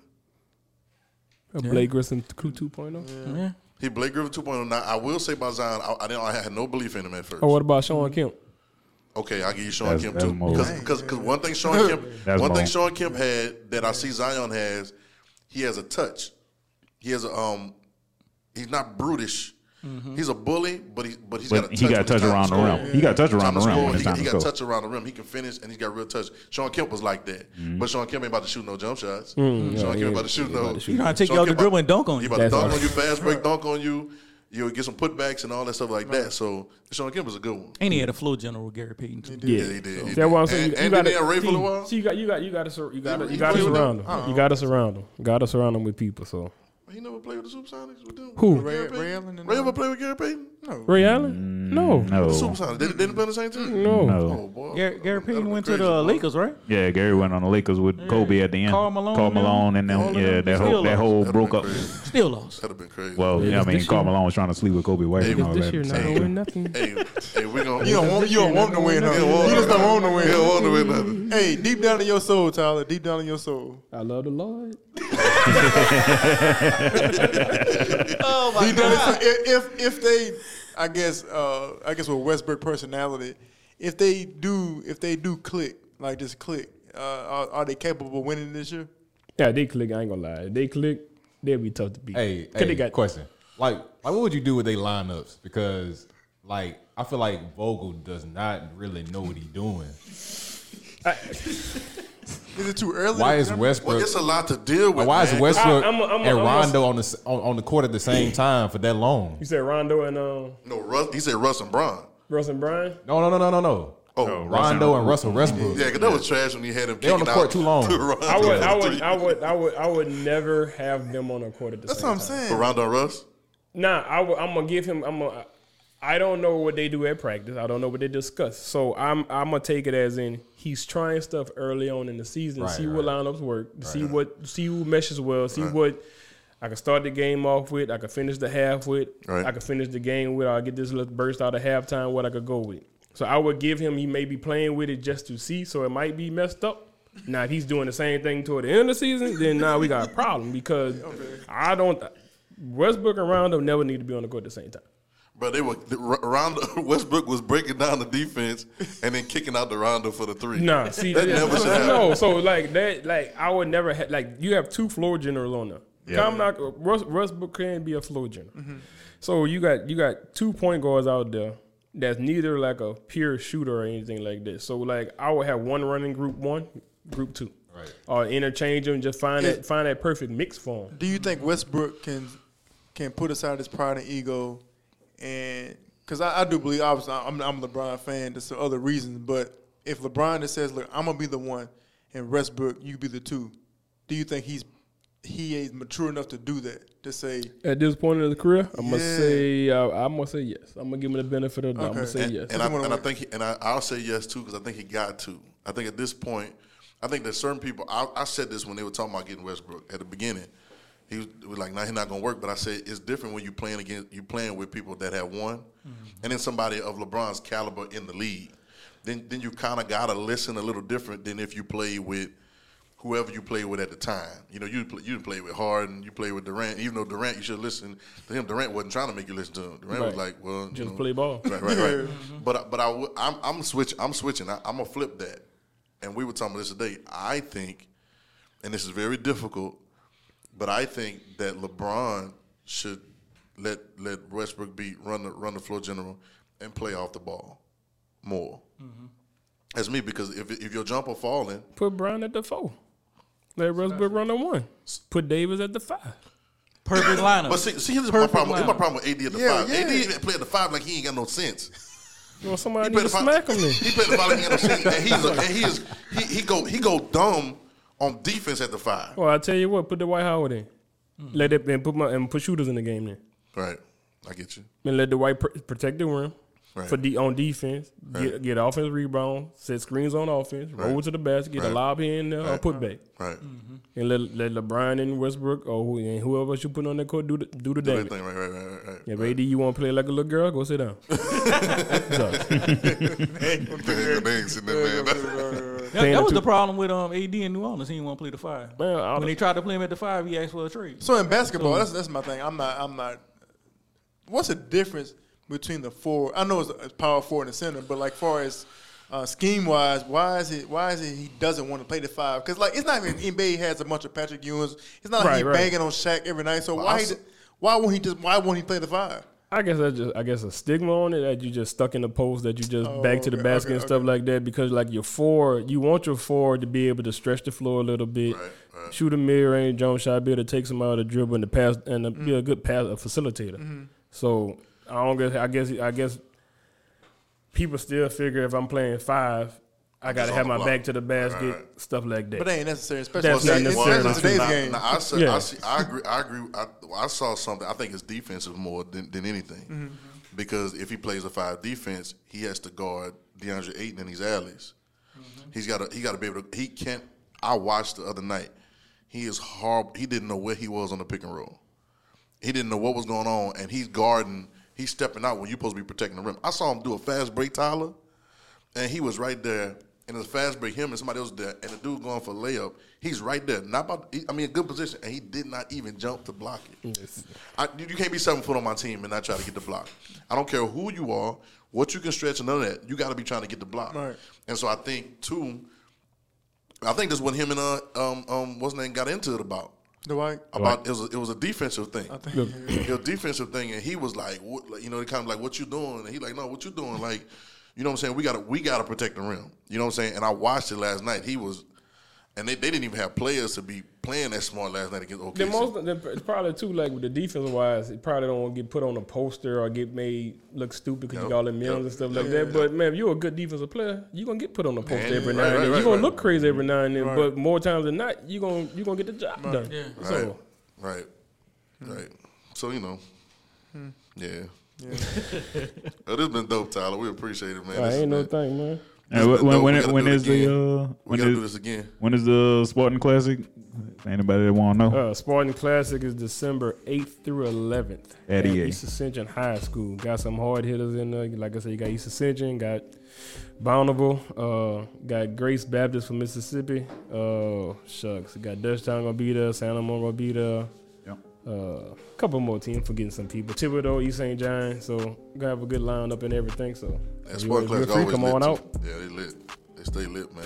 uh, Blake Griffin crew 2.0. Yeah. He Blake Griffin 2.0. Now I will say about Zion, I, I didn't. I had no belief in him at first. Oh, what about Shawn Kemp? Okay, I'll give you Shawn That's- Kemp that's too. more. Because because one thing Shawn Kemp That's one thing more. Shawn Kemp had that I see Zion has, he has a touch. He has a um he's not brutish. He's a bully, but he but he's But got a touch he got when touch around the score. rim. He got touch around the rim score, he, he to got score. touch around the rim. He can finish and he's got real touch. Shawn Kemp was like that, Mm-hmm. but Shawn Kemp ain't about to shoot no jump shots. Mm, Shawn yeah, Kemp yeah, ain't about to shoot no. about to shoot. He trying to take Shawn you out the dribble and dunk on He you. about to dunk right. on you, fast break dunk on you. You'll get some putbacks and all that stuff like that. So Shawn Kemp was a good one. And he had a flow general, Gary Payton. Too. Yeah, he did. He That's what I'm did. saying. And, You, and got did he have Ray for a while? See, you got you got you got to sur- you got to you got to surround them? Uh-huh. him. You got to surround him. Got to surround him with people. So He never played with the Supersonics with them. Who? With Ray- Ray Allen and Ray ever played with Gary Payton? Ray Allen? Mm, no, No, Supersonics. They, they didn't play on the same team. no. no. Oh, oh boy. Gary, Gary That'd Payton be went to crazy, the boy. Lakers, right? Yeah, Gary went on the Lakers with Kobe at the end. Karl Malone Karl and them. Malone and All them. Yeah, them. that Still whole that lost. whole That'd broke been up. crazy. Still lost. That'd have been crazy. Well, Yeah, I mean, this Karl year- Malone was trying to sleep with Kobe White Hey, and all This that. year not Hey. gonna win nothing. hey, hey, we gonna. You don't want you don't want to win. Huh? He don't want You just don't want to He win. don't want to win nothing. Hey, deep down in your soul, Tyler. Deep down in your soul. I love the Lord. Oh my God. If if they, I guess, uh, I guess with Westbrook personality, if they do, if they do click, like just click, uh, are, are they capable of winning this year? Yeah, they click. I ain't gonna lie. If they click, they'll be tough to beat. Hey, 'Cause hey they got question. Like, like, what would you do with their lineups? Because, like, I feel like Vogel does not really know what he's doing. Is it too early? Why to is determine? Westbrook? Well, it's a lot to deal with. why is. Westbrook I- I'm a- I'm a- and I'm a- Rondo on the on, on the court at the same time for that long? You said Rondo and um, No, Russ, he said Russ and Braun. Russ and Brian. No, no, no, no, no, no. Oh, Rondo and Russell Westbrook. yeah, because that was trash when he had him They on the court too long. to I would, I would, I would, I would, I would never have them on the court at the That's same what I'm time. saying. For Rondo and Russ? Nah, I would, I'm gonna give him. I'm gonna. I don't know what they do at practice. I don't know what they discuss. So I'm I'm gonna take it as in he's trying stuff early on in the season, Right, see what lineups work, see what see who meshes well, see what I can start the game off with, I can finish the half with, Right. I can finish the game with, I'll get this little burst out of halftime, what I could go with. So I would give him he may be playing with it just to see, so it might be messed up. Now if he's doing the same thing toward the end of the season, then now we got a problem because I don't Westbrook and Rondo never need to be on the court at the same time. But they were the- Rondo Westbrook was breaking down the defense and then kicking out the Rondo for the three. Nah, see, That never should happen. no. So like that, like I would never have like you have two floor generals on there. Yeah. I'm not Russ, Westbrook can be a floor general. Mm-hmm. So you got you got two point guards out there that's neither like a pure shooter or anything like this. So like I would have one running group one, group two, Right. or interchange them. Just find that find that perfect mix for them. Do you think Westbrook can can put aside his pride and ego, and because I, I do believe, obviously, I'm I'm a LeBron fan. There's some other reasons, but if LeBron just says, "Look, I'm gonna be the one," and Westbrook, you be the two, do you think he's he is mature enough to do that? To say, At this point in the career, I'm gonna say uh, I'm gonna say yes. I'm gonna give him the benefit of the doubt. I'm gonna Okay. say and, yes. and, I, and I think, he, and I, I'll say yes too because I think he got to. I think at this point, I think that certain people. I, I said this when they were talking about getting Westbrook at the beginning. He was, was like, "Nah, he's not gonna work." But I said it's different when you playing against you playing with people that have won, mm-hmm. and then somebody of LeBron's caliber in the league. Then then you kind of gotta listen a little different than if you play with whoever you play with at the time. You know, you play, you play with Harden, you play with Durant. Even though Durant, you should listen to him. Durant wasn't trying to make you listen to him. Durant was Right. like, well, you know, play ball. Right, right, right. Mm-hmm. But but I I'm, I'm switch I'm switching. I, I'm gonna flip that. And we were talking about this today. I think, and this is very difficult, but I think that LeBron should let let Westbrook be run the run the floor general and play off the ball more. Mm-hmm. That's me because if if your jumper falling, Put Brown at the four. Let Westbrook run the one. Put Davis at the five. Perfect lineup. but see, see here's my Perfect problem. Here's my problem with AD at the Yeah, five. yeah. AD play at the five like he ain't got no sense. You want somebody He need to played the smack five. him then. He played the five like he ain't got no sense, and he's a, and he is he, he go he go dumb on defense at the five. Well, I tell you what, put Dwight Howard in. Let it and put my and put shooters in the game then. Right, I get you. And let Dwight pr- protect the rim. Right. for de- on defense, get Right. get offense rebound, set screens on offense, roll Right. to the basket, get Right. a lob here and there, or Right. put back, Right. and let let LeBron and Westbrook or who, and whoever else you put on that court do the, do the Do damage. everything right, right, right, right. right. Yeah, but AD, you want to play like a little girl? Go sit down. So, They ain't sitting there, man. That, that was two- the problem with um AD in New Orleans. He didn't want to play the five. man, When the- they tried to play him at the five, he asked for a trade. So in basketball, that's that's my thing. I'm not. I'm not. What's the difference between the four? I know it's, it's power forward and the center, but like far as uh, scheme wise, why is it? Why is it he doesn't want to play the five? Because like it's not even NBA has a bunch of Patrick Ewings. It's not like Right, he right. banging on Shaq every night. So Well, why? I He, s- why won't he just? Why won't he play the five? I guess that's just I guess a stigma on it that you just stuck in the post that you just Oh, back to the okay, basket okay, and stuff okay. like that because like your four you want your four to be able to stretch the floor a little bit, Right, right. shoot a mid range jump shot, be able to take some out of the dribble and the pass and Mm-hmm. be a good pass a facilitator. So I don't guess I guess I guess people still figure if I'm playing five, I got to have my the back to the basket, Right, right. stuff like that. But that ain't necessary, especially That's in not today's- necessary. especially in today's Now- game. now, I, said, Yeah. I, see, I agree. I agree. I, I saw something. I think it's defensive more than, than anything, Mm-hmm. because if he plays a five defense, he has to guard DeAndre Ayton in these alleys. Mm-hmm. He's got to. He got to be able to. He can't. I watched the other night. He is horrible. He didn't know where he was on the pick and roll. He didn't know what was going on, and he's guarding. He's stepping out when you're supposed to be protecting the rim. I saw him do a fast break, Tyler, and he was right there. And it's a fast break, him and somebody else there, and the dude going for a layup. He's right there, not about. he- I mean, a good position, and he did not even jump to block it. I, you you can't be seven foot on my team and not try to get the block. I don't care who you are, what you can stretch, and none of that. You got to be trying to get the block. Right. And so I think too. I think this is what him and uh um um what's his name got into it about Dwight. about it was a, it was a defensive thing. I think. It was a defensive thing, and he was like, what, like, you know, kind of like, what you doing? And he like, no, what you doing? Like, you know what I'm saying? We got to we got to protect the rim. You know what I'm saying? And I watched it last night. He was, and they, they didn't even have players to be playing that smart last night against OKC. The most, the, it's probably too like with the defense wise, it probably don't want to get put on a poster or get made look stupid because Yep, you got all the millions yep, and stuff yep, like that. But man, if you're a good defensive player, you're gonna get put on a poster Man, every right, now and right, then. right, you're gonna look crazy every now and then, Right. but more times than not, you're gonna you gonna get the job done. Yeah. So right, right. So you know, hmm. yeah. Oh, this been dope, Tyler. We appreciate it, man. I This ain't no been- thing, man. this And has when dope. when We it- gotta when do it is the uh, we gotta do this again. when is the Spartan Classic? Anybody that want to know? Uh, Spartan Classic is December 8th through 11th At EA. East Ascension High School. Got some hard hitters in there. Like I said, you got East Ascension, got Bountiful, uh, got Grace Baptist from Mississippi. Uh, shucks, got Dutchtown gonna be there, St. Amant gonna be there. Uh, a couple more teams, forgetting some people. Thibodaux, East St. John. So gonna have a good lineup and everything. So That if you- Spartan if Class free, always come on too. out. Yeah, they lit. They stay lit, man.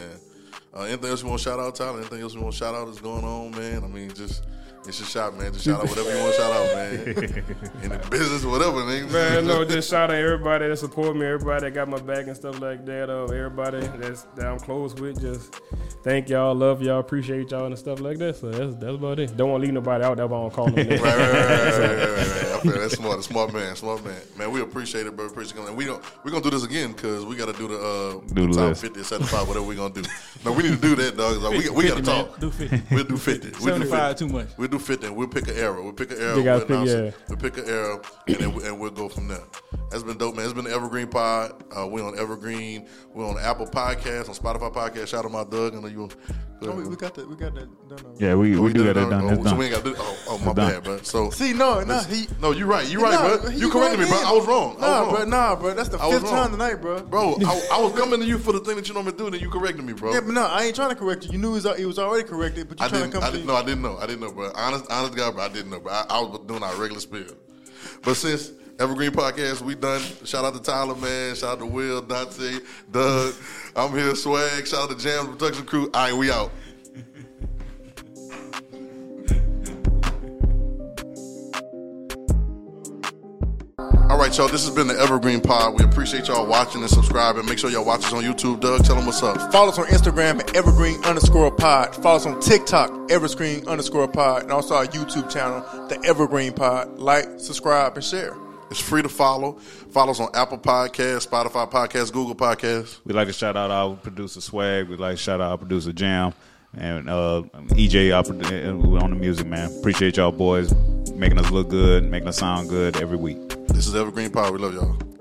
Uh, anything else you want to shout out, Tyler? Anything else you want to shout out that's going on, man? I mean, just it's your shot, man. Just shout out whatever you want to shout out, man. In the business, whatever, nigga. Man, no, just shout out everybody that support me, everybody that got my back and stuff like that. Uh, everybody that's that I'm close with, just thank y'all, love y'all, appreciate y'all and stuff like that. So that's that's about it. Don't want to leave nobody out. That's why I don't call them. Right, right, right, right, right, right, right, right. I feel that's smart, smart man, smart man. Man, we appreciate it, bro. Appreciate it. And we don't, we're gonna do this again because we got to do the uh, Do the top list. 50, 75, whatever we're gonna do. No, we need to do that, dog. Like, we we got to 50, man. talk. Do 50. We'll do 50. We'll do 75 50. too much. We'll do 50 and we'll pick an era. We'll pick an era. We'll, pick- announce yeah. we'll pick an era and, then we, and we'll go from there. That's been dope, man. It's been the Evergreen Pod. Uh, we're on Evergreen. We're on Apple Podcasts, on Spotify Podcast. Shout out to my Doug. I know you. Oh, we, we got that. We got that done. Yeah, we, Oh, we do did got it that done. Oh, That's So done. we ain't got to Oh, oh my It's bad, bro. So See, no, no, he. no, you're right. You're right, Nah, bro. You corrected me, bro. I was wrong. Nah, was bro, nah, bro. That's the I fifth time tonight, bro. Bro, I, I was coming to you for the thing that you normally do, and then you corrected me, bro. Yeah, but no, I ain't trying to correct you. You knew he was, he was already corrected, but you I trying to come I didn't. No, I didn't know. I didn't know, bro. Honest, honest guy, bro. I didn't know, bro. I, I was doing our regular spiel. But since Evergreen Podcast, we done. Shout out to Tyler, man. Shout out to Will, Dante, Doug. I'm here, Swag. Shout out to Jam Production Crew. All right, we out. All right, y'all. This has been the Evergreen Pod. We appreciate y'all watching and subscribing. Make sure y'all watch us on YouTube. Doug, tell them what's up. Follow us on Instagram at evergreen underscore pod. Follow us on TikTok, evergreen underscore pod, and also our YouTube channel, the Evergreen Pod. Like, subscribe, and share. It's free to follow. Follow us on Apple Podcasts, Spotify Podcasts, Google Podcasts. We'd like to shout out our producer Swag. We'd like to shout out our producer Jam and uh, EJ our, produ- uh, on the music, man. Appreciate y'all boys making us look good, making us sound good every week. This is Evergreen Power. We love y'all.